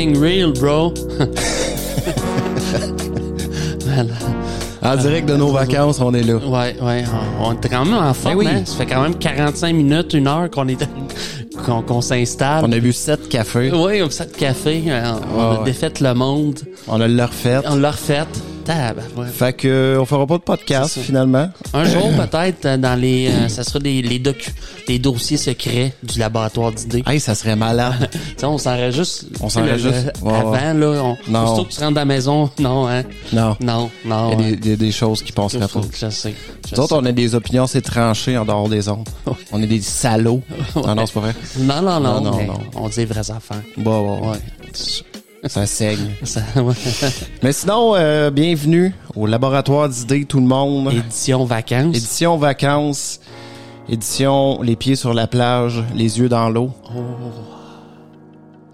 fucking real, bro. Voilà. En direct de nos vacances, on est là. Ouais, ouais, on, on est quand même en forme, Ben oui. hein? Ça fait quand même 45 minutes, une heure qu'on est qu'on s'installe. On a bu sept cafés. Oui, on ça de café, euh, on a ouais. défait le monde, On a le refait. on l'a refait. Tabarouette. Fait que euh, on fera pas de podcast finalement. Un jour peut-être euh, dans les euh, ça sera des les docu les dossiers secrets du laboratoire d'idées. Hey, ça serait malade. On s'enregistre. On tu sais, le- Ouais, Avant, ouais. là, on, Non. aussitôt que tu rentres dans la maison, non, hein? Non. Non, non. Il y a des, hein. des choses qui passeraient pas. Je sais. je Nous autres, on a des opinions assez tranchées en dehors des ondes. On est des salauds. Non, non, c'est pas vrai. Non, non, non, Non, non, non. on dit vraies affaires. Bon, bon, Ouais. ça saigne. Ça, ouais. Mais sinon, euh, bienvenue au laboratoire d'idées, tout le monde. Édition vacances. Édition vacances. Édition les pieds sur la plage, les yeux dans l'eau.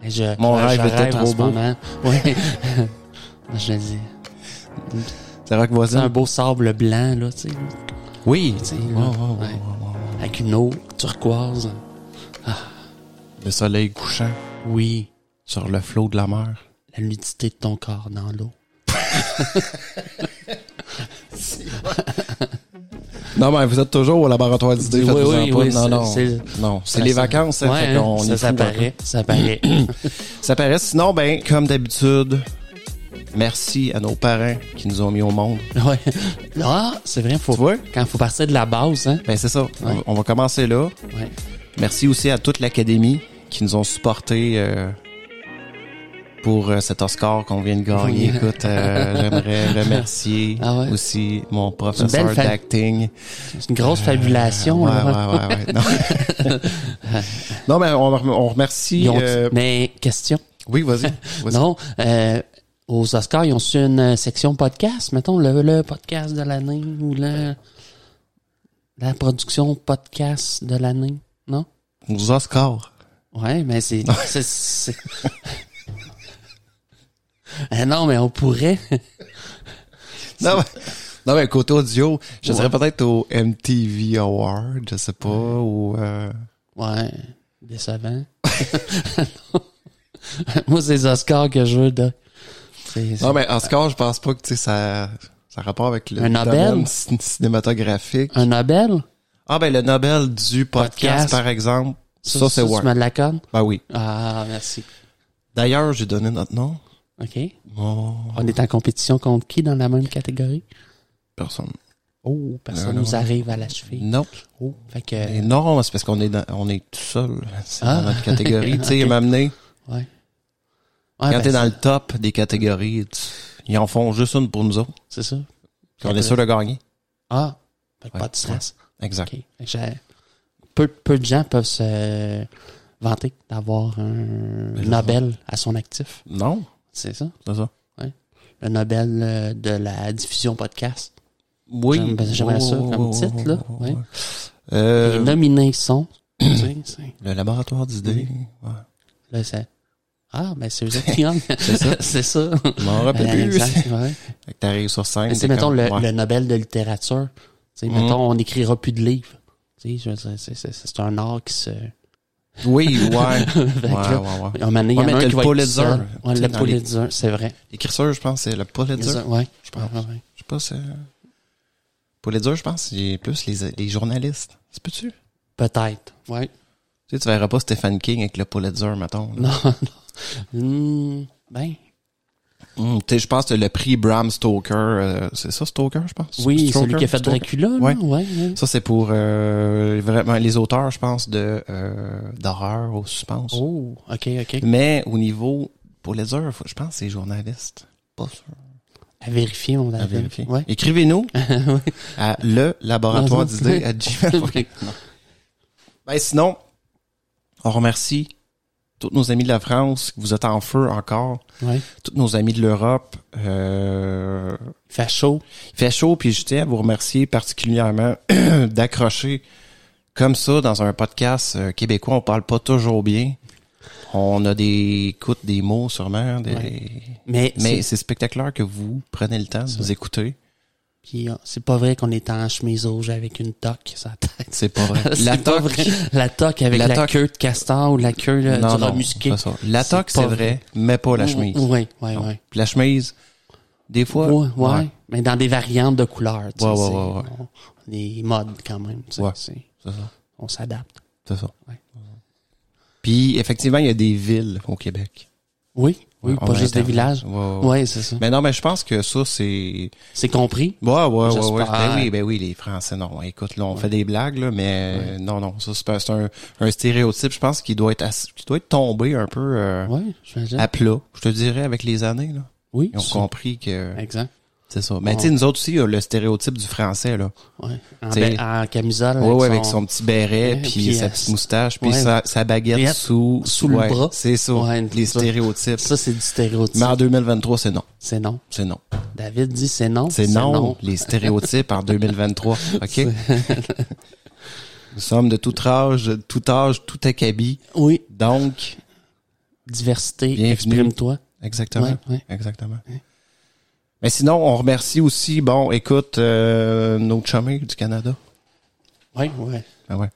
Et je, Mon rêve était rêve trop beau. Ouais. je le dis. C'est rock voisin. un beau sable blanc, là, tu sais. Oui. Tu sais, ouais, Avec une eau turquoise. ouais. Le soleil couchant Oui. sur le flot de la mer. La nudité de ton corps dans l'eau. Non, mais vous êtes toujours au laboratoire d'idées. Oui, oui, oui, non, c'est- non. c'est- Non, c'est les vacances, ça. Ouais, fait hein, ça, ça paraît. Ça paraît. Ça paraît. Sinon, ben, comme d'habitude, merci à nos parents qui nous ont mis au monde. ouais. Ah, c'est vrai, faut, Tu vois? quand il faut partir de la base, hein. Ben, c'est ça. Ouais. On, on va commencer là. Ouais. Merci aussi à toute l'académie qui nous ont supportés euh, pour euh, cet Oscar qu'on vient de gagner. Oui. Écoute, euh, j'aimerais remercier Ah ouais? aussi mon professeur d'acting. C'est une grosse fabulation, Ouais, ouais. Non, Non, mais on, on remercie. Ont- euh, Mais, question. Oui, vas-y. Non, euh, aux Oscars, ils ont su une euh, section podcast, mettons, le, le podcast de l'année ou la, la production podcast de l'année, non? Aux Oscars. Ouais, mais c'est... Ah non, mais on pourrait... Non, mais, non, mais côté audio, je Ouais. dirais peut-être au MTV Award, je sais pas, ou... euh, Ouais, décevant. Moi, c'est les Oscars que je veux, de... Non, mais Oscar, je pense pas que, tu sais, ça... Ça a rapport avec le Un Nobel? cin- cinématographique. Un Nobel? Ah, ben, le Nobel du podcast, Podcast. par exemple. Ça, c'est Tu me l'accordes? Ben oui. Ah, merci. D'ailleurs, j'ai donné notre nom. OK. Oh, On est en compétition contre qui dans la même catégorie? personne. Oh, personne Non, nous non. arrive à la cheville. Non. Oh, fait que... Non, c'est parce qu'on est dans, on est tout seul. C'est Ah. dans notre catégorie. Tu sais, Ok. m'amener. Ouais. Ouais, Quand ben, t'es dans c'est- le top des catégories, tu- ils en font juste une pour nous autres. C'est ça. Puis on est sûr de gagner. Ah, fait Ouais. pas de stress. Exact. Peu, peu de gens peuvent se vanter d'avoir un Nobel à son actif. Non, C'est ça. c'est ça. Le Nobel euh, de la diffusion podcast. Oui. J'aime- j'aimerais ça comme titre, là. Ouais. Euh, Les nominés sont... tu sais, c'est- le laboratoire d'idées. Ouais. là, c'est... Ah, ben c'est eux autres qui gagnent. C'est ça. c'est ça. Je m'en rappelle Euh, plus. exact, ouais. Fait que t'arrives sur scène. Mais c'est, t'es mettons, comme- le, ouais. le Nobel de littérature. Tu sais, Mhm. mettons, on n'écrira plus de livres. Tu sais, je veux dire, c'est, c'est, c'est un art qui se... Oui, ouais. ouais, ouais, ouais. Un moment donné, il y en a un qui le va être Pulitzer. seul. Ouais, le les- Pulitzer, c'est vrai. L'écriture, je pense, c'est le Pulitzer. Ouais. Je pense. Ouais, ouais. Je sais pas, c'est... Pulitzer, je pense, c'est plus les, les journalistes. C'est peux-tu? Peut-être. Ouais. Tu sais, tu verras pas Stephen King avec le Pulitzer, mettons. là. Non, non. Hmm, ben, Sais, je pense que le prix Bram Stoker, euh, c'est ça, Stoker, je pense? oui, Stoker? celui qui a fait Stoker? Dracula, là? Ouais. Ça, c'est pour euh, vraiment les auteurs, je pense, de euh, d'horreur au suspense. Oh, ok, ok. Mais au niveau Pulitzer, faut- je pense que c'est journaliste. Pas sûr. À vérifier, David. vérifier. Ouais. Écrivez-nous à le laboratoire d'idées à gmail.com. Ben sinon, on remercie tous nos amis de la France, vous êtes en feu encore, Ouais. tous nos amis de l'Europe, euh, fait chaud. Il fait chaud, puis je tiens à vous remercier particulièrement d'accrocher comme ça dans un podcast euh, québécois. On parle pas toujours bien. On a des écoute des mots sûrement, des... Mais, mais c'est, c'est spectaculaire que vous prenez le temps de vous écouter. Puis, euh, c'est pas vrai qu'on est en chemise rouge avec une toque sur la tête. C'est pas vrai. La toque, vrai. La toque avec La la, toque. queue de castor ou la queue là, non, du non, remusqué. c'est ça. La toque, c'est vrai, mais pas la chemise. Oui, oui, Non. oui. Puis la chemise, des fois, Ouais, ouais, Mais dans des variantes de couleurs. tu sais, Ouais, ouais, ouais, Des modes quand même. tu sais, Ouais. c'est- c'est ça. On s'adapte. C'est ça. Ouais. Puis effectivement, il y a des villes au Québec. Oui, oui, pas juste des villages. Ouais, c'est ça. Mais non, mais je pense que ça, c'est... C'est compris. Ouais, ouais, ouais, ouais. Ben oui, ben oui, les Français, non. Écoute, là, on fait des blagues, là, mais non, non, ça, c'est un, un stéréotype, je pense, qui doit être qui doit être tombé un peu euh, Ouais, à plat, je te dirais, avec les années, là. Oui, Ils ont compris que Exact. C'est ça. Mais tu sais, nous autres aussi, le stéréotype du français, là. Ouais. En, en camisole. Ouais, ouais, avec son petit béret, Ouais, puis, puis, sa euh, petite moustache, puis sa, sa baguette sous, sous le bras. C'est ça. Les stéréotypes. Ça, c'est du stéréotype. Mais en 2023, c'est non. C'est non. C'est non. David dit c'est non. C'est non, les stéréotypes en 2023. OK? Nous sommes de tout âge, tout âge, tout acabit. Oui, Donc, diversité, exprime-toi. exactement. Exactement. Mais sinon, on remercie aussi, bon, écoute, euh, nos chummies du Canada. Oui, ouais. Ah ouais.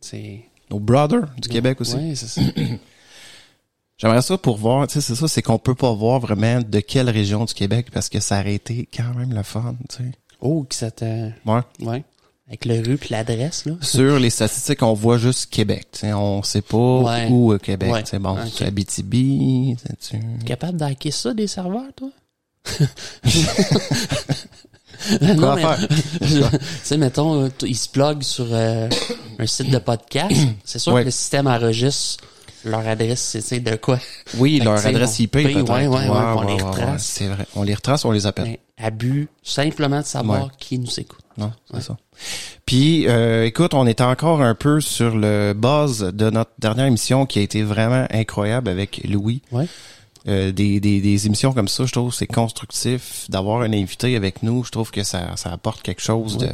C'est. Nos brothers du Québec aussi. Oui, c'est ça. J'aimerais ça pour voir, tu sais, c'est ça, c'est qu'on peut pas voir vraiment de quelle région du Québec parce que ça aurait été quand même le fun, tu sais. Oh, que ça te. Ouais. Ouais. Avec le rue puis l'adresse, là. Sur les statistiques, on voit juste Québec, tu sais, on sait pas Ouais. où au Québec, Ouais. c'est bon, Ok. c'est Abitibi, c'est-tu... Capable d'hacker ça, des serveurs, toi? Non, mais, faire? tu sais, mettons, euh, ils se pluguent sur euh, un site de podcast. C'est sûr Ouais. que le système enregistre leur adresse, c'est de quoi? Oui, Fait leur adresse IP peut-être. ouais, ouais, ouais, on les retrace. c'est vrai. On les retrace, on les appelle. Mais abus, simplement de savoir qui nous écoute. Non, c'est ça. Puis, euh, écoute, on est encore un peu sur le buzz de notre dernière émission qui a été vraiment incroyable avec Louis. Ouais. Euh, des, des, des émissions comme ça, je trouve c'est constructif d'avoir un invité avec nous. Je trouve que ça, ça apporte quelque chose de...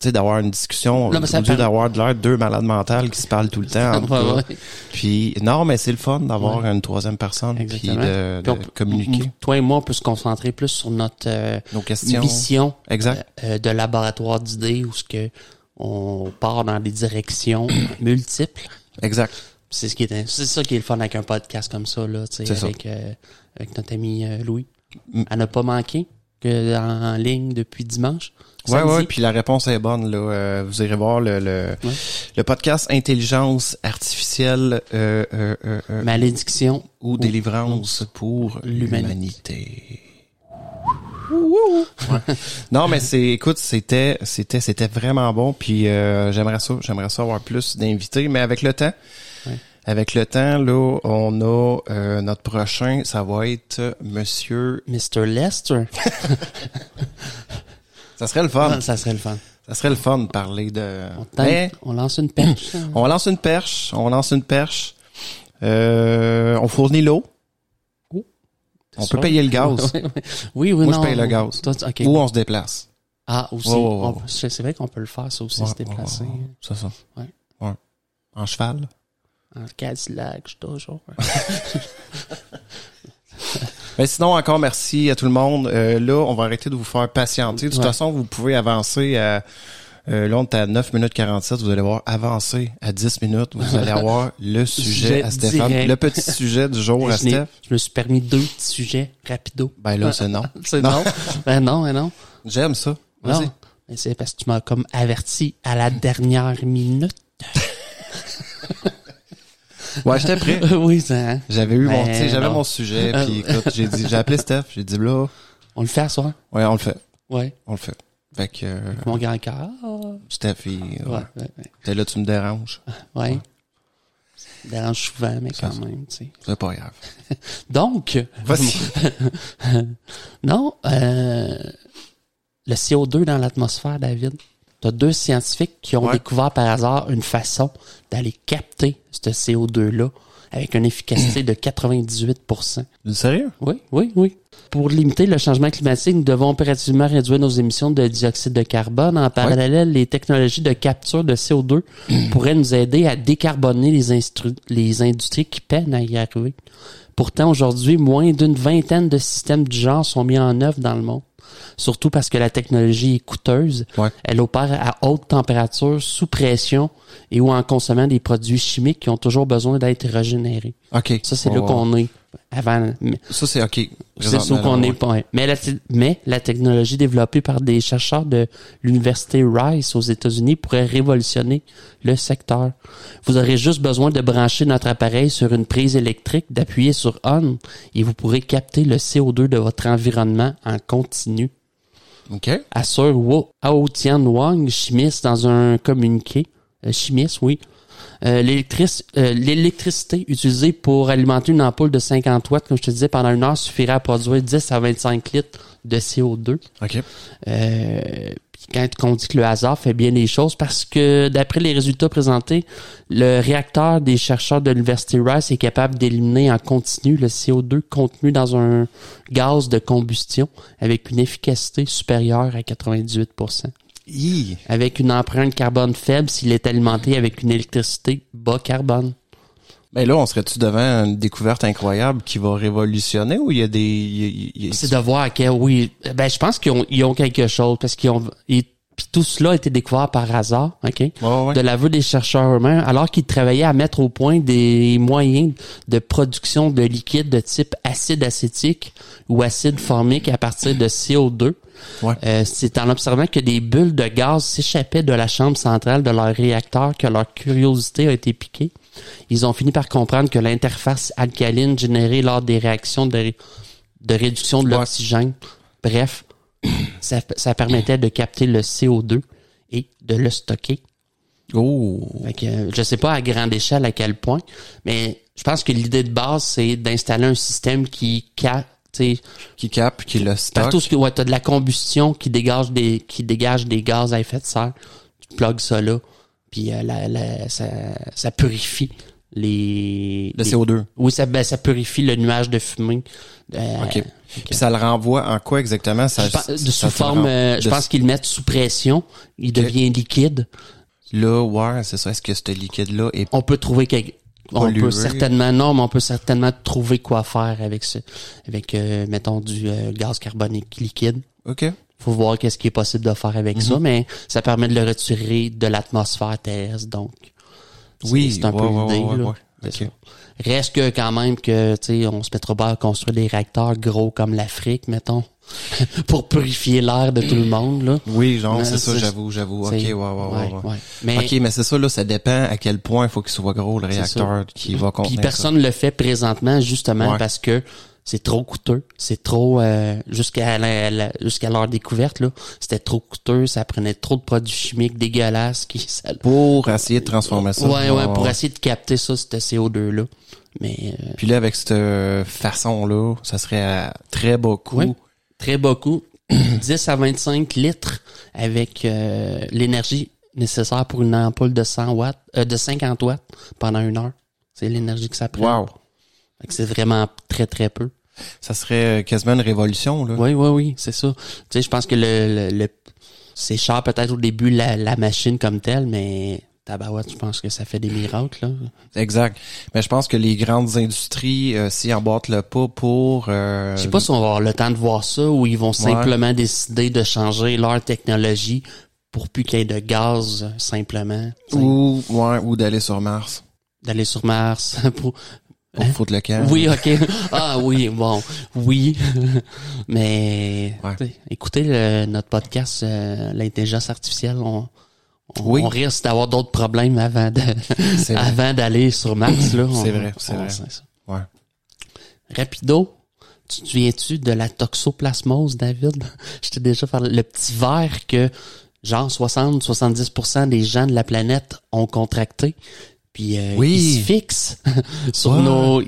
Tu sais, d'avoir une discussion Non, au lieu d'avoir de l'air de deux malades mentales qui se parlent tout le temps. Ouais, ouais. Puis, non, mais c'est le fun d'avoir une troisième personne puis de, Puis on de peut- communiquer Toi et moi, on peut se concentrer plus sur notre euh, nos questions. mission Exact. euh, de laboratoire d'idées où ce que on part dans des directions multiples. Exact. C'est ce qui est c'est ça qui est le fun avec un podcast comme ça là, tu sais, avec euh, avec notre ami euh, Louis. Mm. Elle n'a pas manqué que en, ligne depuis dimanche. Ouais, ouais, puis la réponse est bonne. Là. Euh, vous irez voir le, le, Ouais. le podcast Intelligence artificielle euh, euh, Malédiction. ou délivrance pour l'humanité. Ouais. Non, mais c'est, écoute, c'était, c'était, c'était vraiment bon. Puis euh, j'aimerais ça, j'aimerais ça avoir plus d'invités, mais avec le temps, Ouais. avec le temps, là, on a euh, notre prochain, ça va être Monsieur. Mr. Lester. Ça serait le fun. Ça serait le fun. Ça serait le fun de parler de. On, tente- Mais- on lance une perche. On lance une perche, on lance une perche. Euh, on fournit l'eau. On peut payer le gaz. oui, oui, oui, Moi, non. je paye le gaz. Toi. Ou on se déplace. Ah, aussi. Ouais, On- ouais. C'est vrai qu'on peut le faire, ça aussi, Ouais, se déplacer. C'est ça. Ouais. Ouais. En cheval. En Cadillac, je toujours. Mais sinon, encore merci à tout le monde. Euh, là, on va arrêter de vous faire patienter. De toute Ouais. façon, vous pouvez avancer à... Euh, là, on est à 9 minutes 47. Vous allez voir avancer à 10 minutes. Vous allez avoir le sujet à Stéphane. direct. Le petit sujet du jour à Steph. je me suis permis deux petits sujets rapido. Ben là, c'est non. C'est non. ben non, ben non. J'aime ça. Non. Mais c'est parce que tu m'as comme averti à la dernière minute. Ouais, j'étais prêt. oui, ça, hein? J'avais eu mon, Ben j'avais mon sujet, puis écoute, j'ai dit, j'ai appelé Steph, j'ai dit là, On le fait à soir? ouais, on le fait, Ouais. on le fait. Fait que euh, Mon grand cœur. Steph, il, Ouais, ouais. ouais, ouais. t'es là, tu me déranges, Ouais. Ça me dérange souvent, mais quand ça. même, tu sais. c'est pas grave. Donc, Vas-y. non, euh, le CO2 dans l'atmosphère, David. Tu as deux scientifiques qui ont découvert par hasard une façon d'aller capter ce CO2-là avec une efficacité de 98 Du sérieux? Oui, oui, oui. Pour limiter le changement climatique, nous devons impérativement réduire nos émissions de dioxyde de carbone. En parallèle, les technologies de capture de CO2 pourraient nous aider à décarboner les, les industries qui peinent à y arriver. Pourtant, aujourd'hui, moins d'une vingtaine de systèmes du genre sont mis en œuvre dans le monde. Surtout parce que la technologie est coûteuse. Ouais. Elle opère à haute température, sous pression et ou en consommant des produits chimiques qui ont toujours besoin d'être régénérés. OK. Ça, c'est là qu'on est. Avant, Ça, c'est OK. c'est ça Présentement, qu'on est pas. Mais la, te- mais la technologie développée par des chercheurs de l'université Rice aux États-Unis pourrait révolutionner le secteur. Vous aurez juste besoin de brancher notre appareil sur une prise électrique, d'appuyer sur on et vous pourrez capter le CO2 de votre environnement en continu. OK. Assure Wo Ao Tian Wang, chimiste, dans un communiqué. Euh, chimiste, oui. Euh, euh, L'électricité utilisée pour alimenter une ampoule de 50 watts, comme je te disais, pendant une heure suffirait à produire 10 à 25 litres de CO2. OK. Euh, quand on dit que le hasard fait bien les choses, parce que d'après les résultats présentés, le réacteur des chercheurs de l'Université Rice est capable d'éliminer en continu le CO2 contenu dans un gaz de combustion avec une efficacité supérieure à 98 Hi. avec une empreinte carbone faible s'il est alimenté avec une électricité bas carbone. Ben là, on serait-tu devant une découverte incroyable qui va révolutionner ou il y a des... C'est de voir à quel, oui, ben je pense qu'ils ont, ils ont quelque chose parce qu'ils ont, ils- puis tout cela a été découvert par hasard, ok, Ouais, ouais. de l'aveu des chercheurs eux-mêmes, alors qu'ils travaillaient à mettre au point des moyens de production de liquide de type acide acétique ou acide formique à partir de CO2. Ouais. Euh, c'est en observant que des bulles de gaz s'échappaient de la chambre centrale de leur réacteur que leur curiosité a été piquée. Ils ont fini par comprendre que l'interface alcaline générée lors des réactions de, de réduction de Ouais. l'oxygène, bref, ça, ça permettait de capter le CO2 et de le stocker. Oh. Fait que, euh, je sais pas à grande échelle à quel point, mais je pense que l'idée de base, c'est d'installer un système qui capte, tu sais, Qui capte, qui le stocke. Partout ce que ouais, t'as de la combustion qui dégage des qui dégage des gaz à effet de serre, tu plugues ça là, puis euh, la, la- ça, ça purifie les Le les- CO2. Oui, ça ben, ça purifie le nuage de fumée. Euh, OK. Puis ça le renvoie en quoi exactement? Ça, je pense- de sous forme, euh, je de- pense qu'ils le mettent sous pression, il devient liquide. Là, ouais, c'est ça. Est-ce que ce liquide-là est... On peut trouver quelque on peut certainement non, mais on peut certainement trouver quoi faire avec ce avec euh, mettons du euh, gaz carbonique liquide. OK. faut voir qu'est-ce qui est possible de faire avec Mhm. ça, mais ça permet de le retirer de l'atmosphère terrestre, donc. c'est- Oui, c'est un peu ouais, l'idée. ouais, là. ouais. C'est Ok. ça. Reste que quand même que, tu sais, on se mettra pas à construire des réacteurs gros comme l'Afrique, mettons, pour purifier l'air de tout le monde, là. Oui, genre, c'est ça, j'avoue, j'avoue. OK, ouais, C'est- ouais, ouais, ouais. Mais, OK, mais c'est ça, là, ça dépend à quel point il faut qu'il soit gros, le réacteur qui va puis contenir personne le fait présentement, justement, Ouais. parce que c'est trop coûteux. C'est trop, euh, jusqu'à la- la- jusqu'à leur découverte, là, c'était trop coûteux, ça prenait trop de produits chimiques dégueulasses qui, ça, ça. Pour essayer de transformer ça. Ouais, ouais, pour essayer de capter ça, ce CO2-là. Mais euh, Puis là, avec cette euh, façon-là, ça serait à très bas coût. Très beaucoup. 10 à 25 litres avec euh, l'énergie nécessaire pour une ampoule de 100 watts, euh, de 50 watts pendant une heure. C'est l'énergie que ça prend. Wow. C'est vraiment très, très peu. Ça serait euh, quasiment une révolution, là. Oui, oui, oui, c'est ça. Tu sais, je pense que le, le, le- c'est cher peut-être au début la, la machine comme telle, mais tabarouette, je pense que ça fait des miracles, là? Exact. Mais je pense que les grandes industries, euh, s'y emboîtent le pas pour... euh, Je sais pas si on va avoir le temps de voir ça ou ils vont simplement décider de changer leur technologie pour plus qu'il y ait de gaz, simplement. Tu ou, ouais, ou d'aller sur Mars D'aller sur Mars. pour... pour foutre le camp. Oui, ok. Ah oui, bon, oui. Mais Ouais. tu écoutez le- notre podcast, euh, l'intelligence artificielle, on, Oui. on risque d'avoir d'autres problèmes avant de avant d'aller sur Mars. là. C'est vrai, c'est vrai. Ouais. Rapido, tu te souviens-tu de la toxoplasmose, David? Je t'ai déjà parlé. Le petit verre que genre 60-70% des gens de la planète ont contracté. Puis euh, Oui. il se fixe sur Ouais. nos...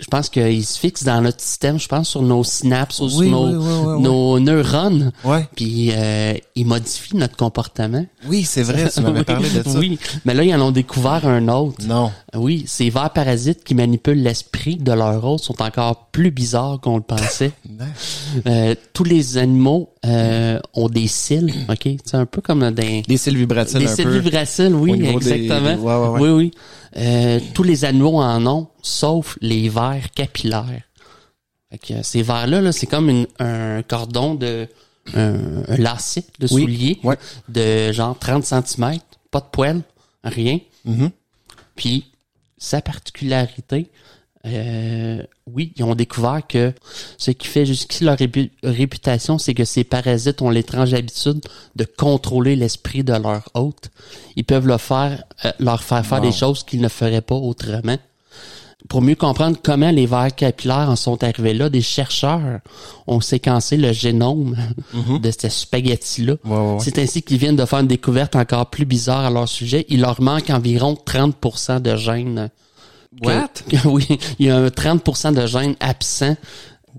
je pense qu'il se fixe dans notre système, je pense, sur nos synapses ou Oui, sur nos, oui, oui, nos neurones. Ouais. Puis euh, il modifie notre comportement. Oui, c'est vrai, tu m'avais parlé de ça. Oui, mais là, ils en ont découvert un autre. Non. Oui, ces vers parasites qui manipulent l'esprit de leur hôte sont encore plus bizarres qu'on le pensait. Euh, tous les animaux euh, ont des cils, ok? C'est un peu comme des... Des cils vibratiles Des cils vibraciles, oui, exactement. des- ouais, ouais, ouais. Oui, oui. Euh, tous les animaux en ont, sauf les vers capillaires. Fait que euh, ces vers-là, là, c'est comme une- un cordon de... Un, un lacet de Oui, soulier ouais. de genre 30 cm, pas de poils, rien. Mhm. Puis, sa particularité, euh, oui, ils ont découvert que ce qui fait jusqu'ici leur répu- réputation, c'est que ces parasites ont l'étrange habitude de contrôler l'esprit de leur hôte. Ils peuvent le faire, euh, leur faire faire Wow. des choses qu'ils ne feraient pas autrement. Pour mieux comprendre comment les vers capillaires en sont arrivés là, des chercheurs ont séquencé le génome de ces spaghettis-là. Ouais, ouais, ouais. C'est ainsi qu'ils viennent de faire une découverte encore plus bizarre à leur sujet. Il leur manque environ 30% de gènes. What? que- oui, il y a un 30% de gènes absents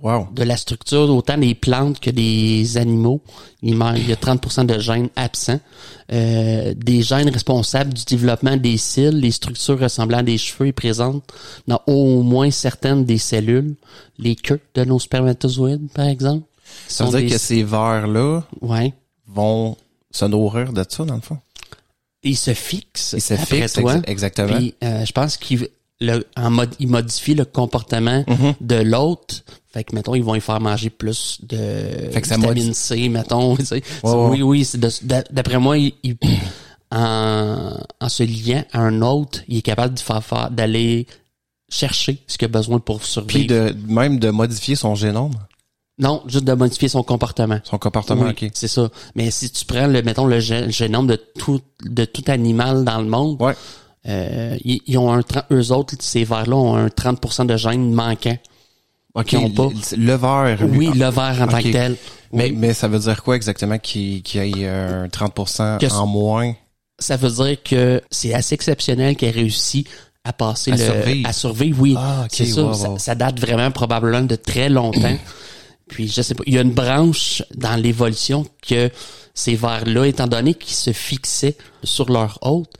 Wow. de la structure autant des plantes que des animaux. Il, manque, il y a 30% de gènes absents. Euh, des gènes responsables du développement des cils, les structures ressemblant à des cheveux est présentes dans au moins certaines des cellules. Les queues de nos spermatozoïdes, par exemple. Ça veut dire des- que ces vers-là Ouais. vont se nourrir de ça, dans le fond? Il se fixe. Ils se fixent, exactement. Puis, euh, je pense qu'il le, en mode, il modifie le comportement Mhm. de l'autre. Fait que, mettons, ils vont y faire manger plus de Fait que ça vitamine C, mettons. tu sais. Oui, oui. D'après moi, il, il- en, en se liant à un autre, il est capable de faire, faire d'aller chercher ce qu'il a besoin pour survivre. Puis de, même de modifier son génome, Non, juste de modifier son comportement. son comportement, Oui, ok. c'est ça. Mais si tu prends le, mettons, le gé- le génome de tout, de tout animal dans le monde, Ouais. Euh, ils, ils ont un, eux autres, ces vers-là ont un 30% de gènes manquants. Ok, Qui ont pas. Le, verre. Oui, le ver en tant que tel. Mais, Oui. mais ça veut dire quoi exactement qu'il qu'il y ait un 30% Que- en moins? Ça veut dire que c'est assez exceptionnel qu'il ait réussi à passer À le, survivre. à survivre, oui. Ah, ok, c'est ça, wow, ça. ça date vraiment probablement de très longtemps. Puis je sais pas, il y a une branche dans l'évolution que ces vers-là, étant donné qu'ils se fixaient sur leur hôte,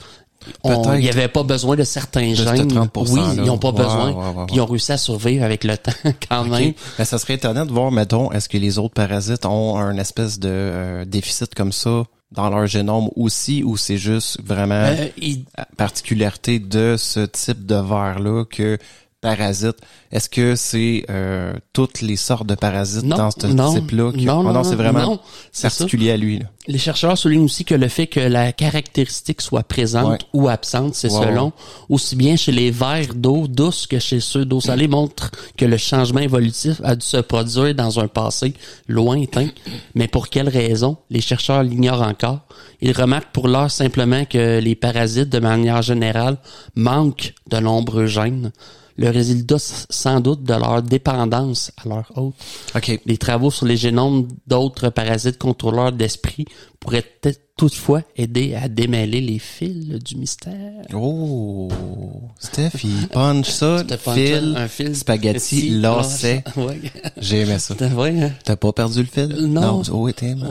on- il n'y avait pas besoin de certains ce gènes. 30% oui, là. ils n'ont pas besoin. Puis ils ont réussi à survivre avec le temps quand même. Ok. Ben, ça serait étonnant de voir, mettons, est-ce que les autres parasites ont un espèce de euh, déficit comme ça dans leur génome aussi, ou c'est juste vraiment Euh, particularité de ce type de verre-là que parasite. Est-ce que c'est euh, toutes les sortes de parasites non, dans ce type-là? qui- non, Oh non, non, c'est vraiment non, c'est ça. particulier à lui. Là. Les chercheurs soulignent aussi que le fait que la caractéristique soit présente Ouais. ou absente, c'est selon, aussi bien chez les vers d'eau douce que chez ceux d'eau salée, montre que le changement évolutif a dû se produire dans un passé lointain. Mais pour quelle raison? Les chercheurs l'ignorent encore. Ils remarquent pour l'heure simplement que les parasites, de manière générale, manquent de nombreux gènes. Le résultat, sans doute, de leur dépendance à leur hôte. Les travaux sur les génomes d'autres parasites contrôleurs d'esprit pourraient toutefois aider à démêler les fils du mystère. Oh, Steph, il punch ça, fil, un fil spaghetti, lacet. Ouais. J'ai aimé ça. Hein? T'as pas perdu le fil? Non. oh, oui, t'es.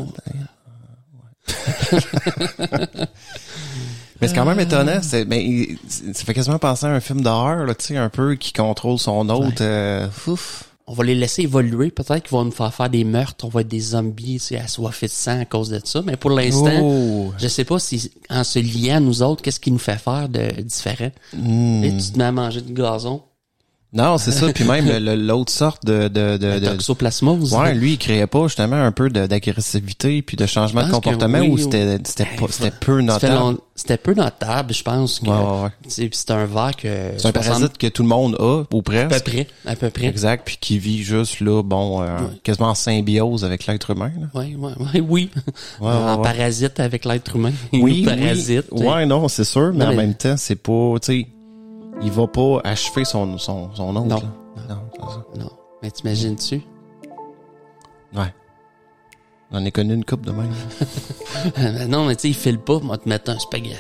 Mais c'est quand même étonnant. C'est, mais il- ça fait quasiment penser à un film d'horreur, là, tu sais, un peu qui contrôle son hôte. euh, ouf. On va les laisser évoluer. Peut-être qu'ils vont nous faire faire des meurtres. On va être des zombies, tu sais, assoiffés de sang à cause de ça. Mais pour l'instant, Oh. je sais pas si, en se liant à nous autres, qu'est-ce qui nous fait faire de différent. Hmm. Et tu te mets à manger du gazon. Non, c'est ça. Puis même l'autre sorte de, de, de, de- toxoplasmose. Ouais, lui, il créait pas justement un peu d'agressivité puis de changement de comportement oui, ou c'était c'était peu notable. C'était peu notable, je pense. Que, Ouais, ouais, ouais. C'est un verre que... C'est un parasite que tout le monde a, ou À peu presque. près, à peu près. Exact, puis qui vit juste là, bon, euh, quasiment en symbiose avec l'être humain. Là. Oui, oui, oui, oui. Ouais, en ouais. parasite avec l'être humain. Oui, parasite. oui. Ouais, non, c'est sûr, mais Non, en mais- même temps, c'est pas, tu sais, il va pas achever son son son hôte. Non. là. Non, ça. Non. Mais t'imagines-tu? Ouais. On en a connu une coupe de même. Non, mais tu sais, il file pas, moi, te mettre un spaghetti.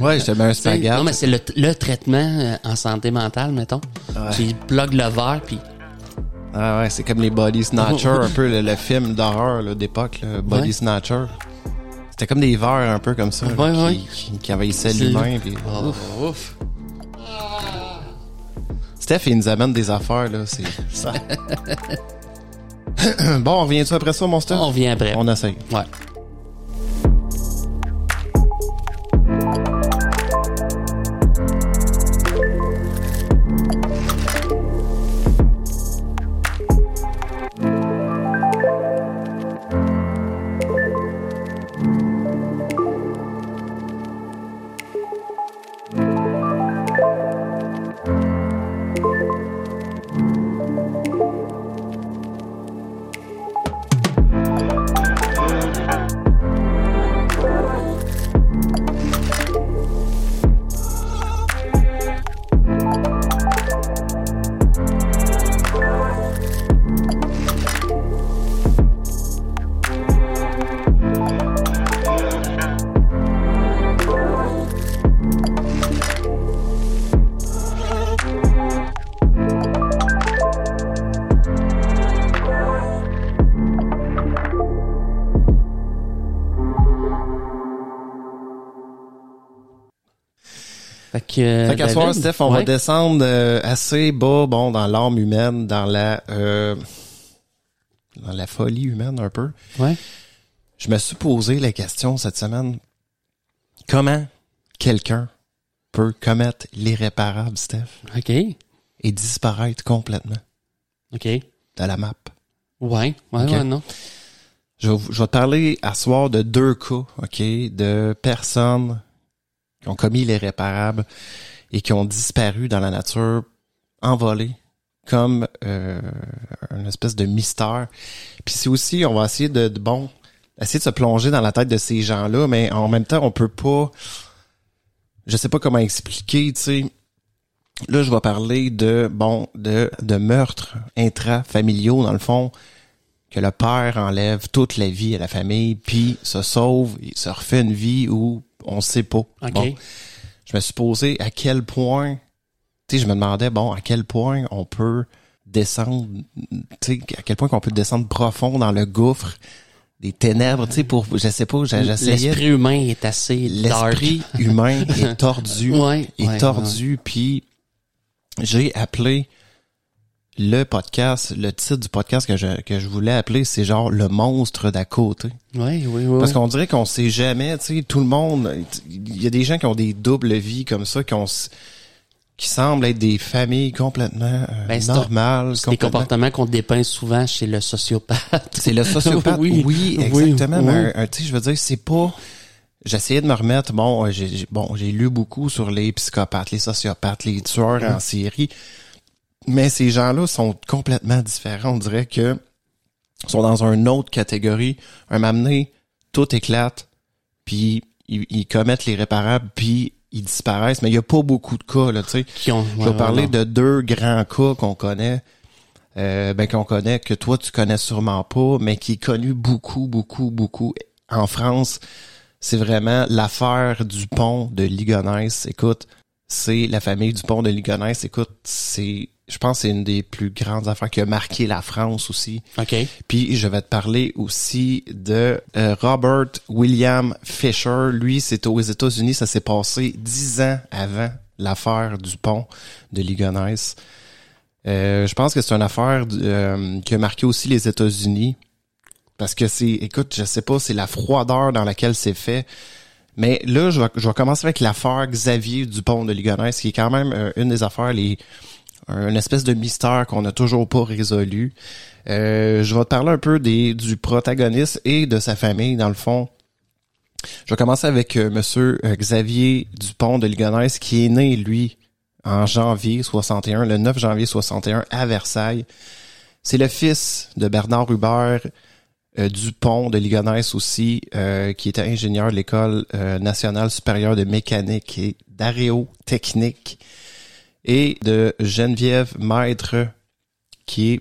Ouais, j'étais bien un Tu sais, spaghetti. Non, mais c'est le, le traitement euh, en santé mentale, mettons. Ouais. Tu plugues le verre, puis Ah ouais, c'est comme les Body Snatcher, un peu le, le film d'horreur là, d'époque, Body Ouais. Snatcher. C'était comme des vers un peu comme ça, là, Ouais, qui, ouais. Qui, qui envahissaient l'humain. Oh, ouf. Steph, il nous amène des affaires, là, c'est ça. bon, on revient-tu après ça, mon Steph? On revient après. On essaye. Ouais. Euh, Fait qu'à soir, Steph, on va descendre euh, assez bas, bon, dans l'âme humaine, dans la euh, dans la folie humaine un peu. Ouais. Je me suis posé la question cette semaine. Comment quelqu'un peut commettre l'irréparable, Steph, OK. et disparaître complètement OK. de la map? Ouais. Ouais, ouais, non. Je, vais- je vais te parler à soir de deux cas, OK, de personnes ont commis l'irréparable et qui ont disparu dans la nature, envolées, comme euh, une espèce de mystère. Puis c'est aussi, on va essayer de, de, bon, essayer de se plonger dans la tête de ces gens-là, mais en même temps, on peut pas, je sais pas comment expliquer, tu sais. Là, je vais parler de, bon, de, de meurtres intrafamiliaux, dans le fond, que le père enlève toute la vie à la famille, puis se sauve, il se refait une vie où on sait pas. OK. Bon, je me suis posé à quel point, tu sais, je me demandais, bon, à quel point on peut descendre, tu sais, à quel point qu'on peut descendre profond dans le gouffre des ténèbres, tu sais, pour, je sais pas, j'essayais. L'esprit humain est assez. L'esprit humain est tordu, Ouais, est ouais, tordu, puis j'ai appelé le podcast, le titre du podcast que je, que je voulais appeler, c'est genre le monstre d'à côté. Oui, oui, oui. Parce qu'on dirait qu'on sait jamais, tu sais, tout le monde, il y a des gens qui ont des doubles vies comme ça, qui ont, qui semblent être des familles complètement euh, Ben, normales. C'est des comportements qu'on dépeint souvent chez le sociopathe. C'est le sociopathe. oui, Oui, exactement. oui, mais oui. un- un- tu sais, je veux dire, c'est pas. J'essayais de me remettre. Bon, euh, j'ai j'ai- bon, j'ai lu beaucoup sur les psychopathes, les sociopathes, les tueurs en série. Mais ces gens-là sont complètement différents. On dirait que sont dans une autre catégorie. Un m'amener, tout éclate, puis ils, ils commettent l'irréparable, puis ils disparaissent. Mais il y a pas beaucoup de cas, là, tu sais. Je vais parler de deux grands cas qu'on connaît, euh, ben qu'on connaît, que toi tu connais sûrement pas, mais qui est connu beaucoup, beaucoup, beaucoup en France. C'est vraiment l'affaire du pont de Ligonnès. Écoute, c'est la famille du pont de Ligonnès. Écoute, c'est, je pense, que c'est une des plus grandes affaires qui a marqué la France aussi. OK. Puis je vais te parler aussi de euh, Robert William Fisher. Lui, c'est aux États-Unis. Ça s'est passé dix ans avant l'affaire du pont de Ligonnès. Euh, je pense que c'est une affaire euh, qui a marqué aussi les États-Unis. Parce que c'est, écoute, je sais pas, c'est la froideur dans laquelle c'est fait. Mais là, je vais, je vais commencer avec l'affaire Xavier Dupont de Ligonnès, qui est quand même euh, une des affaires, les, une espèce de mystère qu'on n'a toujours pas résolu. Euh, je vais te parler un peu des, du protagoniste et de sa famille, dans le fond. Je vais commencer avec euh, Monsieur euh, Xavier Dupont de Ligonnès, qui est né, lui, en janvier 61, le 9 janvier 61, à Versailles. C'est le fils de Bernard Hubert euh, Dupont de Ligonnès aussi, qui était ingénieur de l'École nationale supérieure de mécanique et d'aéro-technique, et de Geneviève Maître, qui est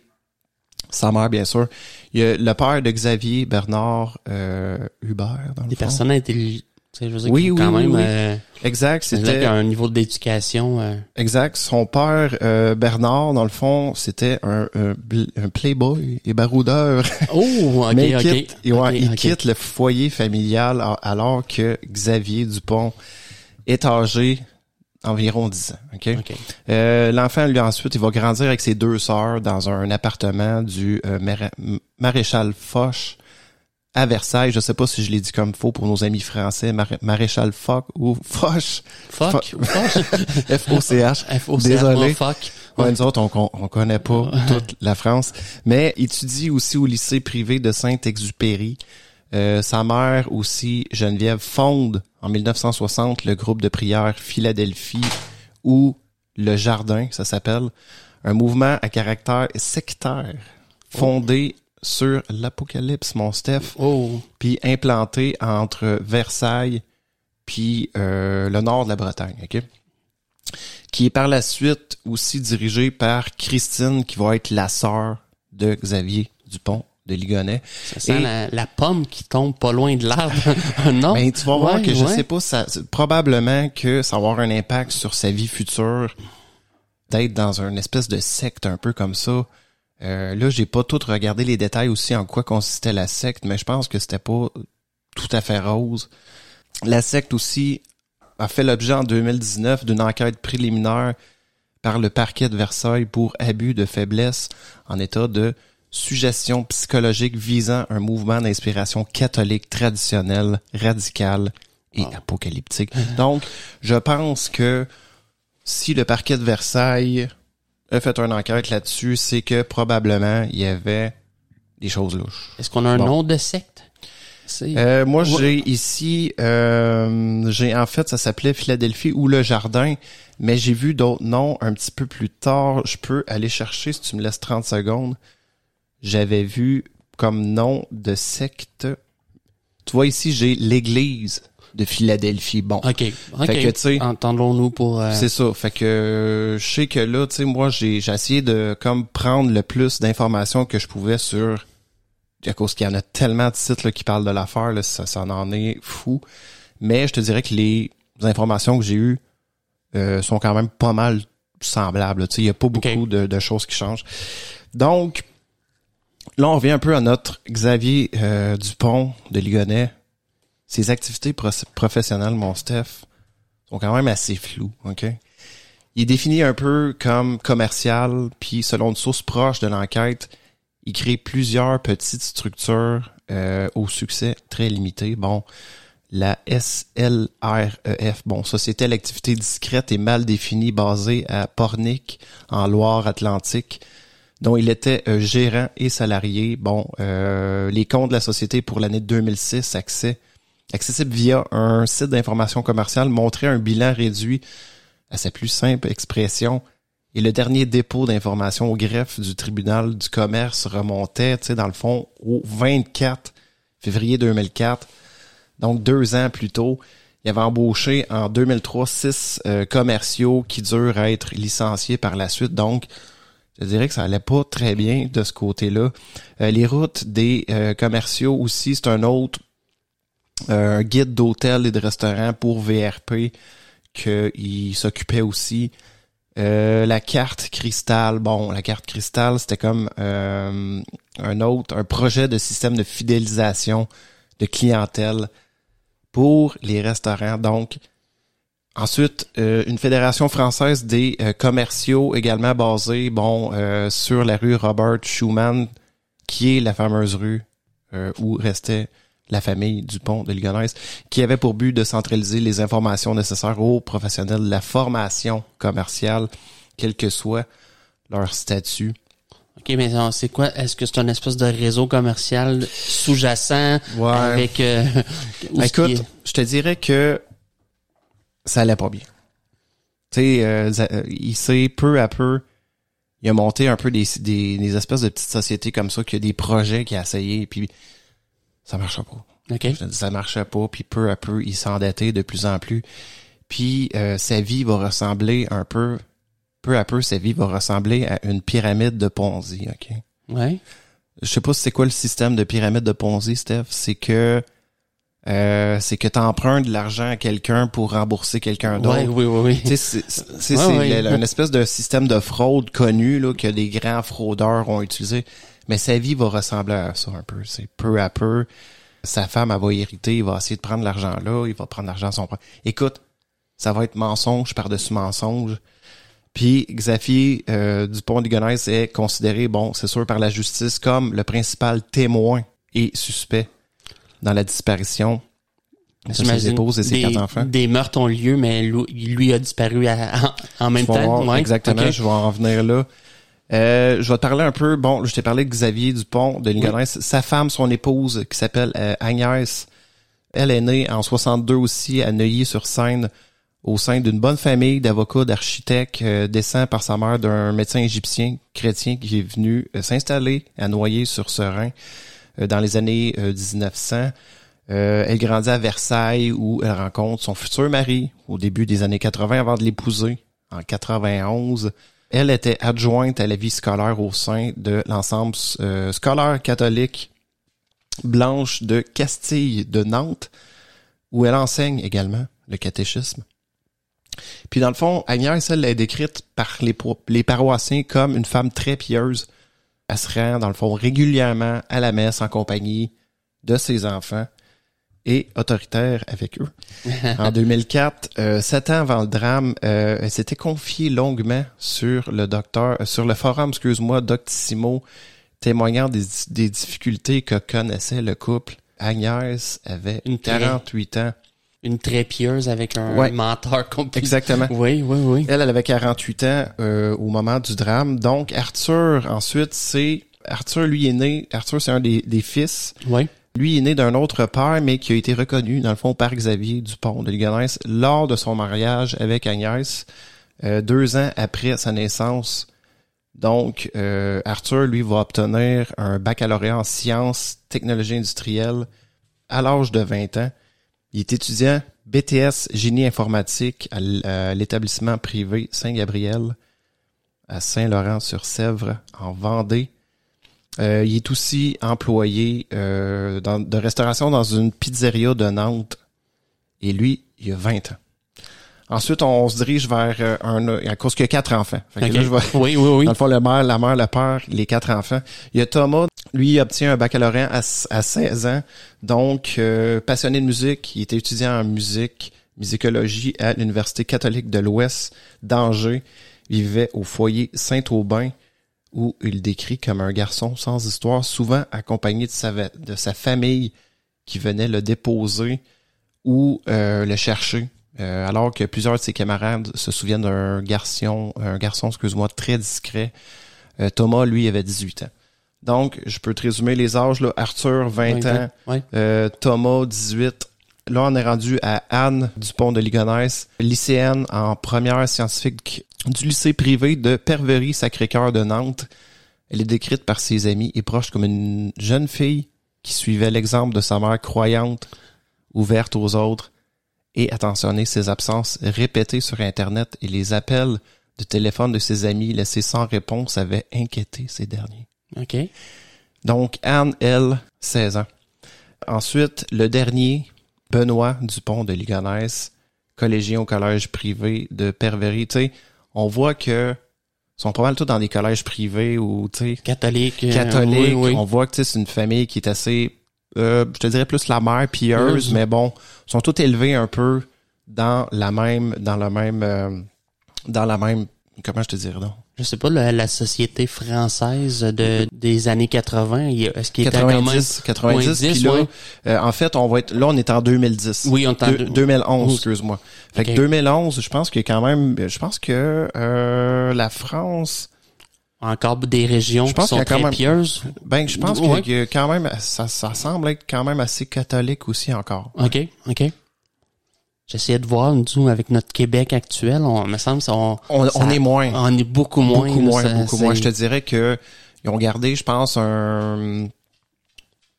sa mère, bien sûr. Il y a le père de Xavier Bernard euh, Hubert, dans le Des fond. personnes intelligentes. Tu sais, je veux dire, Oui, oui, quand oui, même, oui. euh, Exact, c'était un niveau d'éducation. euh, exact. Son père euh, Bernard, dans le fond, c'était un, un, playboy et baroudeur. Oh, ok, Mais il quitte, ouais, il le foyer familial alors que Xavier Dupont est âgé environ 10 ans. ok? Ok. Euh, L'enfant, lui, ensuite, il va grandir avec ses deux sœurs dans un appartement du euh, Mara- maréchal Foch à Versailles. Je sais pas si je l'ai dit comme faux pour nos amis français, Mar- maréchal Foch ou Foch. Fuck. F-O-C-H? F-O-C-H, Désolé. Fuck. Ouais, nous autres, on, on connaît pas toute la France. Mais il étudie aussi au lycée privé de Saint-Exupéry. Euh, sa mère aussi, Geneviève, fonde en 1960 le groupe de prière Philadelphie ou le Jardin, ça s'appelle, un mouvement à caractère sectaire fondé sur l'Apocalypse, mon Steph, Oh. puis implanté entre Versailles puis euh, le nord de la Bretagne, ok? Qui est par la suite aussi dirigé par Christine, qui va être la sœur de Xavier Dupont de Ligonnès. Ça sent Et- la, la pomme qui tombe pas loin de l'arbre. non? Ben, tu vas voir Ouais, que je ouais. sais pas, ça, probablement que ça va avoir un impact sur sa vie future, d'être dans une espèce de secte un peu comme ça. Euh, là, j'ai pas tout regardé les détails aussi en quoi consistait la secte, mais je pense que c'était pas tout à fait rose. La secte aussi a fait l'objet en 2019 d'une enquête préliminaire par le parquet de Versailles pour abus de faiblesse en état de suggestion psychologique visant un mouvement d'inspiration catholique traditionnelle, radicale et apocalyptique. Donc, je pense que si le parquet de Versailles a fait une enquête là-dessus, c'est que probablement il y avait des choses louches. Est-ce qu'on a un Bon. nom de secte? Euh, moi, j'ai ici, euh, j'ai en fait, ça s'appelait Philadelphie ou le Jardin, mais j'ai vu d'autres noms un petit peu plus tard. Je peux aller chercher si tu me laisses 30 secondes. J'avais vu comme nom de secte. Tu vois ici, j'ai l'Église de Philadelphie. Bon, OK. OK. Fait que, tu sais, Entendons-nous pour... euh, c'est ça. Fait que je sais que là, tu sais, moi, j'ai essayé de comme prendre le plus d'informations que je pouvais sur à cause qu'il y en a tellement de sites là, qui parlent de l'affaire, là, ça, ça en est fou. Mais je te dirais que les informations que j'ai eues euh, sont quand même pas mal semblables. là. Tu sais, il y a pas beaucoup de, de choses qui changent. Donc, là, on revient un peu à notre Xavier euh, Dupont de Ligonnès. Ses activités pro- professionnelles, mon Steph, sont quand même assez floues, OK? Il est défini un peu comme commercial, puis selon une source proche de l'enquête, il crée plusieurs petites structures euh, au succès très limité. Bon, la SLREF, bon, ça c'était l'activité discrète et mal définie basée à Pornic, en Loire-Atlantique, dont il était euh, gérant et salarié. Bon, euh, les comptes de la société pour l'année 2006, accès, accessible via un site d'information commerciale, montraient un bilan réduit à sa plus simple expression. Et le dernier dépôt d'information au greffe du tribunal du commerce remontait, tu sais, dans le fond, au 24 février 2004. Donc, deux ans plus tôt, il avait embauché en 2003 six euh, commerciaux qui durent à être licenciés par la suite. Donc, je dirais que ça allait pas très bien de ce côté-là. Euh, les routes des euh, commerciaux aussi, c'est un autre euh, guide d'hôtel et de restaurants pour VRP qu'il s'occupait aussi. Euh, la carte cristal, bon, la carte cristal, c'était comme euh, un autre, un projet de système de fidélisation de clientèle pour les restaurants. Donc, ensuite, euh, une fédération française des euh, commerciaux également basée, bon, euh, sur la rue Robert Schumann, qui est la fameuse rue euh, où restait la famille Dupont de Ligonnès, qui avait pour but de centraliser les informations nécessaires aux professionnels de la formation commerciale, quel que soit leur statut. OK, mais c'est quoi? Est-ce que c'est un espèce de réseau commercial sous-jacent avec... euh, Écoute, je te dirais que ça allait pas bien. Tu sais, euh, euh, il s'est peu à peu, il a monté un peu des, des, des espèces de petites sociétés comme ça, qui a des projets qu'il a essayé, puis ça marchait pas. OK. Je te dis, ça marchait pas, puis peu à peu, il s'endettait de plus en plus. Puis euh, sa vie va ressembler un peu, peu à peu, sa vie va ressembler à une pyramide de Ponzi, ok? Ouais. je sais pas si c'est quoi le système de pyramide de Ponzi, Steph, c'est que euh, c'est que tu empruntes de l'argent à quelqu'un pour rembourser quelqu'un d'autre. Ouais, oui, oui, oui. C'est c'est- Ouais, une espèce de système de fraude connu là, que des grands fraudeurs ont utilisé. Mais sa vie va ressembler à ça un peu. C'est peu à peu. Sa femme, elle va hériter, il va essayer de prendre l'argent là, il va prendre l'argent à son père. Écoute, ça va être mensonge par-dessus mensonge. Puis Xavier euh, Dupont-Ligonnès est considéré, bon, c'est sûr, par la justice comme le principal témoin et suspect dans la disparition de ses épouses et ses des, quatre enfants. Des meurtres ont lieu, mais lui, lui a disparu à- en, en même temps. voir ouais. exactement, je vais en revenir là. Euh, je vais te parler un peu, bon, je t'ai parlé de Xavier Dupont de Ligonnès. Sa femme, son épouse, qui s'appelle euh, Agnès, elle est née en 62 aussi à Neuilly-sur-Seine, au sein d'une bonne famille d'avocats, d'architectes, euh, descend par sa mère d'un médecin égyptien chrétien qui est venu euh, s'installer à Noyer-sur-Serein dans les années euh, 1900. Euh, elle grandit à Versailles où elle rencontre son futur mari au début des années 80 avant de l'épouser en 91. Elle était adjointe à la vie scolaire au sein de l'ensemble euh, scolaire catholique Blanche de Castille de Nantes, où elle enseigne également le catéchisme. Puis dans le fond, Agnès, elle est décrite par les, les paroissiens comme une femme très pieuse. Elle se rend, dans le fond, régulièrement à la messe en compagnie de ses enfants et autoritaire avec eux. en 2004, euh, sept ans avant le drame, euh, elle s'était confiée longuement sur le docteur, euh, sur le forum, excuse-moi, Doctissimo, témoignant des, des difficultés que connaissait le couple. Agnès avait Une très- 48 ans. Une très pieuse avec un Ouais. menteur compliqué. Exactement. Oui, oui, oui. Elle, elle avait 48 ans euh, au moment du drame. Donc, Arthur, ensuite, c'est... Arthur, lui, est né... Arthur, c'est un des, des fils. Oui. Lui est né d'un autre père, mais qui a été reconnu, dans le fond, par Xavier Dupont de Ligonnès lors de son mariage avec Agnès, euh, deux ans après sa naissance. Donc, euh, Arthur, lui, va obtenir un baccalauréat en sciences, technologies industrielles à l'âge de 20 ans. Il est étudiant BTS génie informatique à l'établissement privé Saint-Gabriel à Saint-Laurent-sur-Sèvre, en Vendée. Euh, il est aussi employé euh, de restauration dans une pizzeria de Nantes. Et lui, il a 20 ans. Ensuite, on se dirige vers euh, un... À cause qu'il y a quatre enfants. Fait que là, je vais- Oui, oui, oui. dans le fond, le mère, la mère, le père, les quatre enfants. Il y a Thomas, lui, il obtient un baccalauréat à, à 16 ans. Donc, euh, passionné de musique, il était étudiant en musique, musicologie à l'Université catholique de l'Ouest d'Angers. Il vivait au foyer Saint-Aubin, où il décrit comme un garçon sans histoire, souvent accompagné de sa, de sa famille qui venait le déposer ou euh, le chercher. Euh, alors que plusieurs de ses camarades se souviennent d'un garçon, un garçon, excuse-moi, très discret. Euh, Thomas, lui, avait 18 ans. Donc, je peux te résumer les âges, là. Arthur, 20 ans. Oui. Euh, Thomas, 18. Là, on est rendu à Anne Dupont de Ligonnès, lycéenne en première scientifique du lycée privé de Perverie Sacré-Cœur de Nantes. Elle est décrite par ses amis et proches comme une jeune fille qui suivait l'exemple de sa mère croyante, ouverte aux autres et attentionner ses absences répétées sur Internet et les appels de téléphone de ses amis laissés sans réponse avaient inquiété ces derniers. OK. Donc, Anne, elle, 16 ans. Ensuite, le dernier, Benoît Dupont de Ligonnès, collégien au collège privé de Perverie. Tu sais, on voit que ils sont pas mal tous dans des collèges privés ou, tu sais, Catholique. euh, catholiques. oui, oui. On voit que, tu sais, c'est une famille qui est assez, euh, je te dirais plus la mère pieuse, mais bon, sont tous élevés un peu dans la même, dans le même, euh, dans la même, comment je te dirais donc? Je sais pas, la, la société française de, des années 80, il y a- est-ce qu'il était quand même... 90, 90, 90, puis là, ouais. euh, en fait, on va être, là, on est en 2010. Oui, on est en deux- 2011, Onze. excuse-moi. Fait que 2011, je pense que quand même, je pense que euh, la France, Encore des régions Je pense qui sont quand très même- pieuses. ben, je pense Ouais. que, quand même, ça, ça semble être quand même assez catholique aussi encore. OK, OK. J'essayais de voir, nous, avec notre Québec actuel, on me semble on, On, ça- on est moins. on est beaucoup moins. beaucoup là, moins, ça- beaucoup moins. Je te dirais que ils ont gardé, je pense, un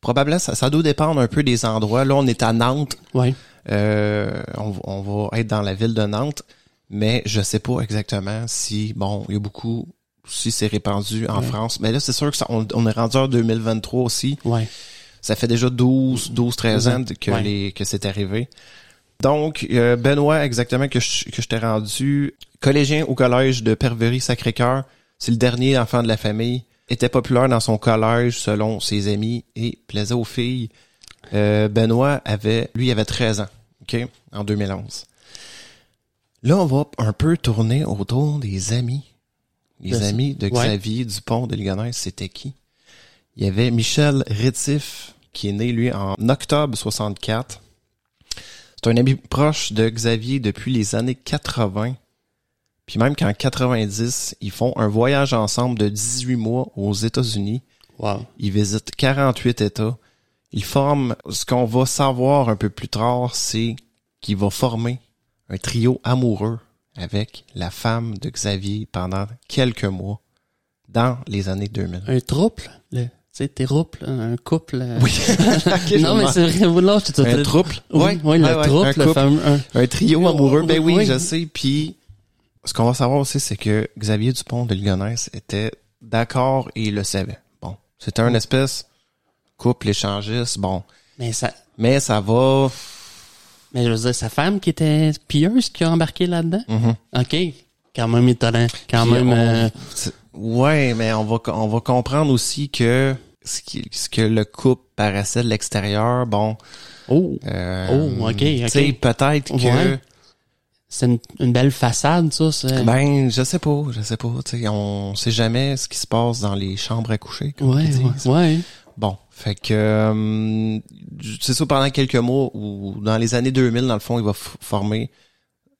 probablement ça, ça doit dépendre un peu des endroits. Là, on est à Nantes. Ouais. Euh, on, va- on va être dans la ville de Nantes, mais je sais pas exactement si bon, il y a beaucoup aussi c'est répandu en Ouais. France. Mais là, c'est sûr que ça, on, on est rendu en 2023 aussi. Ouais. Ça fait déjà 12, 12, 13 ans que Ouais. les que c'est arrivé. Donc, euh, Benoît, exactement, que je, que je t'ai rendu collégien au collège de Perverie-Sacré-Cœur. C'est le dernier enfant de la famille. Était populaire dans son collège selon ses amis et plaisait aux filles. Euh, Benoît avait, lui, il avait 13 ans, OK, en 2011. Là, on va un peu tourner autour des amis. Les amis de ouais. Xavier Dupont de Ligonnès, c'était qui? Il y avait Michel Rétif, qui est né, lui, en octobre 64. C'est un ami proche de Xavier depuis les années 80. Puis même qu'en 90, ils font un voyage ensemble de 18 mois aux États-Unis. Wow. Ils visitent 48 États. Ils forment, ce qu'on va savoir un peu plus tard, c'est qu'il va former un trio amoureux avec la femme de Xavier pendant quelques mois dans les années 2000. Un trouble, le, tu sais, t'es un couple. euh, Oui. Non, mais c'est vrai, là, je te un trouble? Oui, oui, le ouais, trouble, un le couple. fameux, un- Un trio amoureux, ben oui, Oui. je sais. Puis, ce qu'on va savoir aussi, c'est que Xavier Dupont de Ligonnès était d'accord et il le savait. Bon, c'était un espèce couple échangiste, bon. mais ça, Mais ça va... mais je veux dire, sa femme qui était pieuse qui a embarqué là-dedans? Mhm. OK. Quand même étonnant. Quand Puis même, on- euh, Ouais, mais on va, on va comprendre aussi que ce, qui, ce que le couple paraissait de l'extérieur, bon... oh, euh, Oh, ok, Tu ok. sais, peut-être que... Ouais. c'est une, une belle façade, ça. Ben, je sais pas, je sais pas. Tu sais, on sait jamais ce qui se passe dans les chambres à coucher. Comme ouais, ouais, ouais. Bon, fait que euh, c'est ça pendant quelques mois ou dans les années 2000 dans le fond, il va former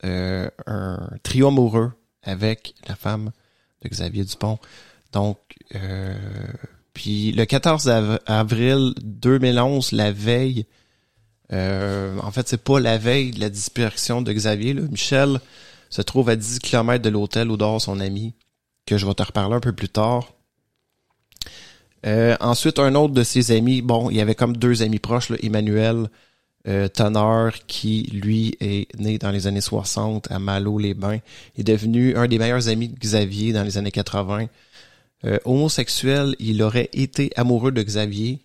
euh, un trio amoureux avec la femme de Xavier Dupont. Donc euh, puis le 14 av- avril 2011, la veille euh, en fait, c'est pas la veille de la disparition de Xavier là. Michel se trouve à 10 km de l'hôtel où dort son ami que je vais te reparler un peu plus tard. Euh, ensuite, un autre de ses amis, bon, il y avait comme deux amis proches, là, Emmanuel euh, qui, lui, est né dans les années 60 à Malo-les-Bains, est devenu un des meilleurs amis de Xavier dans les années 80. Euh, homosexuel, il aurait été amoureux de Xavier.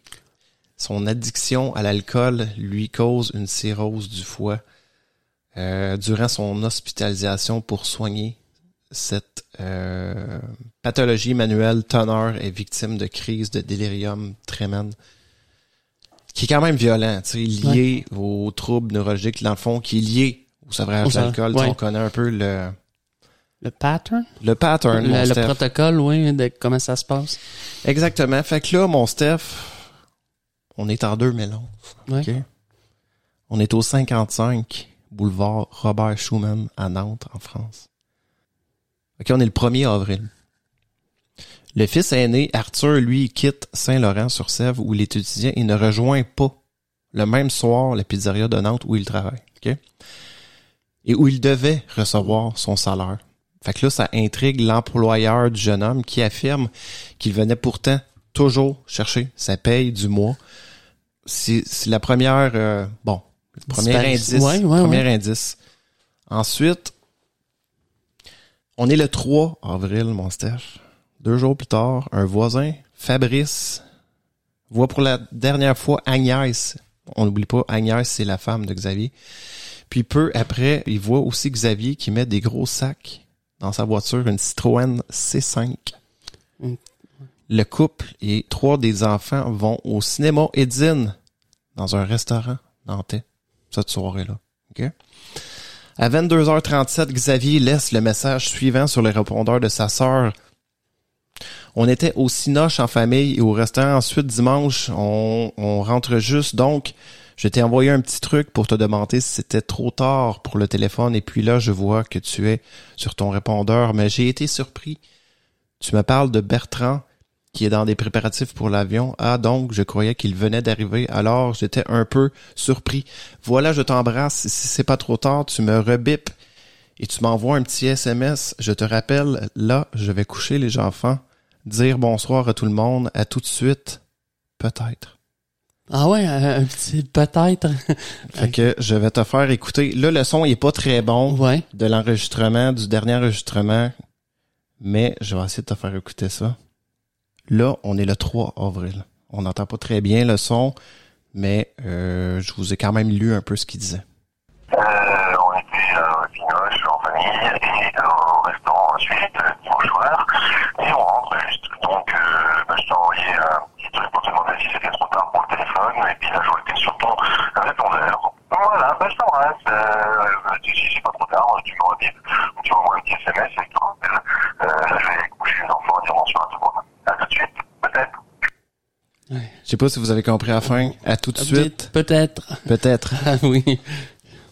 Son addiction à l'alcool lui cause une cirrhose du foie. Euh, durant son hospitalisation pour soigner cette euh, pathologie, Emmanuel Tonner est victime de crise de délirium tremens, qui est quand même violent, tu sais, lié aux troubles neurologiques, dans le fond, qui est lié au sevrage d'alcool. Ouais. On connaît un peu le, Le pattern? le pattern, le, mon le Steph. protocole, oui, de comment ça se passe. Exactement. Fait que là, mon Steph, on est en 2011. Ouais. OK? On est au 55 boulevard Robert Schumann à Nantes, en France. OK, on est le 1er avril. Le fils aîné, Arthur, lui, quitte Saint-Laurent-sur-Sèvre où il est étudiant et ne rejoint pas le même soir la pizzeria de Nantes où il travaille. OK? Et où il devait recevoir son salaire. Fait que là, ça intrigue l'employeur du jeune homme qui affirme qu'il venait pourtant toujours chercher sa paye du mois. C'est c'est la première, euh, bon, le premier indice. Ouais, ouais, premier ouais. indice. Ensuite, on est le 3 avril, mon Steph. Deux jours plus tard, un voisin, Fabrice, voit pour la dernière fois Agnès. On n'oublie pas, Agnès, c'est la femme de Xavier. Puis peu après, il voit aussi Xavier qui met des gros sacs dans sa voiture, une Citroën C5. Mm. Le couple et trois des enfants vont au cinéma Edine dans un restaurant nantais cette soirée-là. OK? À 22h37, Xavier laisse le message suivant sur le répondeur de sa sœur. On était au Cinoche en famille et au restaurant ensuite dimanche. On, on rentre juste. Donc, je t'ai envoyé un petit truc pour te demander si c'était trop tard pour le téléphone. Et puis là, je vois que tu es sur ton répondeur. Mais j'ai été surpris. Tu me parles de Bertrand qui est dans des préparatifs pour l'avion. Ah, donc, je croyais qu'il venait d'arriver. Alors, j'étais un peu surpris. Voilà, je t'embrasse. Si c'est pas trop tard, tu me rebipes et tu m'envoies un petit SMS. Je te rappelle, là, je vais coucher les enfants, dire bonsoir à tout le monde, à tout de suite, peut-être. Ah ouais, un, petit peut-être. Fait que je vais te faire écouter. Là, le son il est pas très bon ouais. de l'enregistrement, du dernier enregistrement mais je vais essayer de te faire écouter ça. Là, on est le 3 avril. On n'entend pas très bien le son, mais euh, je vous ai quand même lu un peu ce qu'il disait. Euh, on était à Pinoche en famille et au restaurant ensuite euh, dimanche soir et on rentre juste. Donc euh, bah, je t'ai envoyé un petit truc pour te demander si c'était trop tard pour le téléphone et puis là t'es sur ton répondeur. Voilà, bah je t'embrasse. Euh, si si c'est pas trop tard, tu me redis. Tu m'envoies un petit SMS et. Euh, là je vais coucher les enfants et dire bonsoir tout le monde. À tout de suite, peut-être. Je sais pas si vous avez compris à la fin. À tout de suite. Peut-être. Peut-être. Ah oui.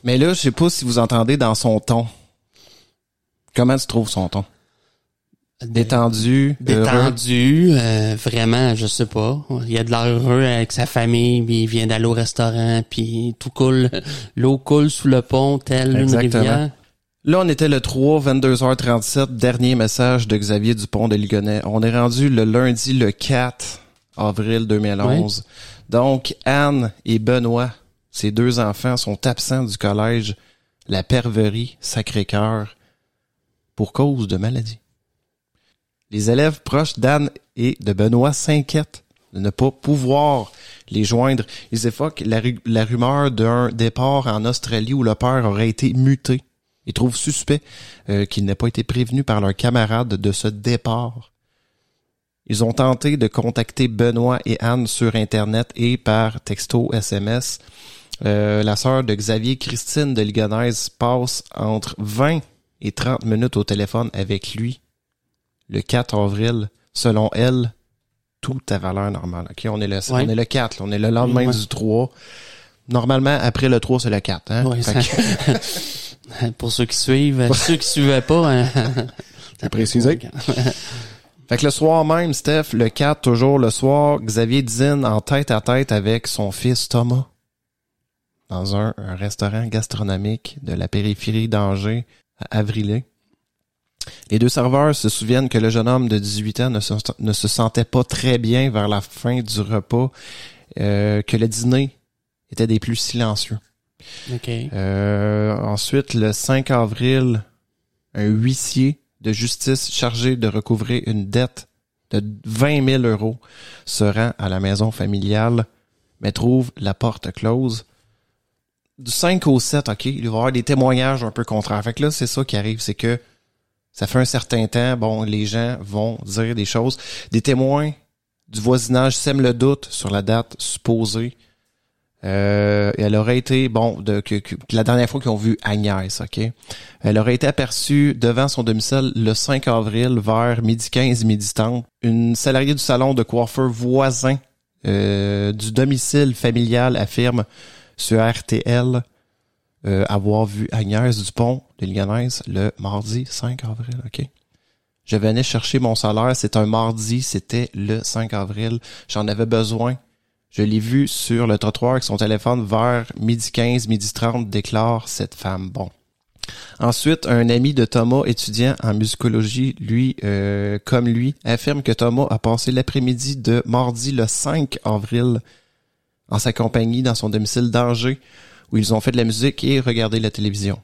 Mais là, je sais pas si vous entendez dans son ton. Comment tu trouves son ton? Détendu, heureux. Détendu, euh, vraiment, je sais pas. Il y a de l'air heureux avec sa famille, puis il vient d'aller au restaurant, puis tout coule, l'eau coule sous le pont, telle une Exactement. rivière. Là, on était le 3, 22h37, dernier message de Xavier Dupont de Ligonnès. On est rendu le lundi, le 4 avril 2011. Donc, Anne et Benoît, ces deux enfants, sont absents du collège La Perverie Sacré-Cœur pour cause de maladie. Les élèves proches d'Anne et de Benoît s'inquiètent de ne pas pouvoir les joindre. Ils évoquent la, ru- la rumeur d'un départ en Australie où le père aurait été muté. Ils trouvent suspect euh, qu'il n'ait pas été prévenu par leurs camarades de ce départ. Ils ont tenté de contacter Benoît et Anne sur Internet et par texto SMS. Euh, la sœur de Xavier, Christine de Ligonnès, passe entre 20 et 30 minutes au téléphone avec lui le 4 avril. Selon elle, tout à valeur normale. OK, on est le, Ouais. on est le 4, là. on est le lendemain Ouais. du 3. Normalement, après le 3, c'est le 4. Hein? Ouais, ça- que- Pour ceux qui suivent, ceux qui suivaient pas, hein. C'est précisé. Fait que le soir même, Steph, le 4, toujours le soir, Xavier dîne en tête à tête avec son fils Thomas dans un, un restaurant gastronomique de la périphérie d'Angers à Avrillé. Les deux serveurs se souviennent que le jeune homme de 18 ans ne se, ne se sentait pas très bien vers la fin du repas, euh, que le dîner était des plus silencieux. Euh, ensuite, le 5 avril, un huissier de justice chargé de recouvrer une dette de 20 000 euros se rend à la maison familiale, mais trouve la porte close. Du 5 au 7, OK, il va y avoir des témoignages un peu contraires. Fait là, c'est ça qui arrive, c'est que ça fait un certain temps, bon, les gens vont dire des choses. Des témoins du voisinage sèment le doute sur la date supposée. Euh, elle aurait été, bon, de, que, que- la dernière fois qu'ils ont vu Agnès, OK? Elle aurait été aperçue devant son domicile le 5 avril vers midi 15, midi 30. Une salariée du salon de coiffeur voisin euh, du domicile familial affirme sur RTL euh, avoir vu Agnès Dupont de Ligonnès le mardi 5 avril, OK? Je venais chercher mon salaire, c'est un mardi, c'était le 5 avril. J'en avais besoin. Je l'ai vu sur le trottoir avec son téléphone vers midi 15, midi 30, déclare cette femme. Bon. Ensuite, un ami de Thomas, étudiant en musicologie, lui, euh, comme lui, affirme que Thomas a passé l'après-midi de mardi le 5 avril en sa compagnie dans son domicile d'Angers, où ils ont fait de la musique et regardé la télévision.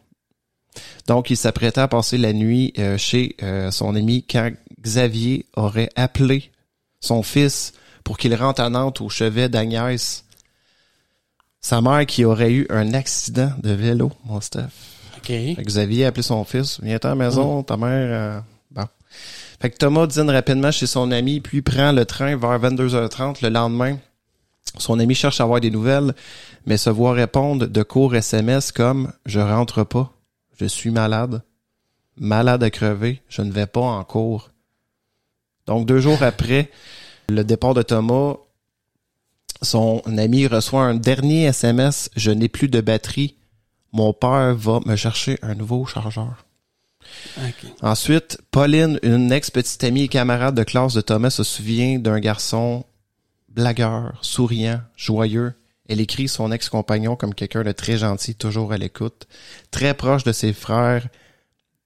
Donc, il s'apprêtait à passer la nuit euh, chez euh, son ami quand Xavier aurait appelé son fils pour qu'il rentre à Nantes au chevet d'Agnès. Sa mère qui aurait eu un accident de vélo, mon Steph. OK. Fait que Xavier a appelé son fils. Viens à la maison, ta mère... euh, Bon. Fait que Thomas dîne rapidement chez son ami, puis prend le train vers 22h30 le lendemain. Son ami cherche à avoir des nouvelles, mais se voit répondre de courts SMS comme « Je rentre pas, je suis malade, malade à crever, je ne vais pas en cours. » Donc, deux jours après le départ de Thomas, son ami reçoit un dernier SMS « Je n'ai plus de batterie, mon père va me chercher un nouveau chargeur. Ensuite, Pauline, une ex-petite amie et camarade de classe de Thomas, se souvient d'un garçon blagueur, souriant, joyeux. Elle écrit son ex-compagnon comme quelqu'un de très gentil, toujours à l'écoute, très proche de ses frères,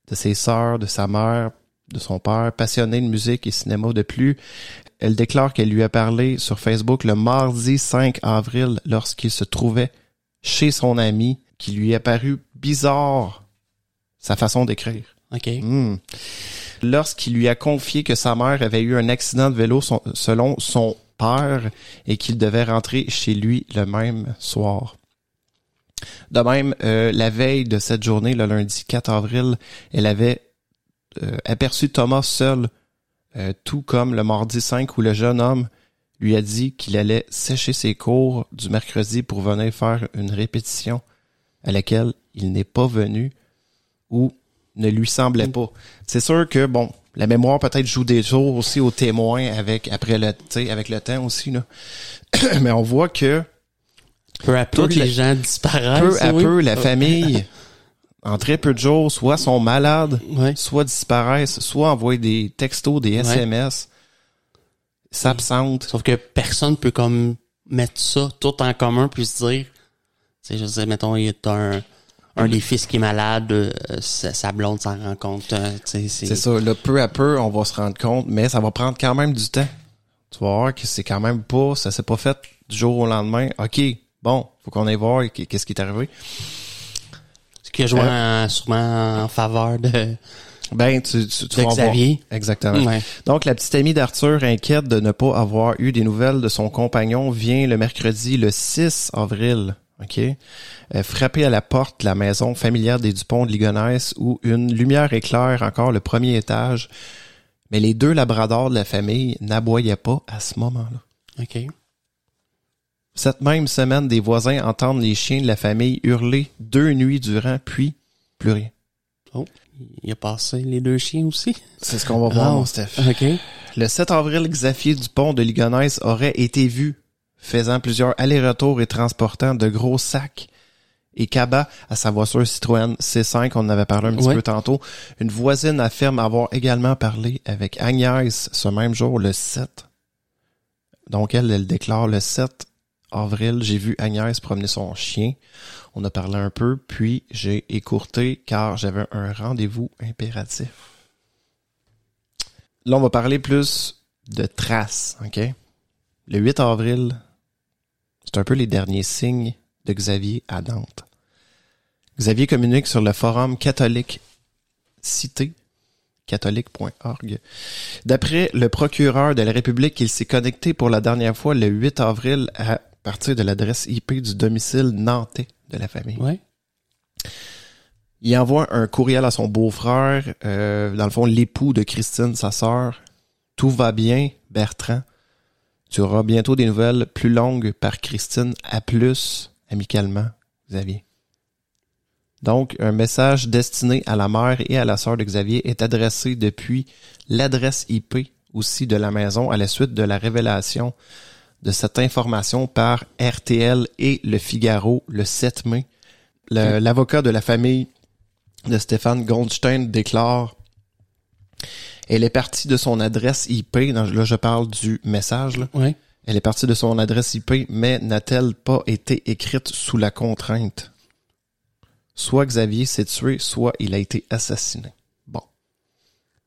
de ses sœurs, de sa mère, de son père, passionné de musique et cinéma de plus. Elle déclare qu'elle lui a parlé sur Facebook le mardi 5 avril lorsqu'il se trouvait chez son ami, qui lui est paru bizarre sa façon d'écrire. OK. Hmm. lorsqu'il lui a confié que sa mère avait eu un accident de vélo son- selon son père et qu'il devait rentrer chez lui le même soir. De même, euh, la veille de cette journée, le lundi 4 avril, elle avait euh, aperçu Thomas seul, euh, tout comme le mardi 5 où le jeune homme lui a dit qu'il allait sécher ses cours du mercredi pour venir faire une répétition à laquelle il n'est pas venu ou ne lui semblait pas. C'est sûr que bon, la mémoire peut-être joue des jours aussi aux témoins avec après le tu sais, avec le temps aussi là. Mais on voit que Peu à peu, les gens disparaissent. peu à oui. peu la famille en très peu de jours soit sont malades, Ouais. soit disparaissent, soit envoient des textos, des SMS, s'absentent. Sauf que personne peut comme mettre ça tout en commun puis se dire, tu sais, je sais, mettons, il y a un, un des fils qui est malade, euh, sa, blonde s'en rend compte, euh, C'est ça, là, peu à peu, on va se rendre compte, mais ça va prendre quand même du temps. Tu vas voir que c'est quand même pas, ça s'est pas fait du jour au lendemain. OK, bon, faut qu'on aille voir qu- qu'est-ce qui est arrivé. Qui a joué en- sûrement en faveur de, Ben, tu, tu, tu. Xavier. Exactement. Ouais. Donc, la petite amie d'Arthur, inquiète de ne pas avoir eu des nouvelles de son compagnon, vient le mercredi, le 6 avril, OK? Euh, frapper à la porte de la maison familiale des Dupont de Ligonnès où une lumière éclaire encore le premier étage. Mais les deux labradors de la famille n'aboyaient pas à ce moment-là. OK. Cette même semaine, des voisins entendent les chiens de la famille hurler deux nuits durant, puis plus rien. Oh, il a passé les deux chiens aussi. C'est ce qu'on va voir, Ah, mon Steph. OK. Le 7 avril, Xavier Dupont de Ligonnès aurait été vu faisant plusieurs allers-retours et transportant de gros sacs et cabas à sa voiture Citroën C5, on en avait parlé un petit Ouais. peu tantôt. Une voisine affirme avoir également parlé avec Agnès ce même jour, le 7. Donc elle, elle déclare le 7 avril, j'ai vu Agnès promener son chien. On a parlé un peu, puis j'ai écourté car j'avais un rendez-vous impératif. Là, on va parler plus de traces, OK? Le 8 avril, c'est un peu les derniers signes de Xavier à Nantes. Xavier communique sur le forum catholique cité catholique.org. D'après le procureur de la République, il s'est connecté pour la dernière fois le 8 avril à partir de l'adresse IP du domicile nantais de la famille. Ouais. Il envoie un courriel à son beau-frère, euh, dans le fond, l'époux de Christine, sa sœur. Tout va bien, Bertrand. Tu auras bientôt des nouvelles plus longues par Christine. À plus, amicalement, Xavier. Donc, un message destiné à la mère et à la sœur de Xavier est adressé depuis l'adresse IP aussi de la maison à la suite de la révélation de cette information par RTL et Le Figaro le 7 mai. L'avocat de la famille de Stéphane Goldstein déclare Elle est partie de son adresse IP, dans- là je parle du message, là. Ouais. elle est partie de son adresse IP, mais n'a-t-elle pas été écrite sous la contrainte? Soit Xavier s'est tué, soit il a été assassiné. Bon.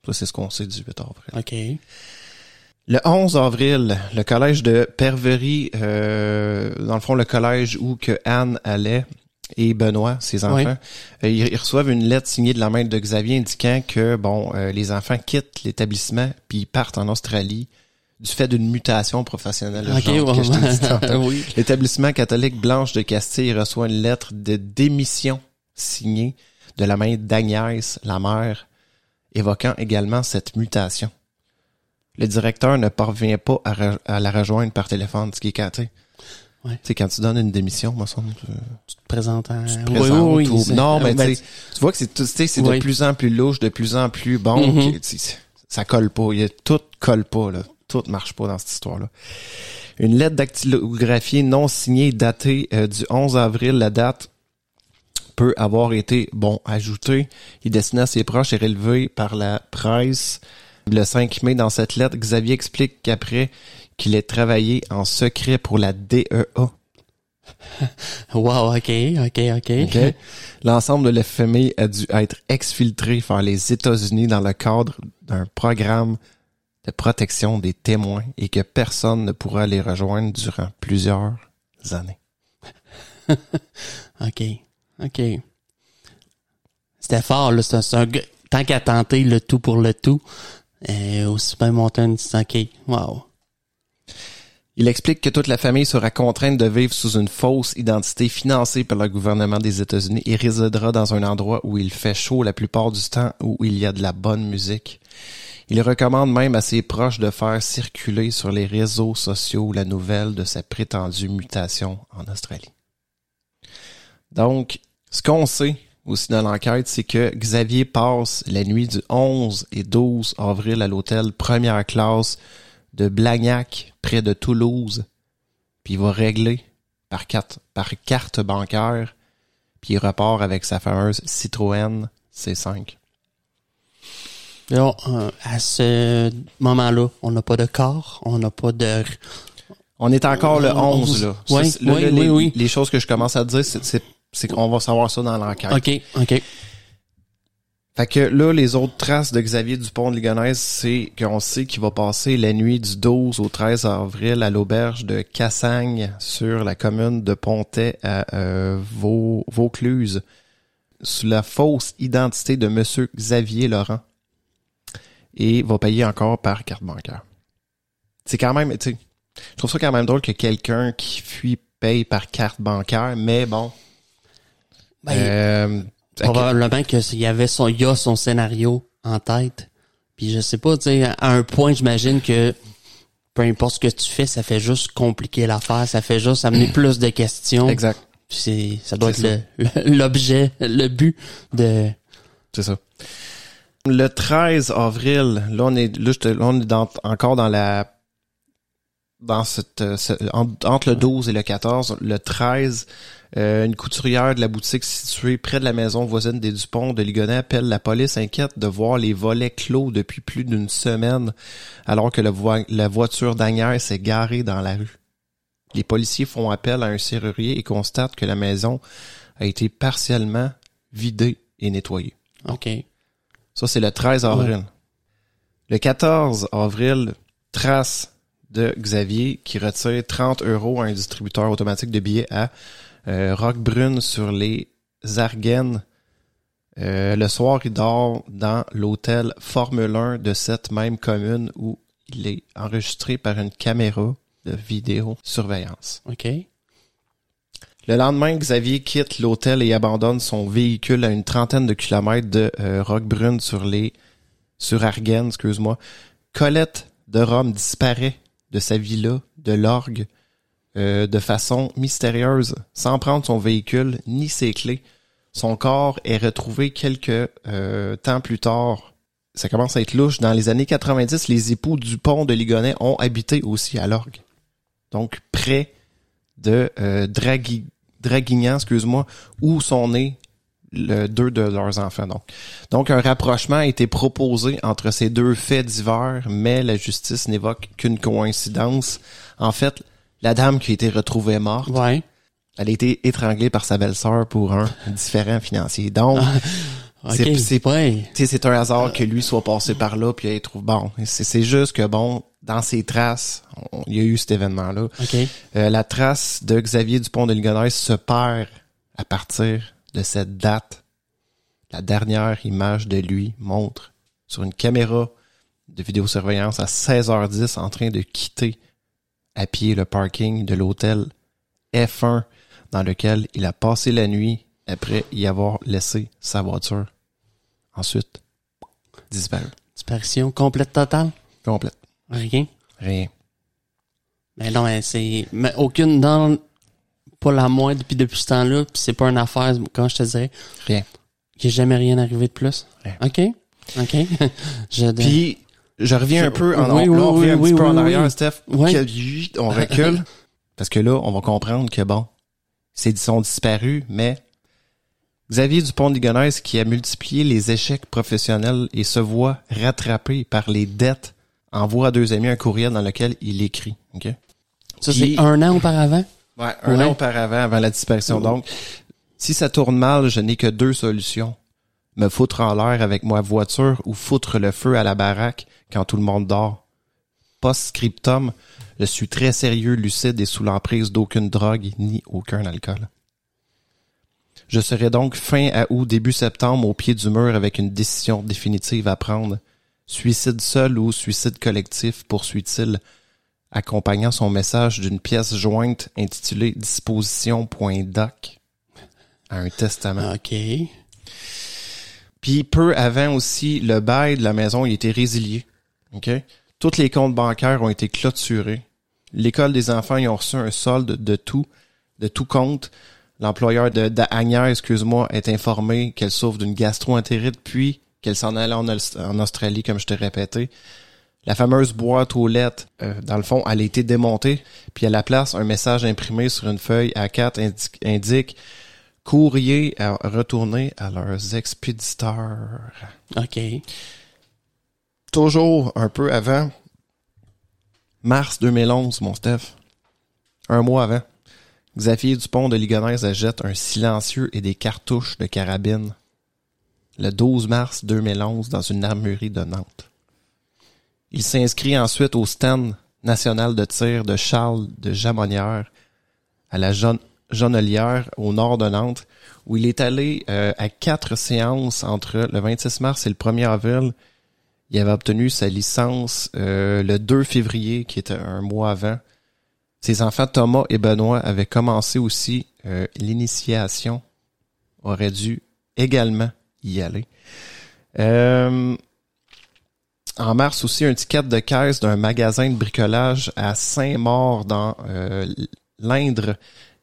Ça, c'est ce qu'on sait du 8 avril. OK. Le 11 avril, le collège de Perverie, euh, dans le fond, le collège où que Anne allait et Benoît, ses enfants, Oui. euh, ils, reçoivent une lettre signée de la main de Xavier indiquant que bon, euh, les enfants quittent l'établissement puis partent en Australie du fait d'une mutation professionnelle. OK, genre que je t'ai dit tantôt. ouais. oui. L'établissement catholique Blanche de Castille reçoit une lettre de démission signée de la main d'Agnès, la mère, évoquant également cette mutation. Le directeur ne parvient pas à, re- à la rejoindre par téléphone, ce qui est quand, tu Ouais. tu sais, quand tu donnes une démission, moi, ça, tu Tu te présentes en... te Oui, présentes oui, oui, ou- c'est- non, mais ben, tu tu vois que c'est tu c'est de plus en plus louche, de plus en plus bon. Tu sais, ça colle pas. Il y a, tout colle pas, là. Tout marche pas dans cette histoire-là. Une lettre dactylographiée non signée datée euh, du 11 avril, la date peut avoir été, bon, ajoutée et destinée à ses proches et relevée par la presse. Le 5 mai, dans cette lettre, Xavier explique qu'après qu'il ait travaillé en secret pour la DEA, Wow, OK, OK, OK. L'ensemble de la famille a dû être exfiltré vers les États-Unis dans le cadre d'un programme de protection des témoins et que personne ne pourra les rejoindre durant plusieurs années. OK, OK. C'était fort, là. C'est un, tant qu'à tenter le tout pour le tout, OK, wow. Il explique que toute la famille sera contrainte de vivre sous une fausse identité financée par le gouvernement des États-Unis et résidera dans un endroit où il fait chaud la plupart du temps, où il y a de la bonne musique. Il recommande même à ses proches de faire circuler sur les réseaux sociaux la nouvelle de sa prétendue mutation en Australie. Donc, ce qu'on sait aussi dans l'enquête, c'est que Xavier passe la nuit du 11 et 12 avril à l'hôtel première classe de Blagnac, près de Toulouse, puis il va régler par carte, par carte bancaire, puis il repart avec sa fameuse Citroën C5. Là, euh, à ce moment-là, on n'a pas de corps, on n'a pas de... On est encore le 11, là. Oui, oui, là, oui, les, oui. les choses que je commence à dire, c'est, c'est, qu'on va savoir ça dans l'enquête. OK, OK. Fait que là, les autres traces de Xavier Dupont de Ligonnès, c'est qu'on sait qu'il va passer la nuit du 12 au 13 avril à l'auberge de Cassagne sur la commune de Pontet à euh, Vau- Vaucluse sous la fausse identité de monsieur Xavier Laurent et va payer encore par carte bancaire. C'est quand même, tu sais, je trouve ça quand même drôle que quelqu'un qui fuit paye par carte bancaire, mais bon. Ben, euh, probablement que s'il y avait son, il y a son scénario en tête. Puis je sais pas, tu sais, à un point, j'imagine que peu importe ce que tu fais, ça fait juste compliquer l'affaire, ça fait juste amener plus de questions. exact. C'est, ça doit être le- le- l'objet, le but de, C'est ça. Le 13 avril, là on est là, je te- là, on est dans- encore dans la dans cette, ce- en- entre le 12 et le 14, le 13, euh, une couturière de la boutique située près de la maison voisine des Dupont de Ligonnès appelle la police inquiète de voir les volets clos depuis plus d'une semaine alors que la voiture d'Agnès s'est garée dans la rue. Les policiers font appel à un serrurier et constatent que la maison a été partiellement vidée et nettoyée. OK. Ça, c'est le 13 avril. Le 14 avril, trace de Xavier qui retire 30 euros à un distributeur automatique de billets à euh, Roquebrune sur les Ardennes. Euh, le soir, il dort dans l'hôtel Formule 1 de cette même commune où il est enregistré par une caméra de vidéosurveillance. OK. Le lendemain, Xavier quitte l'hôtel et abandonne son véhicule à une trentaine de kilomètres de euh, Roquebrune sur les sur Arguen, excuse-moi. Colette de Rome disparaît de sa villa de l'orgue euh, de façon mystérieuse, sans prendre son véhicule ni ses clés. Son corps est retrouvé quelques euh, temps plus tard. Ça commence à être louche. Dans les années 90, les époux du pont de Ligonnès ont habité aussi à l'orgue. Donc, près de euh, Dragui- Draguignan, excuse-moi, où sont nés deux de leurs enfants. Donc. donc, un rapprochement a été proposé entre ces deux faits divers, mais la justice n'évoque qu'une coïncidence. En fait, la dame qui a été retrouvée morte, Ouais. elle a été étranglée par sa belle-sœur pour un différent financier. Donc, OK. C'est- c'est- ouais. c'est un hasard que lui soit passé par là puis il trouve bon. C'est juste que bon, dans ses traces, on- il y a eu cet événement-là. OK. Euh, la trace de Xavier Dupont de Ligonnès se perd à partir de cette date. La dernière image de lui montre sur une caméra de vidéosurveillance à 16h10 en train de quitter à pied le parking de l'hôtel F1 dans lequel il a passé la nuit après y avoir laissé sa voiture. Ensuite, disparu. Disparition complète totale? Complète. Rien? Rien. Mais non, mais c'est mais aucune dans pas la moindre depuis depuis ce temps-là, puis c'est pas une affaire quand je te dirais? Rien. qu'il n'y a jamais rien arrivé de plus? Rien. OK. OK. je Puis, je reviens un peu en, Oui, on, oui, on revient oui, un oui, petit peu oui, en oui. arrière, Steph. Que- on recule. parce que là, on va comprendre que bon, c'est, ils sont disparus, mais Xavier Dupont de Ligonnès qui a multiplié les échecs professionnels et se voit rattrapé par les dettes envoie à deux amis un courriel dans lequel il écrit. OK? ça c'est un an auparavant? Ouais, un Ouais. an auparavant, avant la disparition. Donc, si ça tourne mal, je n'ai que deux solutions. Me foutre en l'air avec ma voiture ou foutre le feu à la baraque quand tout le monde dort. Post-scriptum, je suis très sérieux, lucide et sous l'emprise d'aucune drogue ni aucun alcool. Je serai donc fin à août, début septembre, au pied du mur avec une décision définitive à prendre. Suicide seul ou suicide collectif, poursuit-il, accompagnant son message d'une pièce jointe intitulée Disposition.doc à un testament. OK. Puis peu avant aussi, le bail de la maison il était résilié. OK? Tous les comptes bancaires ont été clôturés. L'école des enfants ils ont reçu un solde de tout, de tout compte. L'employeur de, Agnès, excuse-moi, est informé qu'elle souffre d'une gastro-entérite, puis qu'elle s'en allait en, Aus- en Australie, comme je t'ai répété. La fameuse boîte aux lettres, euh, dans le fond, elle a été démontée, puis à la place, un message imprimé sur une feuille A4 indique, indique courrier à retourner à leurs expéditeurs. OK. Toujours un peu avant, mars 2011, mon Steph. Un mois avant, Xavier Dupont de Ligonnès achète un silencieux et des cartouches de carabine. Le 12 mars 2011 dans une armurerie de Nantes. Il s'inscrit ensuite au stand national de tir de Charles de Jamonnière à la Jonelière au nord de Nantes où il est allé euh, à quatre séances entre le 26 mars et le 1er avril. Il avait obtenu sa licence euh, le 2 février, qui était un mois avant. Ses enfants Thomas et Benoît avaient commencé aussi euh, l'initiation, auraient dû également y aller. Euh, en mars aussi, un ticket de caisse d'un magasin de bricolage à Saint-Maur dans euh, l'Indre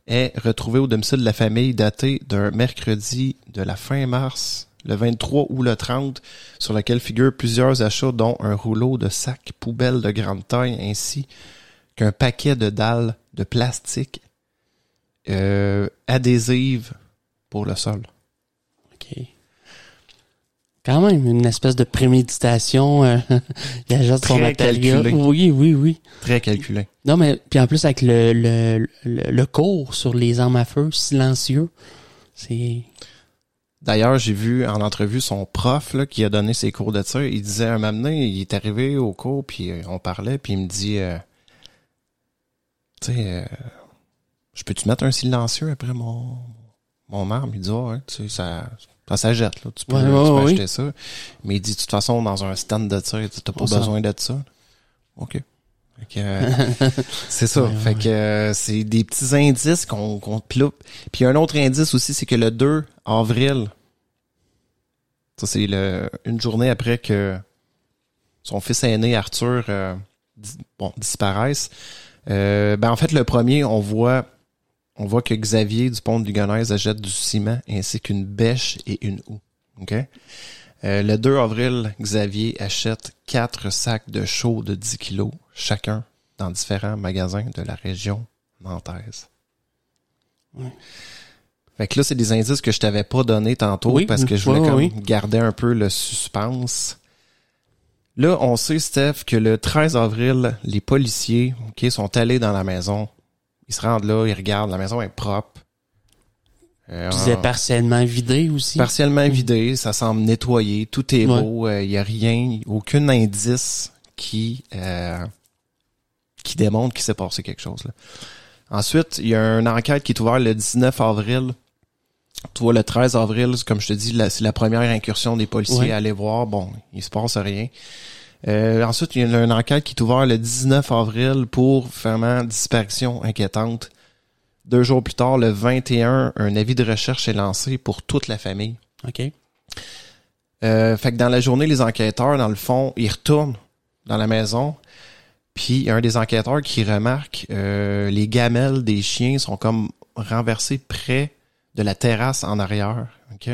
est retrouvé au domicile de la famille daté d'un mercredi de la fin mars, le 23 ou le 30, sur lequel figurent plusieurs achats dont un rouleau de sacs poubelles de grande taille ainsi qu'un paquet de dalles de plastique euh, adhésives pour le sol. OK. Quand même, une espèce de préméditation. euh, il ajoute son matériel. Oui, oui, oui. Très calculé. Non, mais puis en plus avec le, le, le, le cours sur les armes à feu silencieux, c'est... D'ailleurs, j'ai vu en entrevue son prof là, qui a donné ses cours de tir. Il disait un moment donné, il est arrivé au cours, puis euh, on parlait, puis il me dit euh, Tu sais, euh, je peux-tu mettre un silencieux après mon, mon arme? Il dit ouais, tu sais, ça, ça s'achète, là. Tu peux, Ouais, tu peux ouais, acheter ça. Mais il dit de toute façon, dans un stand de tir, tu n'as pas besoin de ça. OK. Euh, c'est ça. Ouais, fait que euh, c'est des petits indices qu'on qu'on ploupe. Puis un autre indice aussi, c'est que le 2 avril, ça c'est le une journée après que son fils aîné Arthur euh, dis- bon, disparaisse. Euh, ben en fait le premier, on voit on voit que Xavier du pont de Ligonnès achète du ciment ainsi qu'une bêche et une houe. OK? Euh, le 2 avril, Xavier achète quatre sacs de chaux de 10 kilos chacun dans différents magasins de la région nantaise. Fait que là, c'est des indices que je t'avais pas donné tantôt Oui, parce que je voulais oui, comme oui. garder un peu le suspense. Là, on sait, Steph, que le 13 avril, les policiers ok, sont allés dans la maison. Ils se rendent là, ils regardent, la maison est propre. Euh, Puis partiellement vidé aussi? partiellement vidé, ça semble nettoyé, tout est Ouais. beau, il y a rien, aucun indice qui euh, qui démontre qu'il s'est passé quelque chose. Là. Ensuite, il y a une enquête qui est ouverte le 19 avril. Tu vois, le 13 avril, comme je te dis, c'est la première incursion des policiers Ouais. à aller voir. Bon, il se passe rien. Euh, ensuite, il y a une enquête qui est ouverte le 19 avril pour vraiment disparition inquiétante. Deux jours plus tard, le 21, un avis de recherche est lancé pour toute la famille. OK. Euh, fait que dans la journée, les enquêteurs, dans le fond, ils retournent dans la maison. Puis il y a un des enquêteurs qui remarque euh, les gamelles des chiens sont comme renversées près de la terrasse en arrière. OK?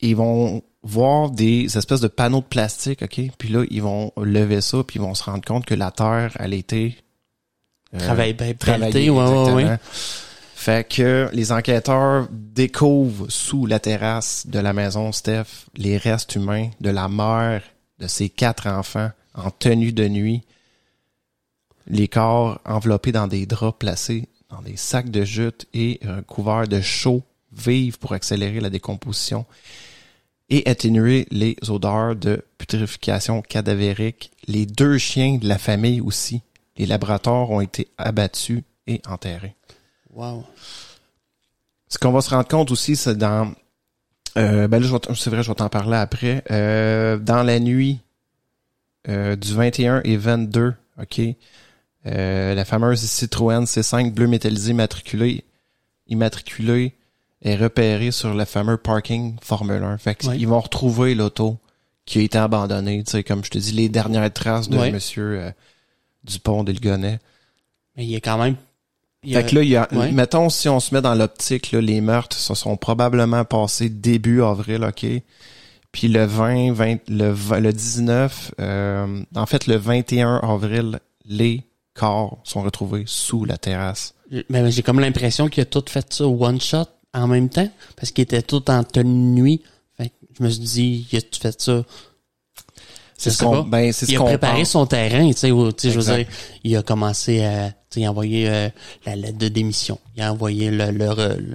Ils vont voir des espèces de panneaux de plastique, OK? Puis là, ils vont lever ça, puis ils vont se rendre compte que la terre, elle était Travail bien ouais, exactement. ouais. Fait que les enquêteurs découvrent sous la terrasse de la maison Steph les restes humains de la mère de ses quatre enfants en tenue de nuit, les corps enveloppés dans des draps placés dans des sacs de jute et recouverts de chaux vives pour accélérer la décomposition et atténuer les odeurs de putréfication cadavérique. Les deux chiens de la famille aussi, les laboratoires ont été abattus et enterrés. Wow. C'est qu'on va se rendre compte aussi, c'est dans... Euh, ben là, je vais t- c'est vrai, je vais t'en parler après. Euh, dans la nuit euh, du 21 et 22, OK, euh, la fameuse Citroën C5 bleu métallisé matriculée, immatriculée est repérée sur le fameux parking Formule 1. Fait Ouais. qu'ils vont retrouver l'auto qui a été abandonnée, tu sais, comme je te dis, les dernières traces de monsieur Dupont de Ligonnès. Mais il y a quand même. il y a- Fait que là, il y a, Ouais. mettons, si on se met dans l'optique, là, les meurtres se sont probablement passés début avril, OK? Puis le 20, 20 le, 20 le 19, euh, en fait, le 21 avril, les corps sont retrouvés sous la terrasse. Mais j'ai comme l'impression qu'il a tout fait ça one shot en même temps parce qu'il était tout en tenue de nuit. Fait que je me suis dit, il a tout fait ça. C'est ce qu'on, ben, c'est ce Il a qu'on préparé pense. son terrain, tu sais, je veux dire, il a commencé à, il a envoyé euh, la lettre de démission. Il a envoyé le, le- le-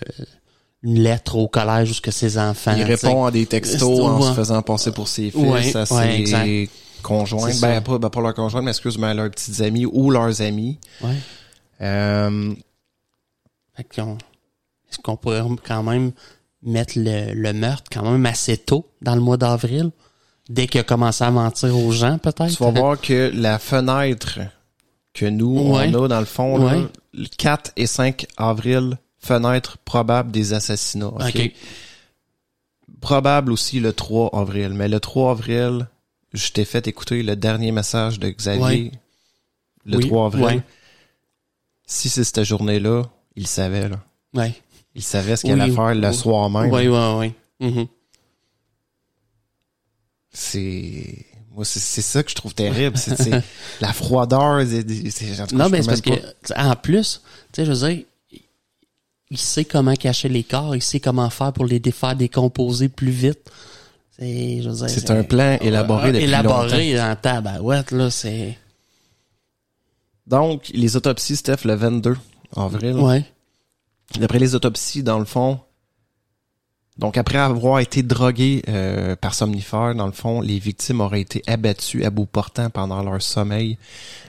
une lettre au collège où que ses enfants. Il répond à des textos en se ouais. faisant passer pour ses fils, Ouais, à ses ouais, conjoints. Ben, ça. pas, ben, pas leurs conjoints, mais excuse, mais leurs petites amies ou leurs amis. Ouais. Euh, qu'on- est-ce qu'on pourrait quand même mettre le, le meurtre quand même assez tôt dans le mois d'avril? Dès qu'il a commencé à mentir aux gens, peut-être? tu vas voir que la fenêtre que nous, Ouais. on a dans le fond, là, le 4 et 5 avril, fenêtre probable des assassinats. ok? Probable aussi le 3 avril. Mais le 3 avril, je t'ai fait écouter le dernier message de Xavier Ouais. le Oui, 3 avril. ouais. Si c'est cette journée-là, il savait. Là. Ouais. Il savait ce qu'il allait Oui, faire le soir même. Oui, oui, oui. Mhm. C'est... Moi, c'est, c'est ça que je trouve terrible. C'est, c'est la froideur. C'est, c'est- en tout cas, Non, mais c'est parce pas- en plus, tu sais, je veux dire, il sait comment cacher les corps, il sait comment faire pour les défaire, décomposer plus vite. C'est, je veux dire, C'est un plan élaboré depuis élaboré dans tabarouette, là, c'est... Donc, les autopsies, Steph, le 22 avril. Ouais. D'après les autopsies, dans le fond, donc après avoir été drogués euh, par somnifères, dans le fond, les victimes auraient été abattues à bout portant pendant leur sommeil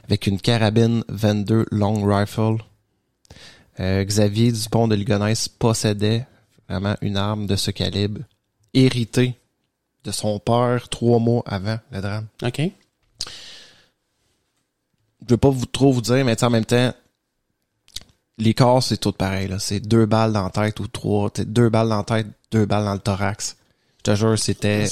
avec une carabine 22 long rifle. Euh, Xavier Dupont de Ligonnès possédait vraiment une arme de ce calibre, héritée de son père trois mois avant le drame. OK. je veux pas vous trop vous dire, mais en même temps, les corps, c'est tout pareil. là. C'est deux balles dans la tête ou trois. Deux balles dans la tête, deux balles dans le thorax. Je te jure, c'était...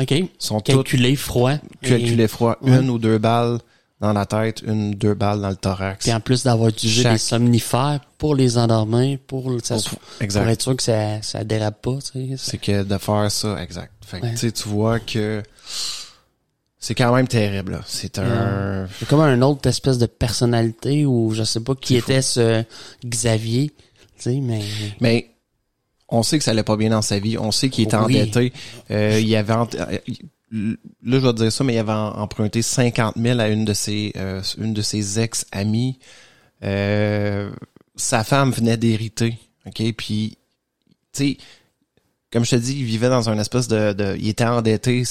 OK. sont toutes Calculé, froid. calculées froid. Ouais. Une ou deux balles dans la tête, une deux balles dans le thorax. Puis en plus d'avoir utilisé Chaque- des somnifères pour les endormir, pour, le- ça, pour exact. être sûr que ça, ça dérape pas, tu sais. C'est que de faire ça, exact. Fait que, Ouais. tu vois que c'est quand même terrible. C'est un... C'est comme un autre espèce de personnalité ou je sais pas qui fou. était ce Xavier, tu sais, mais Mais on sait que ça allait pas bien dans sa vie. On sait qu'il était Oui. endetté. Euh, il avait ent- euh, là je vais te dire ça, mais il avait emprunté 50 000 à une de ses euh, une de ses ex amies. Euh, sa femme venait d'hériter, ok? Puis tu sais, comme je te dis, il vivait dans un espèce de, de il était endetté.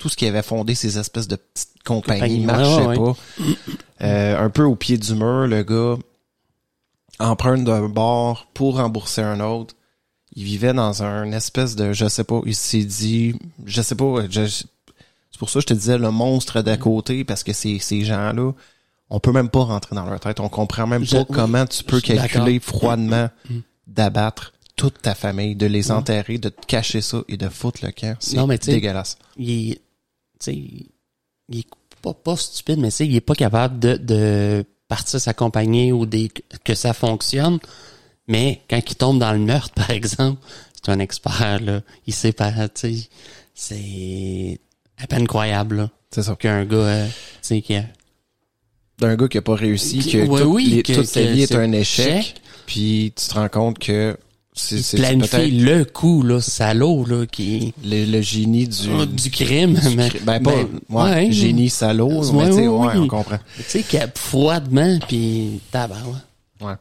Tout ce qu'il avait fondé, ces espèces de petites compagnies, ouais, ouais, pas. Euh, un peu au pied du mur, le gars emprunte d'un bord pour rembourser un autre. Il vivait dans un espèce de, je sais pas, il s'est dit, je sais pas, c'est pour ça que je te disais le monstre d'à côté, parce que ces, ces gens-là, on peut même pas rentrer dans leur tête. On comprend même Je- pas comment tu peux calculer froidement Mm. d'abattre toute ta famille, de les enterrer, de te cacher ça et de foutre le camp. C'est dégueulasse. il il est pas, pas stupide, mais il est pas capable de, de partir sa compagnie ou des, que ça fonctionne. Mais quand il tombe dans le meurtre, par exemple, c'est un expert, là. Il sait pas, tu sais, c'est à peine croyable, là. C'est ça. Qu'un gars, euh, tu sais, qui a, D'un gars qui a pas réussi, que ouais, tout- oui, les- que- toute sa vie est un échec, échec. puis tu te rends compte que c'est planifie le coup, là, salaud, là, qui, le, le génie du, Ah, du crime, mais, ben pas ben, ouais, ouais. génie salaud Ouais, mais tu sais ouais, ouais, on comprend. Tu sais, qui a froidement, puis tabarouette. ouais.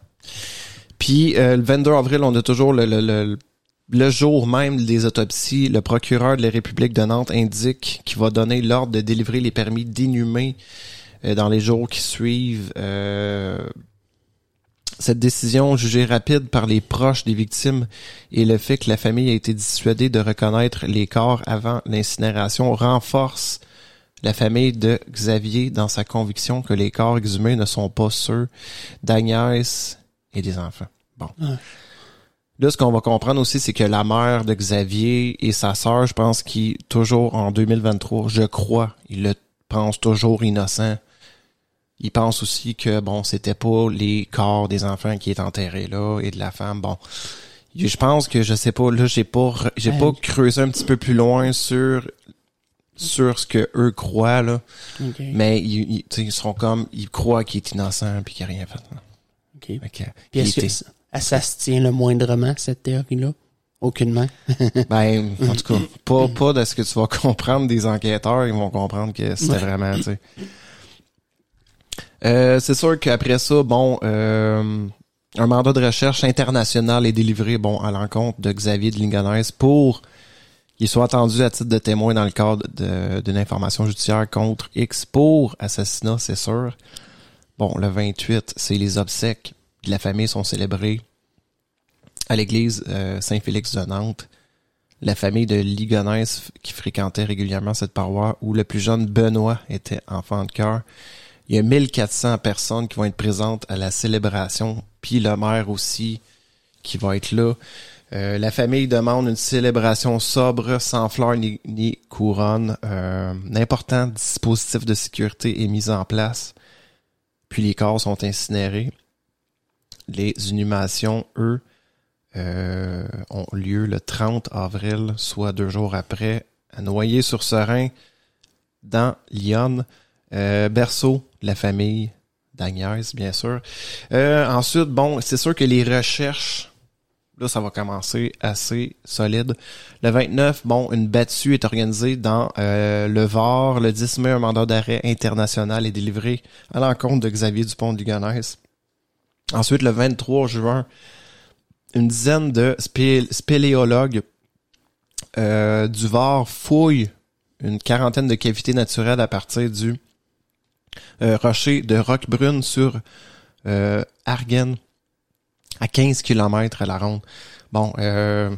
Puis euh, le 22 avril on a toujours le, le, le, le jour même des autopsies. Le procureur de la République de Nantes indique qu'il va donner l'ordre de délivrer les permis d'inhumer euh, dans les jours qui suivent euh, Cette décision, jugée rapide par les proches des victimes et le fait que la famille a été dissuadée de reconnaître les corps avant l'incinération renforce la famille de Xavier dans sa conviction que les corps exhumés ne sont pas ceux d'Agnès et des enfants. Bon. Là, ce qu'on va comprendre aussi, c'est que la mère de Xavier et sa sœur, je pense qu'ils, toujours en 2023, je crois, ils le pensent toujours innocent. Ils pensent aussi que, bon, c'était pas les corps des enfants qui étaient enterrés là et de la femme. Bon. Je pense que, je sais pas, là, j'ai pas, j'ai pas creusé un petit peu plus loin sur sur ce que eux croient là, mais ils, ils, seront comme ils croient qu'il est innocent puis qu'il a rien fait. là. OK. Puis il est-ce que était- ça, ça se tient le moindrement, cette théorie-là? Aucunement? Ben, en tout cas, pas, pas de ce que tu vas comprendre des enquêteurs, ils vont comprendre que c'était vraiment, tu sais. Euh, c'est sûr qu'après ça, bon, euh, un mandat de recherche international est délivré, bon, à l'encontre de Xavier de Lingonès pour qu'il soit attendu à titre de témoin dans le cadre d'une information judiciaire contre X pour assassinat, c'est sûr. Bon, le 28, c'est les obsèques de la famille sont célébrées à l'église euh, Saint-Félix de Nantes. La famille de Ligonès qui fréquentait régulièrement cette paroisse où le plus jeune Benoît était enfant de cœur. Il y a 1400 personnes qui vont être présentes à la célébration, puis le maire aussi qui va être là. Euh, la famille demande une célébration sobre, sans fleurs ni, couronne. Euh, un important dispositif de sécurité est mis en place. Puis les corps sont incinérés. Les inhumations, eux, euh, ont lieu le 30 avril, soit deux jours après, à Noyer-sur-Serein, dans Lyon. Euh, berceau, la famille d'Agnès, bien sûr. Euh, ensuite, bon, c'est sûr que les recherches, là, ça va commencer assez solide. Le 29, bon, une battue est organisée dans euh, le Var. Le 10 mai, un mandat d'arrêt international est délivré à l'encontre de Xavier Dupont de. Ensuite, le 23 juin, une dizaine de spé- spéléologues euh, du Var fouillent une quarantaine de cavités naturelles à partir du euh, rocher de Roquebrune sur euh, Arguen, à 15 km à la ronde. Bon, euh,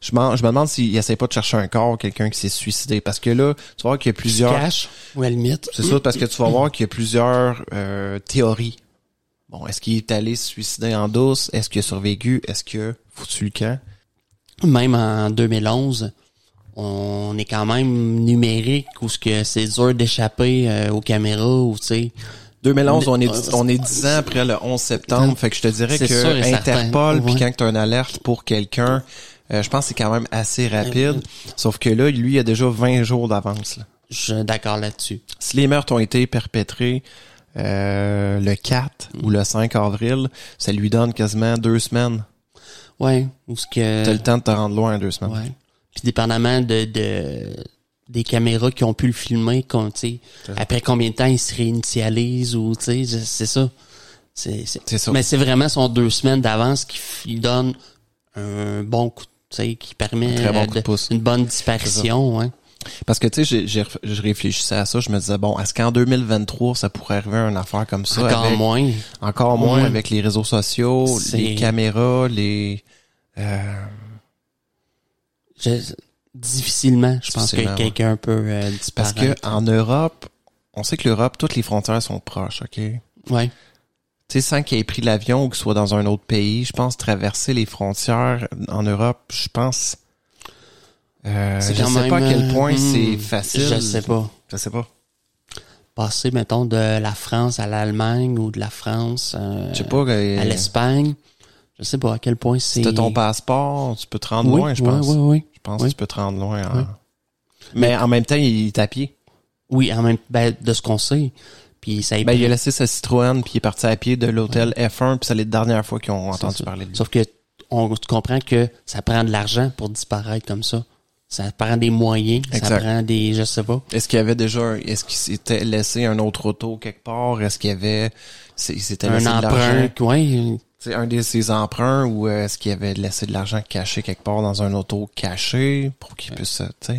je, je me demande s'il essaie pas de chercher un corps, quelqu'un qui s'est suicidé, parce que là, tu vas voir qu'il y a plusieurs... Cash, ou à limite. C'est ça, parce que tu vas voir qu'il y a plusieurs euh, théories. Bon, est-ce qu'il est allé se suicider en douce? Est-ce qu'il a survécu? Est-ce qu'il a foutu le camp? Même en 2011, on est quand même numérique où ce que c'est dur d'échapper euh, aux caméras ou tu sais. 2011, on est, on est 10 ans après le 11 septembre, fait que je te dirais que. Interpol, puis quand tu as une alerte pour quelqu'un, euh, je pense que c'est quand même assez rapide. Sauf que là, lui, il a déjà 20 jours d'avance. là. Je suis d'accord là-dessus. Si les meurtres ont été perpétrés euh, le 4 ou le 5 avril, ça lui donne quasiment deux semaines. Ouais, ou ce que T'as le temps de te rendre loin en deux semaines. Ouais. Puis dépendamment de, de des caméras qui ont pu le filmer, sais, après combien de temps il se réinitialise ou c'est ça. C'est, ça. Mais c'est vraiment son deux semaines d'avance qui lui donne un bon coup, qui permet Un bon de une bonne disparition, ouais. Parce que tu sais, je réfléchissais à ça, je me disais bon, est-ce qu'en 2023 ça pourrait arriver une affaire comme ça Encore avec- moins. encore moins avec les réseaux sociaux, les caméras, les euh, Je- difficilement, je pense que quelqu'un peut euh, parce disparaître. que en Europe, on sait que l'Europe, toutes les frontières sont proches, OK? Ouais. Tu sais, sans qu'il ait pris l'avion ou qu'il soit dans un autre pays, je pense traverser les frontières en Europe, je pense. Euh, je quand sais pas à même, quel point euh, c'est hmm, facile. Je sais pas. Je sais pas. Passer, mettons, de la France à l'Allemagne ou de la France euh, Je sais pas. à l'Espagne. Je sais pas à quel point c'est. Si ton passeport, tu peux te rendre oui, loin, je oui, pense. Oui, oui, Je pense que tu peux te rendre loin. Mais en même temps, il est à pied. Oui, en même ben, de ce qu'on sait. Puis ça Ben, il a laissé sa Citroën, puis il est parti à pied de l'hôtel F1, puis c'est la dernière fois qu'ils ont entendu ça. parler de lui. Sauf que on tu comprends que ça prend de l'argent pour disparaître comme ça. Ça prend des moyens, ça Exact. prend des je sais pas. Est-ce qu'il y avait déjà, est-ce qu'il s'était laissé un autre auto quelque part? Est-ce qu'il y avait, il s'était laissé Un de emprunt, ouais, C'est un de ses emprunts ou euh, est-ce qu'il avait laissé de l'argent caché quelque part dans un auto caché pour qu'il puisse, euh,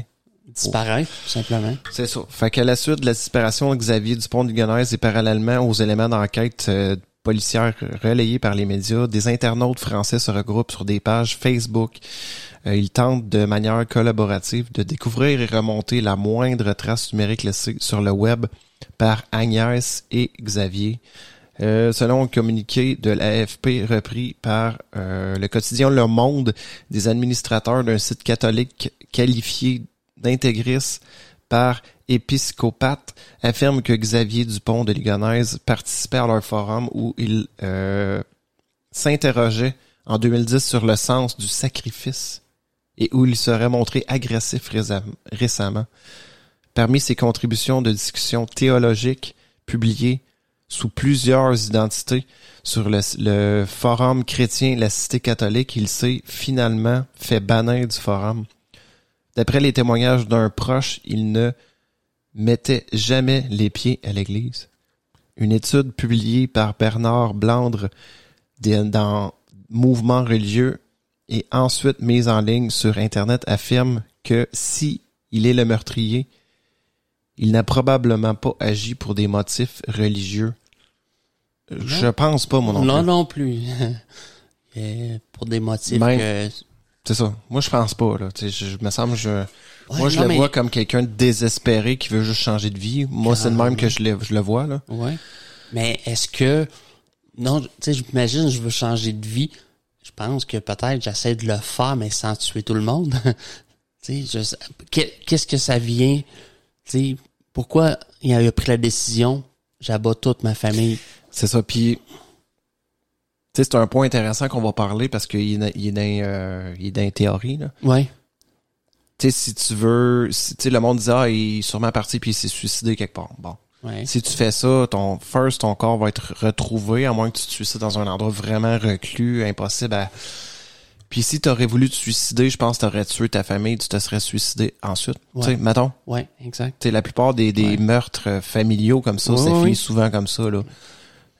disparaître, tout simplement. C'est ça. Fait qu'à la suite de la disparition de Xavier Dupont de Ligonnès et parallèlement aux éléments d'enquête euh, policière relayée par les médias, des internautes français se regroupent sur des pages Facebook. Euh, ils tentent de manière collaborative de découvrir et remonter la moindre trace numérique laissée sur le web par Agnès et Xavier. Euh, selon un communiqué de l'AFP repris par euh, le quotidien Le Monde, des administrateurs d'un site catholique qualifié d'intégriste par épiscopate affirment que Xavier Dupont de Ligonnès participait à leur forum où il euh, s'interrogeait en 2010 sur le sens du sacrifice et où il serait montré agressif récemment. Parmi ses contributions de discussion théologique publiées sous plusieurs identités sur le, forum chrétien La Cité catholique, il s'est finalement fait bannir du forum. D'après les témoignages d'un proche, il ne mettait jamais les pieds à l'église. Une étude publiée par Bernard Blandre dans Mouvement religieux et ensuite mise en ligne sur Internet affirme que si il est le meurtrier, il n'a probablement pas agi pour des motifs religieux. Je pense pas, mon Non, non plus. pour des motifs que... C'est ça. Moi, je pense pas, là. Tu sais, je, me semble, je... Moi, je le vois comme quelqu'un de désespéré qui veut juste changer de vie. Moi, c'est le même que je le, je le vois, là. Ouais. Mais est-ce que... Non, tu sais, j'imagine, je veux changer de vie. Je pense que peut-être j'essaie de le faire, mais sans tuer tout le monde. tu sais, qu'est-ce que ça vient... Tu sais, pourquoi il a pris la décision, j'abats toute ma famille? C'est ça. Puis, c'est un point intéressant qu'on va parler parce qu'il est, il est, dans, euh, il est dans théorie. Là. Ouais. Tu sais, si tu veux, si, le monde dit, ah, il est sûrement parti puis il s'est suicidé quelque part. Bon. Ouais. Si tu fais ça, ton first, ton corps va être retrouvé, à moins que tu te suicides dans un endroit vraiment reclus, impossible à puis si t'aurais voulu te suicider, je pense que t'aurais tué ta famille, tu te serais suicidé ensuite. Tu sais, mettons. Ouais, exact. Tu la plupart des, des meurtres euh, familiaux comme ça, c'est fini souvent comme ça, là.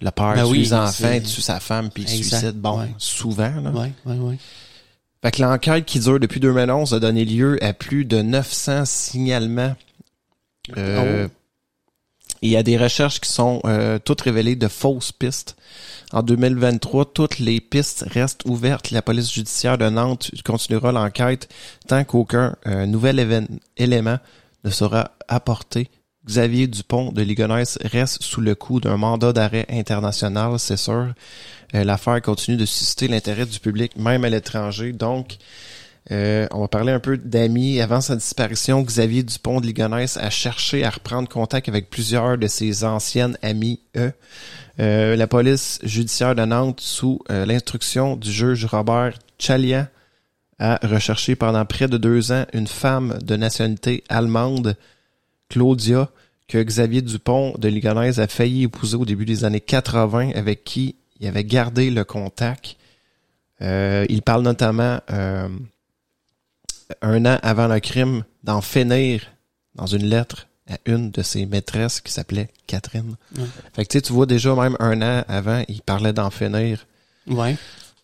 Le père ben tue les enfants, tue sa femme, puis il suicide. Bon, souvent, là. Ouais, ouais, ouais. Fait que l'enquête qui dure depuis 2011 a donné lieu à plus de 900 signalements. Euh, oh. Il y a des recherches qui sont euh, toutes révélées de fausses pistes. En 2023, toutes les pistes restent ouvertes. La police judiciaire de Nantes continuera l'enquête tant qu'aucun euh, nouvel élément ne sera apporté. Xavier Dupont de Ligonnès reste sous le coup d'un mandat d'arrêt international, c'est sûr. Euh, l'affaire continue de susciter l'intérêt du public, même à l'étranger. Donc, euh, on va parler un peu d'amis. Avant sa disparition, Xavier Dupont de Ligonnès a cherché à reprendre contact avec plusieurs de ses anciennes amies, eux. Euh, la police judiciaire de Nantes, sous euh, l'instruction du juge Robert Chalian, a recherché pendant près de deux ans une femme de nationalité allemande, Claudia, que Xavier Dupont de Ligonnès a failli épouser au début des années 80, avec qui il avait gardé le contact. il parle notamment un an avant le crime d'en finir dans une lettre à une de ses maîtresses qui s'appelait Catherine. Fait que tu vois déjà même un an avant, il parlait d'en finir. Ouais.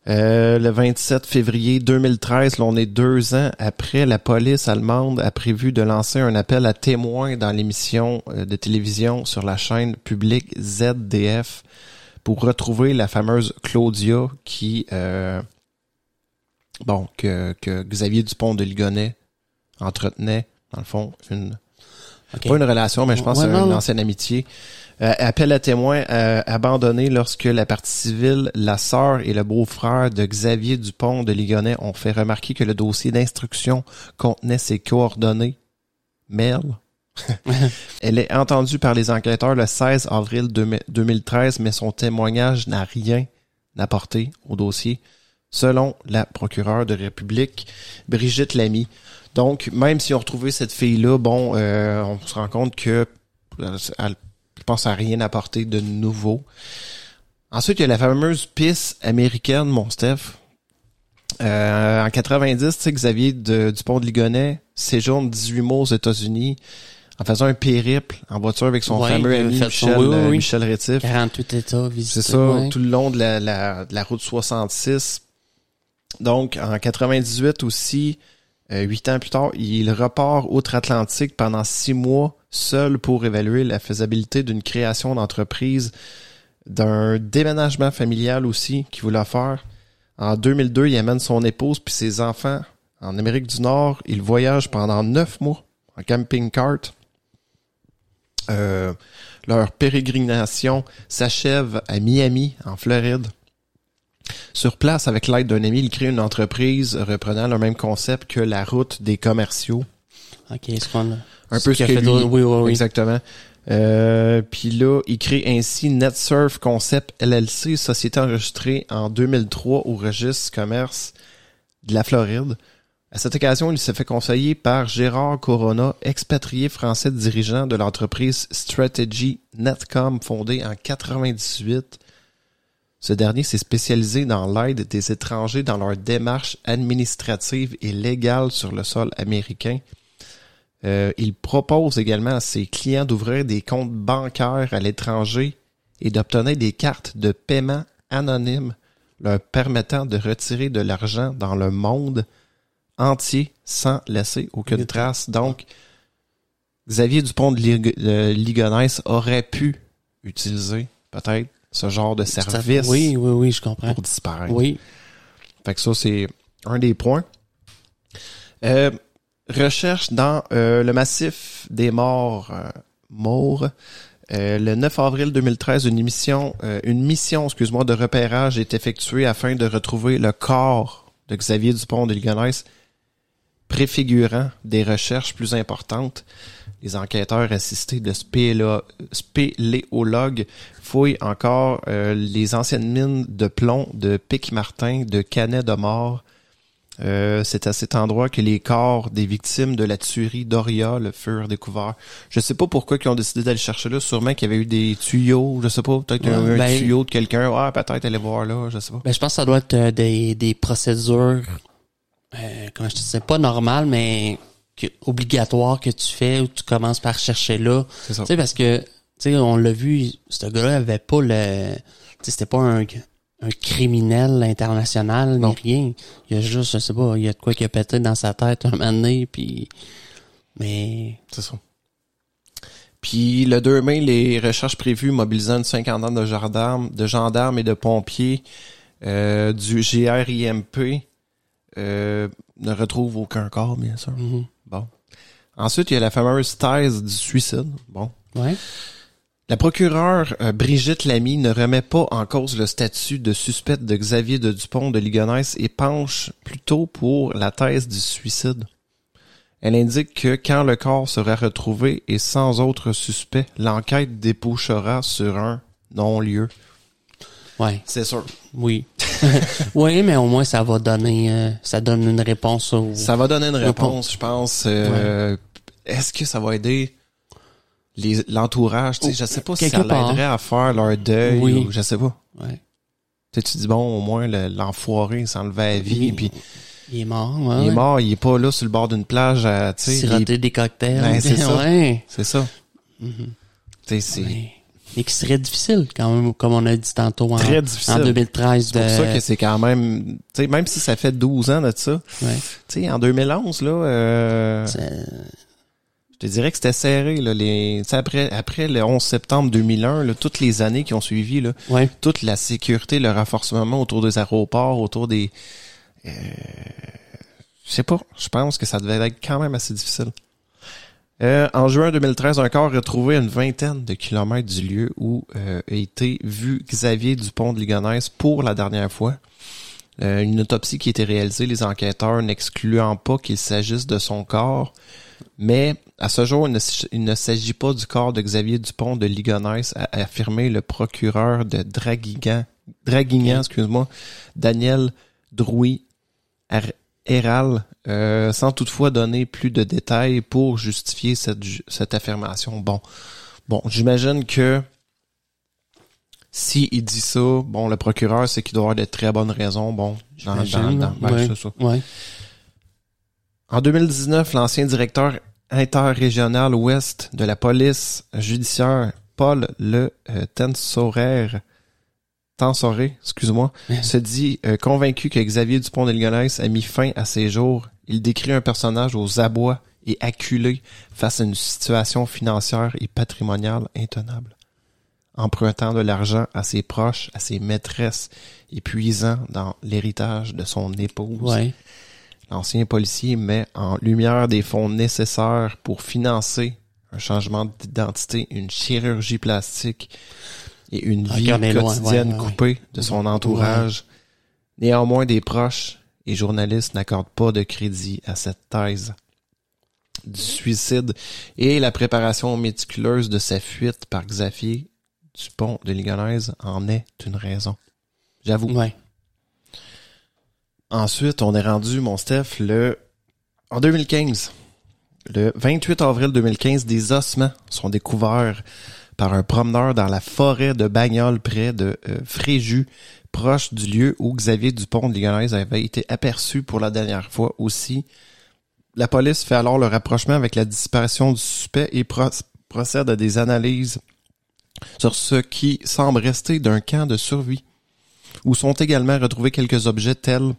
Euh, le 27 février 2013, là, on est deux ans après, la police allemande a prévu de lancer un appel à témoins dans l'émission euh, de télévision sur la chaîne publique ZDF pour retrouver la fameuse Claudia qui euh, bon, que, que Xavier Dupont de Ligonnès entretenait, dans le fond, une pas une relation, mais je pense une ancienne amitié. Euh, appel à témoins euh, abandonné lorsque la partie civile, la sœur et le beau-frère de Xavier Dupont de Ligonnès ont fait remarquer que le dossier d'instruction contenait ses coordonnées. Merde. Elle est entendue par les enquêteurs le 16 avril 2013, mais son témoignage n'a rien apporté au dossier selon la procureure de République, Brigitte Lamy. Donc, même si on retrouvait cette fille-là, bon, euh, on se rend compte que euh, elle, je pense, à rien apporté de nouveau. Ensuite, il y a la fameuse piste américaine, mon Steph. Euh, en 90, tu sais, Xavier de, Dupont de Ligonnès séjourne 18 mois aux États-Unis en faisant un périple en voiture avec son fameux ami Michel, Michel Rétif. 48 États visités. C'est ça, tout le long de la, la, de la route 66. Donc, en 98 aussi, euh, huit ans plus tard, il repart outre-Atlantique pendant six mois seul pour évaluer la faisabilité d'une création d'entreprise d'un déménagement familial aussi qu'il voulait faire. En 2002, il amène son épouse puis ses enfants en Amérique du Nord. Il voyage pendant neuf mois en camping-cart. Euh, leur pérégrination s'achève à Miami, en Floride. Sur place, avec l'aide d'un ami, il crée une entreprise reprenant le même concept que la route des commerciaux. Ok, c'est qu'on a. Un peu ce que lui- oui, oui. Exactement. Euh, Puis là, il crée ainsi NetSurf Concept LLC, société enregistrée en 2003 au registre commerce de la Floride. À cette occasion, il s'est fait conseiller par Gérard Corona, expatrié français dirigeant de l'entreprise Strategy Netcom fondée en 98. Ce dernier s'est spécialisé dans l'aide des étrangers dans leurs démarches administratives et légales sur le sol américain. Euh, il propose également à ses clients d'ouvrir des comptes bancaires à l'étranger et d'obtenir des cartes de paiement anonymes leur permettant de retirer de l'argent dans le monde entier sans laisser aucune trace. Donc, Xavier Dupont de Lig- Ligonnès aurait pu utiliser peut-être ce genre de service Oui, oui, oui, je comprends. pour disparaître. Oui. Fait que ça, c'est un des points. Euh, recherche dans euh, le massif des morts euh, morts. Euh, le 9 avril 2013, une mission, euh, une mission, excuse-moi, de repérage est effectuée afin de retrouver le corps de Xavier Dupont de Ligonnès, préfigurant des recherches plus importantes. Les enquêteurs assistés de spélo- spéléologues fouillent encore euh, les anciennes mines de plomb de Pic-Martin, de Canet de Mort. Euh, c'est à cet endroit que les corps des victimes de la tuerie d'Oriol furent découverts. Je sais pas pourquoi ils ont décidé d'aller chercher là. Sûrement qu'il y avait eu des tuyaux. Je sais pas. Peut-être un, Ouais, un ben- tuyau de quelqu'un. Ah, peut-être aller voir là. Je sais pas. Ben, je pense que ça doit être euh, des, des procédures, euh, comment je te disais, pas normales, mais que, obligatoires que tu fais ou tu commences par chercher là. C'est ça. Tu sais, parce que, tu sais, on l'a vu, ce gars-là avait pas le, tu sais, c'était pas un, un criminel international Non. ni rien. Il y a juste, je sais pas, il y a de quoi qui a pété dans sa tête un moment donné, puis, mais, C'est ça. Puis le 2 mai, les recherches prévues mobilisant une cinquantaine de gendarmes, de gendarmes et de pompiers euh, du GRIMP euh, ne retrouvent aucun corps, bien sûr. mhm. Bon. Ensuite, il y a la fameuse thèse du suicide. Bon. ouais. La procureure euh, Brigitte Lamy ne remet pas en cause le statut de suspect de Xavier de Dupont de Ligonnès et penche plutôt pour la thèse du suicide. Elle indique que quand le corps sera retrouvé et sans autre suspect, l'enquête débouchera sur un non-lieu. Ouais. C'est sûr. Oui. oui, mais au moins ça va donner, euh, ça donne une réponse au. Ça va donner une réponse, je pense. Euh, Est-ce que ça va aider l'entourage? Tu sais, je sais pas si ça l'aiderait à faire leur deuil Oui. ou je sais pas. Ouais. Tu dis bon, au moins le- l'enfoiré s'enlevait à vie, Il- puis Il est mort, ouais. il est mort, il est pas là sur le bord d'une plage, à, tu sais, il des cocktails. Ben, c'est ça. Ouais. c'est ça. Mhm. Tu sais, c'est Ouais. Et qui serait difficile, quand même, comme on a dit tantôt en, très difficile. en 2013. C'est pour de... ça que c'est quand même, tu sais, même si ça fait 12 ans de ça, Ouais. tu sais, en 2011 là, euh, je te dirais que c'était serré là, les, tu sais, après après le 11 septembre 2001, là, toutes les années qui ont suivi là, Ouais. toute la sécurité, le renforcement autour des aéroports, autour des... Euh, je sais pas, je pense que ça devait être quand même assez difficile. Euh, en juin 2013, un corps retrouvé à une vingtaine de kilomètres du lieu où euh, a été vu Xavier Dupont de Ligonnès pour la dernière fois. Euh, une autopsie qui a été réalisée, les enquêteurs n'excluant pas qu'il s'agisse de son corps, mais à ce jour, il ne, s'agit pas du corps de Xavier Dupont de Ligonnès, a affirmé le procureur de Draguignan, Draguignan, excuse-moi, Daniel Drouy Héral, euh, sans toutefois donner plus de détails pour justifier cette, cette affirmation. Bon, bon, j'imagine que si il dit ça, bon, le procureur, c'est qu'il doit avoir de très bonnes raisons. Bon, dans, dans, ben, ouais. ça. Ouais. En 2019, l'ancien directeur interrégional ouest de la police judiciaire, Paul Le euh, Tensorer, Tensoré, excuse-moi, se dit euh, convaincu que Xavier Dupont de Ligonnès a mis fin à ses jours. Il décrit un personnage aux abois et acculé face à une situation financière et patrimoniale intenable. empruntant de l'argent à ses proches, à ses maîtresses, et puisant dans l'héritage de son épouse. Ouais. L'ancien policier met en lumière des fonds nécessaires pour financer un changement d'identité, une chirurgie plastique et une vie loin, quotidienne ouais, ouais, ouais. coupée de son entourage. Néanmoins, des proches et journalistes n'accordent pas de crédit à cette thèse du suicide et la préparation méticuleuse de sa fuite par Xavier Dupont de Ligonnès en est une raison. J'avoue. Ouais. Ensuite, on est rendu, mon Steph, le en 2015. Le 28 avril 2015, des ossements sont découverts par un promeneur dans la forêt de Bagnoles près de euh, Fréjus, proche du lieu où Xavier Dupont de Ligonnès avait été aperçu pour la dernière fois aussi. La police fait alors le rapprochement avec la disparition du suspect et pro- procède à des analyses sur ce qui semble rester d'un camp de survie, où sont également retrouvés quelques objets tels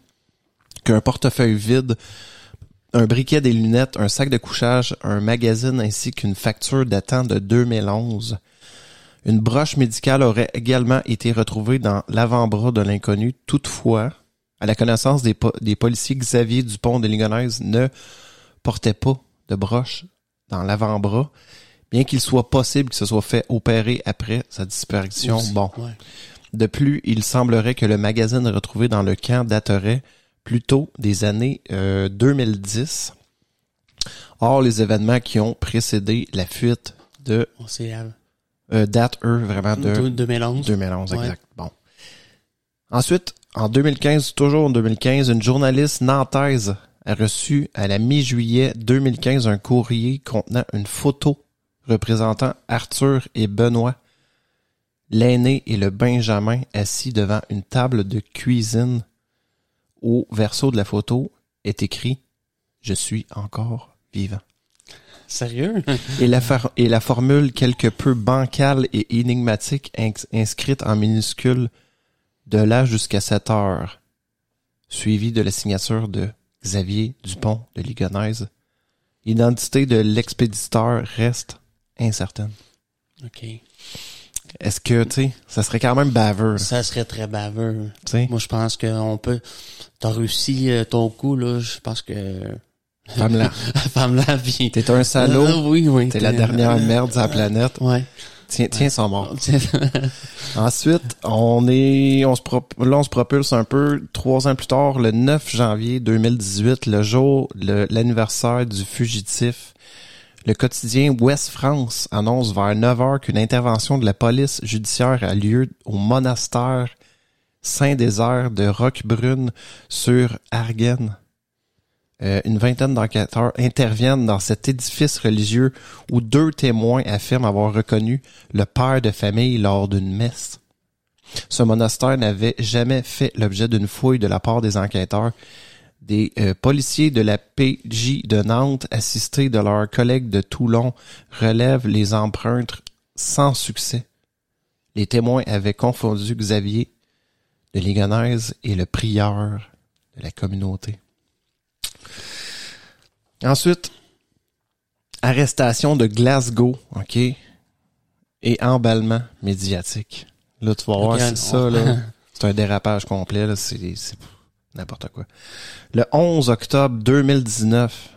qu'un portefeuille vide, un briquet des lunettes, un sac de couchage, un magazine ainsi qu'une facture datant de 2011. Une broche médicale aurait également été retrouvée dans l'avant-bras de l'inconnu. Toutefois, à la connaissance des, po- des policiers, Xavier Dupont de Ligonnès ne portait pas de broche dans l'avant-bras, bien qu'il soit possible qu'il se soit fait opérer après sa disparition. Aussi, Bon. ouais. De plus, il semblerait que le magazine retrouvé dans le camp daterait plutôt des années euh, 2010. Or, les événements qui ont précédé la fuite de On sait, euh, euh, datent, eux, vraiment de deux- 2011. 2011, Ouais. exact. Bon. Ensuite, en 2015, toujours en 2015, une journaliste nantaise a reçu à la mi-juillet 2015 un courrier contenant une photo représentant Arthur et Benoît, l'aîné et le Benjamin assis devant une table de cuisine. Au verso de la photo est écrit Je suis encore vivant. Sérieux? Et la, for- et la formule quelque peu bancale et énigmatique ins- inscrite en minuscules de là jusqu'à cette heure, suivie de la signature de Xavier Dupont de Ligonnès. L'identité de l'expéditeur reste incertaine. OK. Est-ce que, tu sais, ça serait quand même baveux, Ça serait très baveux. tu sais? Moi, je pense qu'on peut... T'as réussi euh, ton coup, là. Je pense que... Femme-là, Femme-là, puis... t'es un salaud, Ah, oui, oui. t'es la dernière merde sur la planète. Ouais. Tiens, tiens, son mort. Ensuite, on est, on se pro- là, on se propulse un peu trois ans plus tard, le 9 janvier 2018, le jour, l'anniversaire du fugitif. Le quotidien Ouest France annonce vers 9 heures qu'une intervention de la police judiciaire a lieu au monastère Saint-Désert de Roquebrune sur Arguen. Euh, une vingtaine d'enquêteurs interviennent dans cet édifice religieux où deux témoins affirment avoir reconnu le père de famille lors d'une messe. Ce monastère n'avait jamais fait l'objet d'une fouille de la part des enquêteurs. Des euh, policiers de la PJ de Nantes, assistés de leurs collègues de Toulon, relèvent les empreintes sans succès. Les témoins avaient confondu Xavier de Ligonnès et le prieur de la communauté. Ensuite, arrestation de Glasgow, OK, et emballement médiatique. Là, tu vas voir, c'est ça, là. C'est un dérapage complet, là. C'est, c'est n'importe quoi. Le 11 octobre 2019,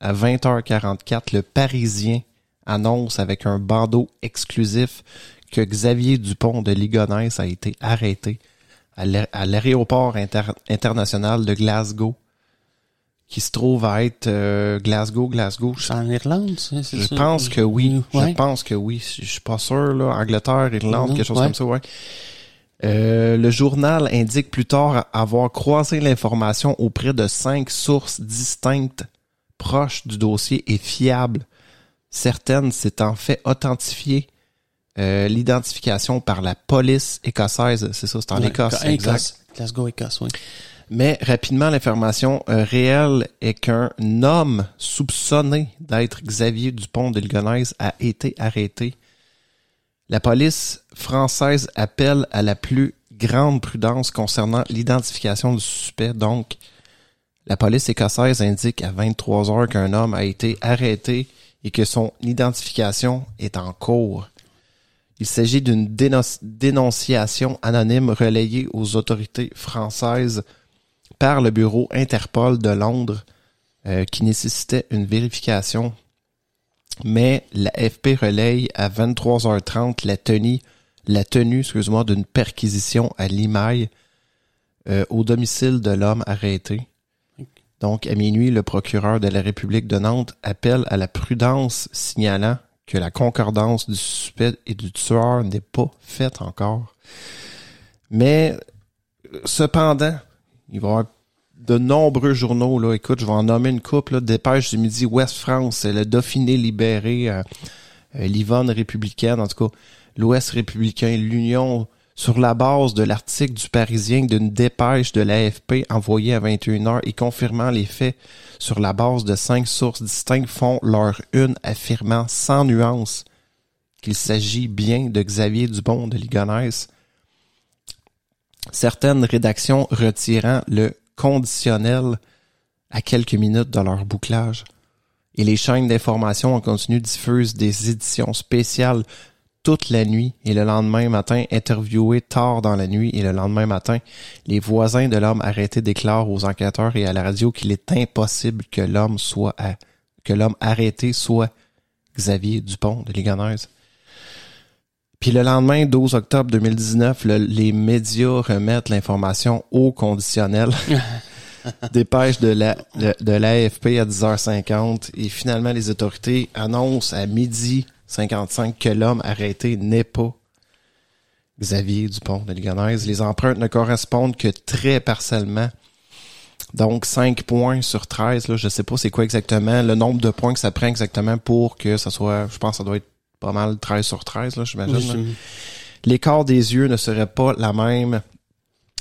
à 20h44, le Parisien annonce avec un bandeau exclusif que Xavier Dupont de Ligonnès a été arrêté à l'aé- à l'aéroport inter- international de Glasgow, qui se trouve à être euh, Glasgow, Glasgow. Je, C'est en Irlande, ça, c'est je ça? pense que oui. Ouais. Je pense que oui. Je je suis pas sûr, là. Angleterre, Irlande, Non, quelque chose ouais. comme ça, ouais. Euh, le journal indique plus tard avoir croisé l'information auprès de cinq sources distinctes proches du dossier et fiables. Certaines s'étant fait authentifier euh, l'identification par la police écossaise. C'est ça, c'est en Ouais, Écosse. Écosse. exact. Glasgow, Écosse, oui. Mais rapidement, l'information euh, réelle est qu'un homme soupçonné d'être Xavier Dupont de Ligonnès a été arrêté. La police française appelle à la plus grande prudence concernant l'identification du suspect. Donc, la police écossaise indique à 23 heures qu'un homme a été arrêté et que son identification est en cours. Il s'agit d'une déno- dénonciation anonyme relayée aux autorités françaises par le bureau Interpol de Londres euh, qui nécessitait une vérification. Mais la FP relaye à 23h30 la tenue, la tenue, excuse-moi, d'une perquisition à Limaille euh, au domicile de l'homme arrêté. Donc, à minuit, le procureur de la République de Nantes appelle à la prudence, signalant que la concordance du suspect et du tueur n'est pas faite encore. Mais, euh, cependant, il va y avoir de nombreux journaux, là, écoute, je vais en nommer une couple, là, Dépêche du Midi, Ouest France, le Dauphiné libéré, euh, euh, l'Yvonne républicaine, en tout cas, l'Ouest républicain, l'Union, sur la base de l'article du Parisien d'une dépêche de l'AFP envoyée à 21h et confirmant les faits sur la base de cinq sources distinctes font leur une affirmant sans nuance qu'il s'agit bien de Xavier Dubon de Ligonnès. Certaines rédactions retirant le conditionnel à quelques minutes de leur bouclage. Et les chaînes d'information en continu diffusent des éditions spéciales toute la nuit et le lendemain matin, interviewés tard dans la nuit et le lendemain matin, les voisins de l'homme arrêté déclarent aux enquêteurs et à la radio qu'il est impossible que l'homme soit à- que l'homme arrêté soit Xavier Dupont de Ligonnès. Puis le lendemain, 12 octobre 2019, le- les médias remettent l'information au conditionnel. Dépêche de la de, de l'AFP à 10h50 et finalement les autorités annoncent à midi 55 que l'homme arrêté n'est pas Xavier Dupont de Ligonnès. Les empreintes ne correspondent que très partiellement. Donc 5 points sur 13, là, je sais pas c'est quoi exactement le nombre de points que ça prend exactement pour que ça soit, je pense que ça doit être pas mal 13 sur 13, là, j'imagine. là. L'écart des yeux ne serait pas la même.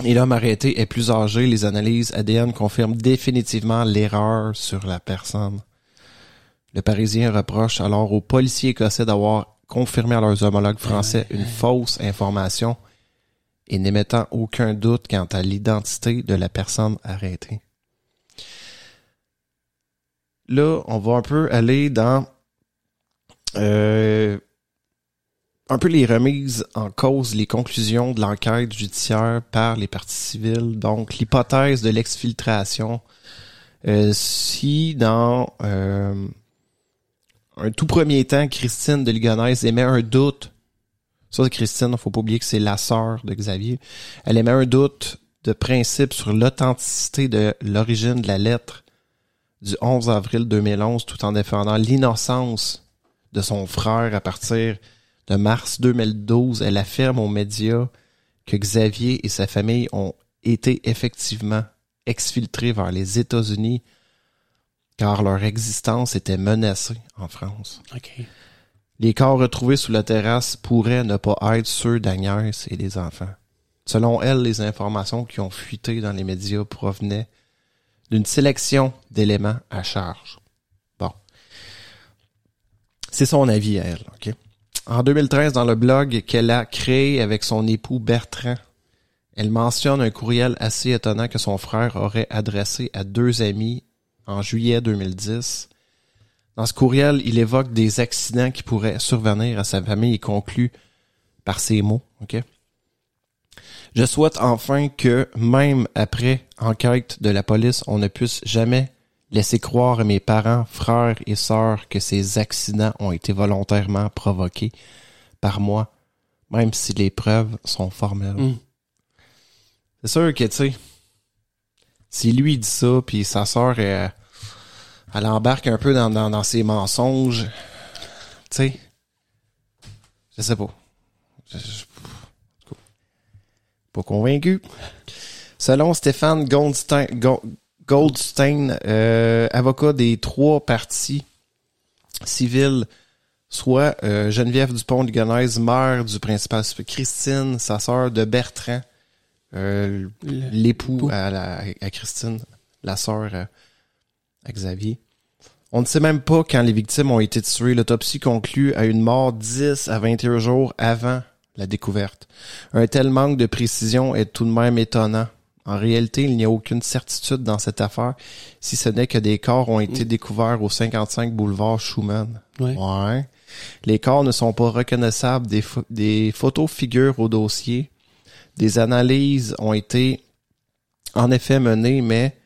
Et l'homme arrêté est plus âgé. Les analyses ADN confirment définitivement l'erreur sur la personne. Le Parisien reproche alors aux policiers écossais d'avoir confirmé à leurs homologues français une fausse information et n'émettant aucun doute quant à l'identité de la personne arrêtée. Là, on va un peu aller dans euh, un peu les remises en cause, les conclusions de l'enquête judiciaire par les parties civiles. Donc, l'hypothèse de l'exfiltration. Euh, si dans euh, un tout premier temps, Christine de Ligonnès émet un doute, ça, Christine, il faut pas oublier que c'est la sœur de Xavier, elle émet un doute de principe sur l'authenticité de l'origine de la lettre du 11 avril 2011, tout en défendant l'innocence de son frère à partir de mars 2012, elle affirme aux médias que Xavier et sa famille ont été effectivement exfiltrés vers les États-Unis car leur existence était menacée en France. Les corps retrouvés sous la terrasse pourraient ne pas être ceux d'Agnès et des enfants. Selon elle, les informations qui ont fuité dans les médias provenaient d'une sélection d'éléments à charge. C'est son avis à elle? En 2013, dans le blog qu'elle a créé avec son époux Bertrand, elle mentionne un courriel assez étonnant que son frère aurait adressé à deux amis en juillet 2010. Dans ce courriel, il évoque des accidents qui pourraient survenir à sa famille et conclut par ces mots? Je souhaite enfin que, même après enquête de la police, on ne puisse jamais laisser croire à mes parents, frères et sœurs que ces accidents ont été volontairement provoqués par moi, même si les preuves sont formelles. Mm. C'est sûr que, tu sais, si lui dit ça, puis sa sœur, elle, elle embarque un peu dans, dans, dans ses mensonges, tu sais, je sais pas. Je- je- pas convaincu. Selon Stéphane Goldstein, Go- Goldstein euh, avocat des trois parties civiles, soit euh, Geneviève Dupont-Ligonnès, mère du principal Christine, sa sœur de Bertrand, euh, l'époux l'époux. à, la- à Christine, la sœur à, à Xavier. On ne sait même pas quand les victimes ont été tuées. L'autopsie conclut à une mort 10 à 21 jours avant la découverte. Un tel manque de précision est tout de même étonnant En réalité, il n'y a aucune certitude dans cette affaire, si ce n'est que des corps ont été découverts au 55 boulevard Schumann. Ouais. Ouais. Les corps ne sont pas reconnaissables. Des photos figurent au dossier. Des analyses ont été en effet menées, mais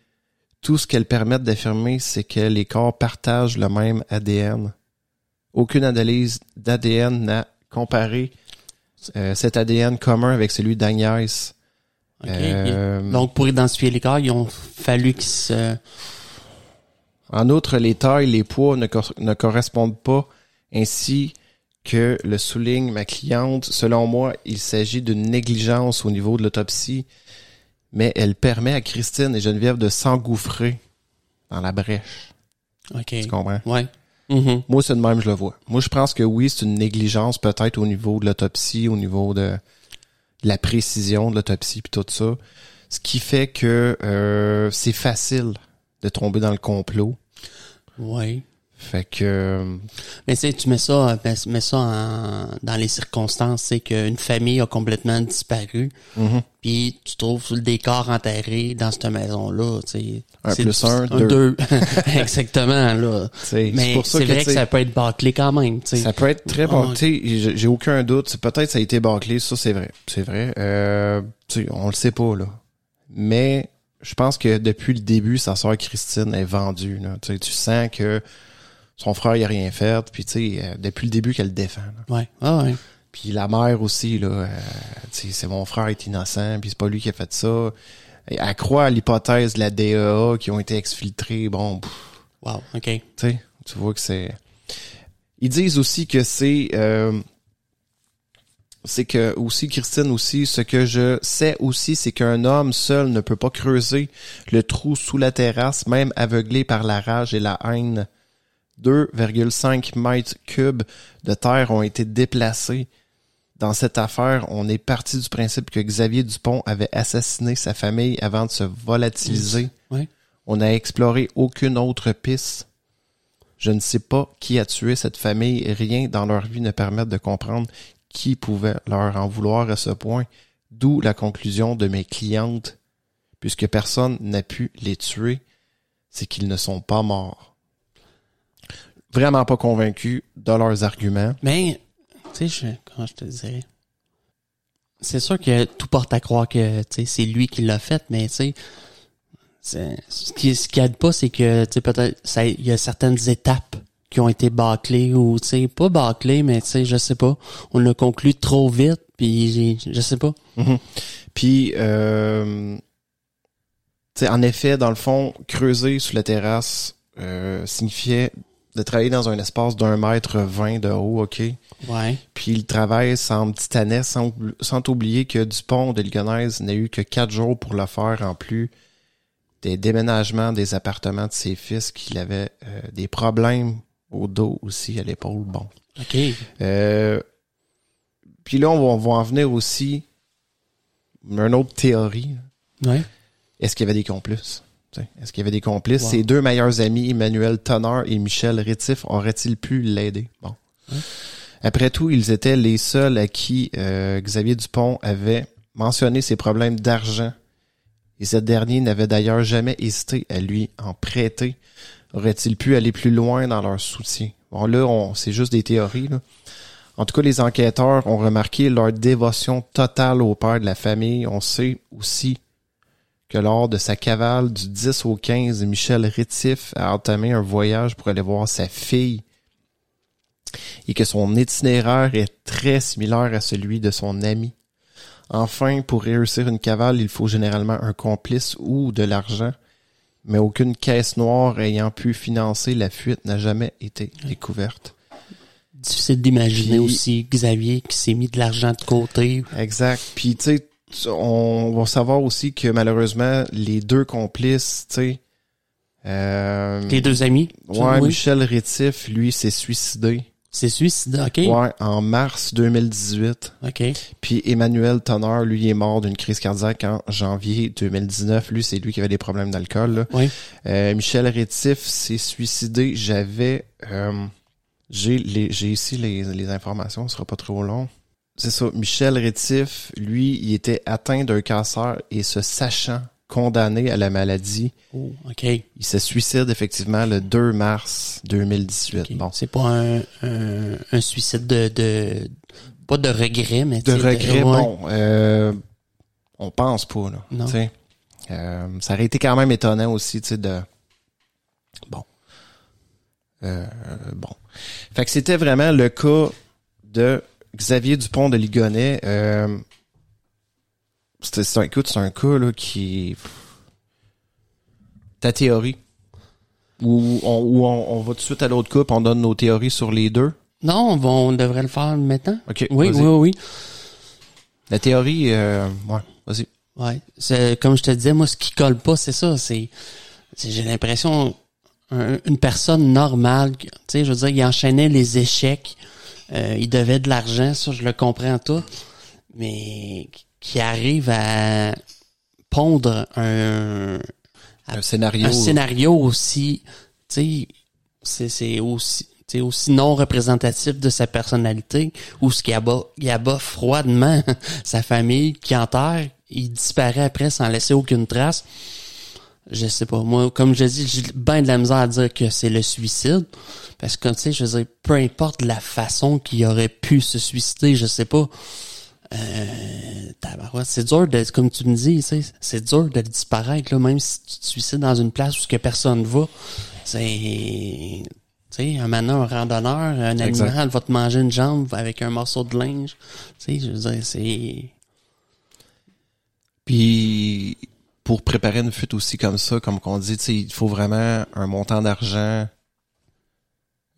tout ce qu'elles permettent d'affirmer, c'est que les corps partagent le même ADN. Aucune analyse d'ADN n'a comparé euh, cet ADN commun avec celui d'Agnès. Euh, Donc, pour identifier les corps, ils ont fallu qu'ils se... En outre, les tailles, les poids ne, cor- ne correspondent pas, ainsi que le souligne ma cliente. Selon moi, il s'agit d'une négligence au niveau de l'autopsie, mais elle permet à Christine et Geneviève de s'engouffrer dans la brèche. OK. Tu comprends? Ouais. Mhm. Moi, c'est de même, je le vois. Moi, je pense que oui, c'est une négligence peut-être au niveau de l'autopsie, au niveau de la précision de l'autopsie puis tout ça. Ce qui fait que euh, c'est facile de tomber dans le complot. Ouais. Fait que euh, Mais tu sais, tu mets ça, mets, mets ça en- dans les circonstances, c'est qu'une famille a complètement disparu, Mhm. puis tu trouves des corps enterrés dans cette maison-là, tu sais. Un plus un, c'est deux. Exactement, là. Mais c'est vrai que ça peut être bâclé quand même, tu sais. ça peut être très. Ah, Tu sais, j'ai- aucun doute. Peut-être ça a été bâclé, ça c'est vrai. C'est vrai. Euh, on le sait pas, là. Mais je pense que depuis le début, sa sœur Christine est vendue. Là. Tu sens que son frère il a rien fait. Puis tu sais, euh, depuis le début qu'elle le défend. là. Ouais. Ah ouais. Puis la mère aussi, là, euh, tu sais, c'est mon frère est innocent, puis c'est pas lui qui a fait ça. Elle croit à l'hypothèse de la DEA qui ont été exfiltrés. Bon, pff, Wow. OK. tu sais, tu vois que c'est. Ils disent aussi que c'est. euh, c'est que aussi Christine aussi ce que je sais aussi c'est qu'un homme seul ne peut pas creuser le trou sous la terrasse même aveuglé par la rage et la haine 2,5 mètres cubes de terre ont été déplacés. Dans cette affaire on est parti du principe que Xavier Dupont avait assassiné sa famille avant de se volatiliser. On n'a exploré aucune autre piste. Je ne sais pas qui a tué cette famille. Rien dans leur vie ne permet de comprendre qui pouvait leur en vouloir à ce point, d'où la conclusion de mes clientes, puisque personne n'a pu les tuer, c'est qu'ils ne sont pas morts. Vraiment pas convaincu de leurs arguments. Mais, tu sais, je, comment je te dirais? C'est sûr que tout porte à croire que, tu sais, c'est lui qui l'a fait, mais, tu sais, ce qui, ce qui aide pas, c'est que, tu sais, peut-être, ça, il y a certaines étapes qui ont été bâclées ou, tu sais, pas bâclées, mais, tu sais, je sais pas. On l'a conclu trop vite, puis je sais pas. Puis, euh, tu sais, en effet, dans le fond, creuser sous la terrasse euh, signifiait de travailler dans un espace d'un mètre vingt de haut, OK? Ouais. Puis le travail semble titanesque, sans, sans oublier que Dupont de Ligonnès n'a eu que quatre jours pour le faire en plus des déménagements des appartements de ses fils qu'il avait euh, des problèmes au dos aussi à l'épaule. Bon. OK. Euh, puis là, on va, on va en venir aussi à une autre théorie. Ouais. Est-ce qu'il y avait des complices? Est-ce qu'il y avait des complices? Wow. Ses deux meilleurs amis, Emmanuel Tonner et Michel Rétif, auraient-ils pu l'aider? Bon. Après tout, ils étaient les seuls à qui euh, Xavier Dupont avait mentionné ses problèmes d'argent. Et ce dernier n'avait d'ailleurs jamais hésité à lui en prêter. Aurait-il pu aller plus loin dans leur soutien? Bon, là, on, c'est juste des théories, là. En tout cas, les enquêteurs ont remarqué leur dévotion totale au père de la famille. On sait aussi que lors de sa cavale du 10 au 15, Michel Rétif a entamé un voyage pour aller voir sa fille et que son itinéraire est très similaire à celui de son ami. Enfin, pour réussir une cavale, il faut généralement un complice ou de l'argent, mais aucune caisse noire ayant pu financer la fuite n'a jamais été découverte. Difficile d'imaginer aussi Xavier qui s'est mis de l'argent de côté. Exact. Puis tu sais, on va savoir aussi que malheureusement les deux complices, tu sais, euh, Tes deux amis. ouais, oui. Michel Rétif, lui, s'est suicidé. C'est suicide, OK. Ouais, en mars 2018. OK. Puis Emmanuel Tonner, lui, est mort d'une crise cardiaque en janvier 2019. Lui, c'est lui qui avait des problèmes d'alcool. Oui. Euh, Michel Rétif s'est suicidé. J'avais, euh, j'ai les, j'ai ici les, les informations. Ce sera pas trop long. C'est ça. Michel Rétif, lui, il était atteint d'un cancer et se sachant condamné à la maladie, Oh, OK. il se suicide effectivement le 2 mars 2018. OK. Bon. C'est pas un, un, un suicide de, de... Pas de regret, mais... De regret, ouais. bon, euh, on pense pas, là. Non. Euh, ça aurait été quand même étonnant aussi, tu sais, de... Bon. Euh, bon. Fait que c'était vraiment le cas de Xavier Dupont de Ligonnès. Euh, c'est un, écoute, c'est un cas, là, qui... Ta théorie? Ou on, on, on va tout de suite à l'autre puis on donne nos théories sur les deux? Non, on, devrait le faire maintenant. OK, Oui, oui, oui. La théorie, euh, ouais, vas-y. Ouais. C'est, comme je te disais, moi, ce qui colle pas, c'est ça. C'est, c'est- j'ai l'impression, un- une personne normale, tu sais, je veux dire, il enchaînait les échecs, euh, il devait de l'argent, ça, je le comprends tout, mais qui arrive à pondre un, Un scénario. un scénario aussi, tu sais, c'est, c'est aussi, sais, aussi non représentatif de sa personnalité, ou ce qui abat, il abat froidement sa famille, qui enterre, il disparaît après sans laisser aucune trace. Je sais pas, moi, comme je dis, j'ai bien de la misère à dire que c'est le suicide, parce que, tu sais, je veux dire, peu importe la façon qu'il aurait pu se suicider, je sais pas, euh, c'est dur de, comme tu me dis, tu sais, c'est dur de disparaître, là, même si tu te suicides dans une place où ce que personne va. C'est, tu sais, un maintenant, un randonneur, un Exact. animal va te manger une jambe avec un morceau de linge. Tu sais, je veux dire, c'est, Puis pour préparer une fuite aussi comme ça, comme qu'on dit, il faut vraiment un montant d'argent